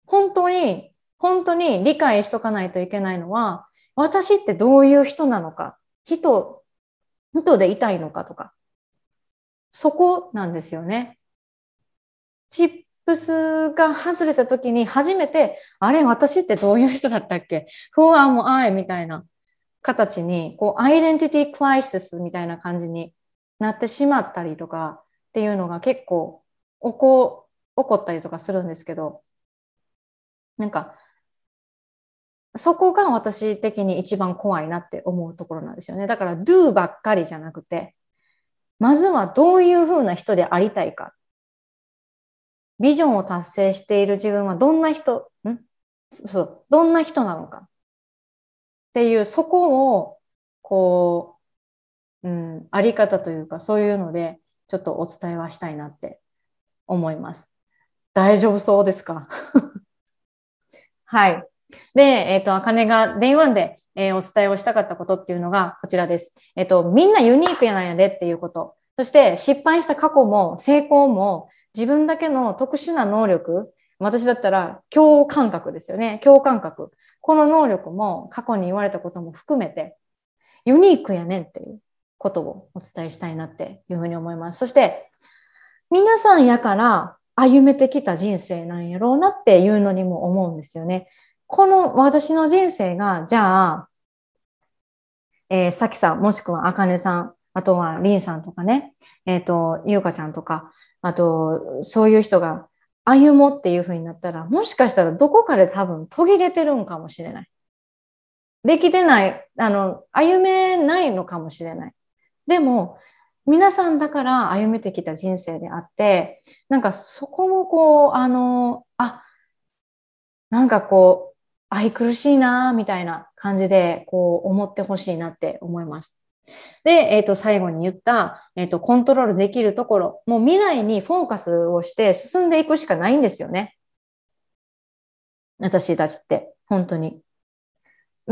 本当に、本当に理解しとかないといけないのは、私ってどういう人なのか、人、人でいたいのかとか、そこなんですよね。チップスが外れた時に初めて、あれ、私ってどういう人だったっけ？不安もあいみたいな形に、こう、アイデンティティクライシスみたいな感じになってしまったりとかっていうのが結構起こ、起こったりとかするんですけど、なんか、そこが私的に一番怖いなって思うところなんですよね。だから do ばっかりじゃなくて、まずはどういうふうな人でありたいか。ビジョンを達成している自分はどんな人、ん？そう、どんな人なのか。っていう、そこを、こう、うん、あり方というか、そういうので、ちょっとお伝えはしたいなって思います。大丈夫そうですか？はい。で、えっ、ー、と、あかねが電話で、えー、お伝えをしたかったことっていうのがこちらです。えっ、ー、と、みんなユニークやなんやでっていうこと。そして失敗した過去も成功も自分だけの特殊な能力、私だったら共感覚ですよね。共感覚。この能力も過去に言われたことも含めてユニークやねんっていうことをお伝えしたいなっていうふうに思います。そして皆さんやから歩めてきた人生なんやろうなっていうのにも思うんですよね。この私の人生が、じゃあ、えー、さきさん、もしくはあかねさん、あとはりんさんとかね、えっ、ー、と、ゆうかちゃんとか、あと、そういう人が歩もうっていう風になったら、もしかしたらどこかで多分途切れてるんかもしれない。できてない、あの、歩めないのかもしれない。でも、皆さんだから歩めてきた人生であって、なんかそこもこう、あの、あ、なんかこう、愛くるしいな、みたいな感じで、こう、思ってほしいなって思います。で、えっ、ー、と、最後に言った、えっ、ー、と、コントロールできるところ、もう未来にフォーカスをして進んでいくしかないんですよね。私たちって、本当に。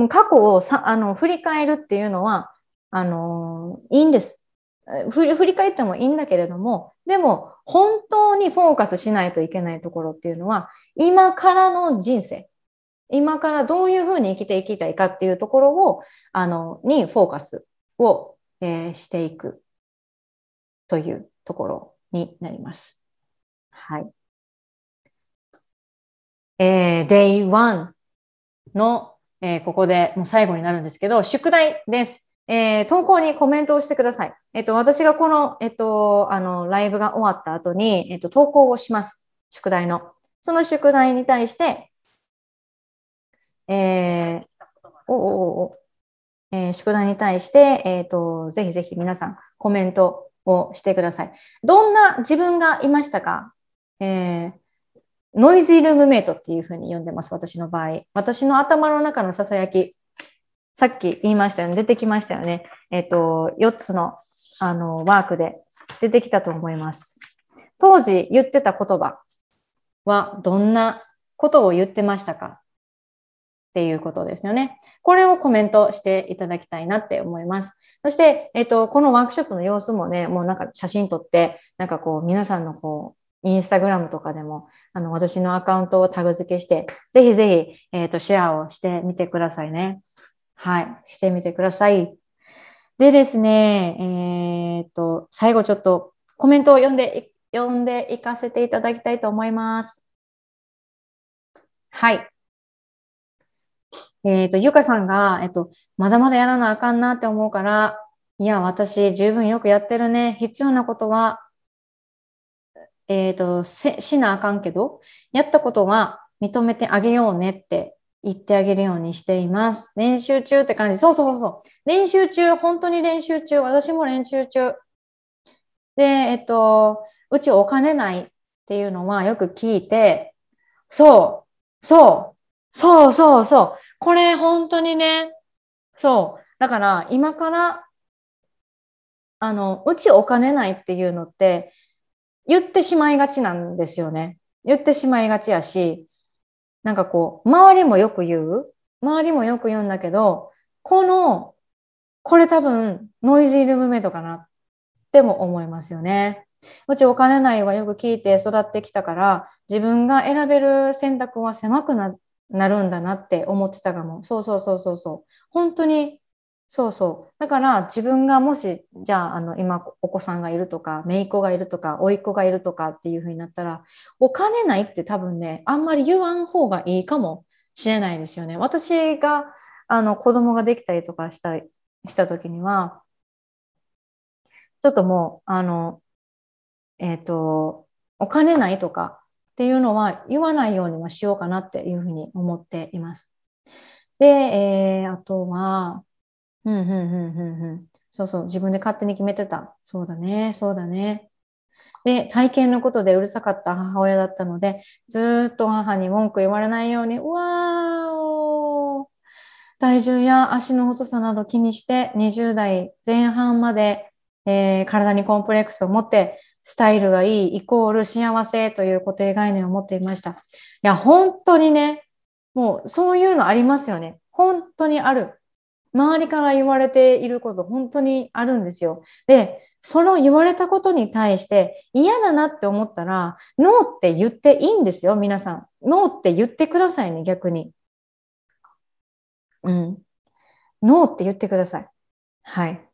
過去をさあの振り返るっていうのは、あのいいんです。振り返ってもいいんだけれども、でも本当にフォーカスしないといけないところっていうのは、今からの人生、今からどういうふうに生きていきたいかっていうところを、あの、にフォーカスを、えー、していくというところになります。はい。えー、Day1 の、えー、ここでもう最後になるんですけど、宿題です。えー、投稿にコメントをしてください。えっ、と、私がこの、えっ、と、あの、ライブが終わった後に、えっ、と、投稿をします。宿題の。その宿題に対して、えー、おおおえー、宿題に対して、えっ、と、ぜひぜひ皆さんコメントをしてください。どんな自分がいましたか？えー、ノイズイルームメイトっていうふうに呼んでます、私の場合。私の頭の中のささやき。さっき言いましたよね。出てきましたよね。えっ、ー、と、4つの、あの、ワークで出てきたと思います。当時言ってた言葉はどんなことを言ってましたか？っていうことですよね。これをコメントしていただきたいなって思います。そして、えっ、ー、と、このワークショップの様子もね、もうなんか写真撮って、なんかこう、皆さんのこう、インスタグラムとかでも、あの、私のアカウントをタグ付けして、ぜひぜひ、えっ、ー、と、シェアをしてみてくださいね。はい、してみてください。でですね、えっ、と、最後ちょっとコメントを読んで、読んでいかせていただきたいと思います。はい。えっ、と、ゆかさんが、えっ、と、まだまだやらなあかんなって思うから、いや、私十分よくやってるね。必要なことは、えっ、と、しなあかんけど、やったことは認めてあげようねって言ってあげるようにしています。練習中って感じ。そうそうそう。練習中、本当に練習中。私も練習中。で、えっと、うちお金ないっていうのはよく聞いて、そう、そう、そうそうそう。これ本当にね、そう。だから今から、あの、うちお金ないっていうのって言ってしまいがちなんですよね。言ってしまいがちやし、なんかこう、周りもよく言う？周りもよく言うんだけど、この、これ多分ノイズイルームメイトかな？っても思いますよね。うちお金ないはよく聞いて育ってきたから、自分が選べる選択は狭くなるんだなって思ってたかも。そうそうそうそうそう。本当にそうそう。だから自分がもし、じゃあ、あの、今お子さんがいるとか、姪っ子がいるとか、甥っ子がいるとかっていうふうになったら、お金ないって多分ね、あんまり言わん方がいいかもしれないですよね。私が、あの、子供ができたりとかしたした時には、ちょっともう、あの、えっ、ー、と、お金ないとかっていうのは言わないようにはしようかなっていうふうに思っています。で、えー、あとは、うん、うん、うん、うん、うん。そうそう、自分で勝手に決めてた。そうだね、そうだね。で、体験のことでうるさかった母親だったので、ずっと母に文句言われないように、うわー体重や足の細さなど気にして20代前半まで、えー、体にコンプレックスを持ってスタイルがいいイコール幸せという固定概念を持っていました。いや、本当にね、もうそういうのありますよね。本当にある。周りから言われていること本当にあるんですよ。で、その言われたことに対して嫌だなって思ったら、ノーって言っていいんですよ、皆さん。ノーって言ってくださいね、逆に。うん。ノーって言ってください。はい。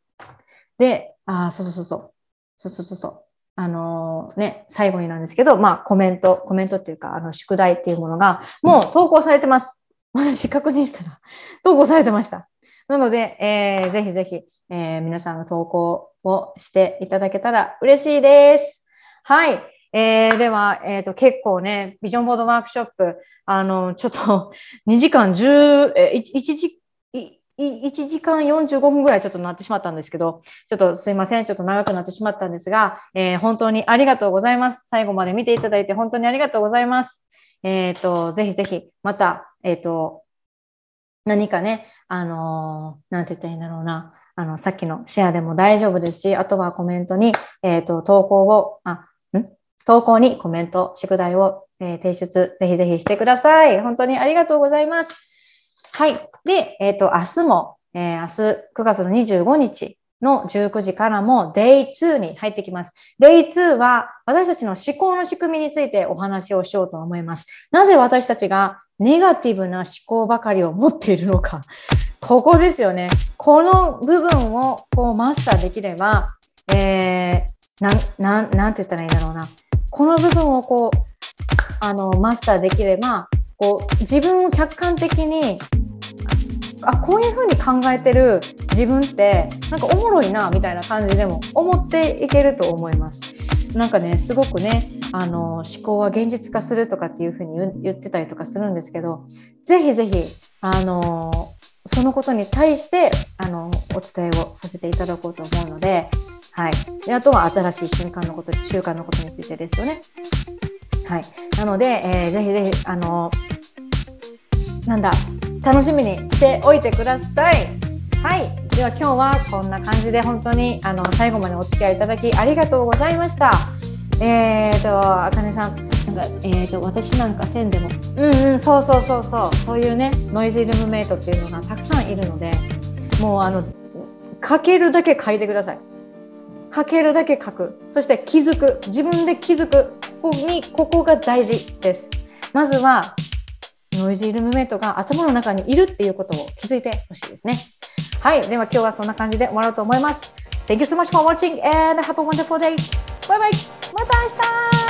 で、あ、そうそうそうそう。そうそうそうそう。あの、ね、最後になんですけど、まあ、コメント、コメントっていうか、あの、宿題っていうものが、もう投稿されてます。私確認したら、投稿されてました。なので、えー、ぜひぜひ、えー、皆さんの投稿をしていただけたら嬉しいです。はい。えー、では、えっ、ー、と、結構ね、ビジョンボードワークショップ、あの、ちょっと 2時間10、えー、1時、1時間45分ぐらいちょっとなってしまったんですけど、ちょっとすいません。ちょっと長くなってしまったんですが、えー、本当にありがとうございます。最後まで見ていただいて本当にありがとうございます。えっ、ー、と、ぜひぜひ、また、えっ、ー、と、何かね、あのー、なんて言ったらいいんだろうな。あの、さっきのシェアでも大丈夫ですし、あとはコメントに、えっ、と、投稿を、あ、ん？投稿にコメント、宿題を、え提出、ぜひぜひしてください。本当にありがとうございます。はい。で、えっ、ー、と、明日も、えー、明日9月の25日の19時からも Day2 に入ってきます。Day2 は私たちの思考の仕組みについてお話をしようと思います。なぜ私たちがネガティブな思考ばかりを持っているのか。ここですよね。この部分をこうマスターできれば、えー、な、な、なんて言ったらいいんだろうな。この部分をこう、あの、マスターできれば、こう、自分を客観的にあこういうふうに考えてる自分ってなんかおもろいなみたいな感じでも思っていけると思います。なんかねすごくねあの思考は現実化するとかっていうふうに言ってたりとかするんですけどぜひぜひあのそのことに対してあのお伝えをさせていただこうと思うので,、はい、であとは新しい瞬間のこと習慣のことについてですよね。はい、なので、えー、ぜひぜひあのなんだ楽しみにしておいてください。はい。では今日はこんな感じで本当にあの最後までお付き合いいただきありがとうございました。えーと、あかねさん、なんか、えーと、私なんかせんでも、うんうん、そうそうそうそう、そういうね、ノイズイルムメイトっていうのがたくさんいるので、もうあの、書けるだけ書いてください。書けるだけ書く。そして気づく。自分で気づく。ここに、ここが大事です。まずは、ノイズイルムメイトが頭の中にいるっていうことを気づいてほしいですね。はい。では今日はそんな感じで終わろうと思います。Thank you so much for watching and have a wonderful day. Bye bye. また明日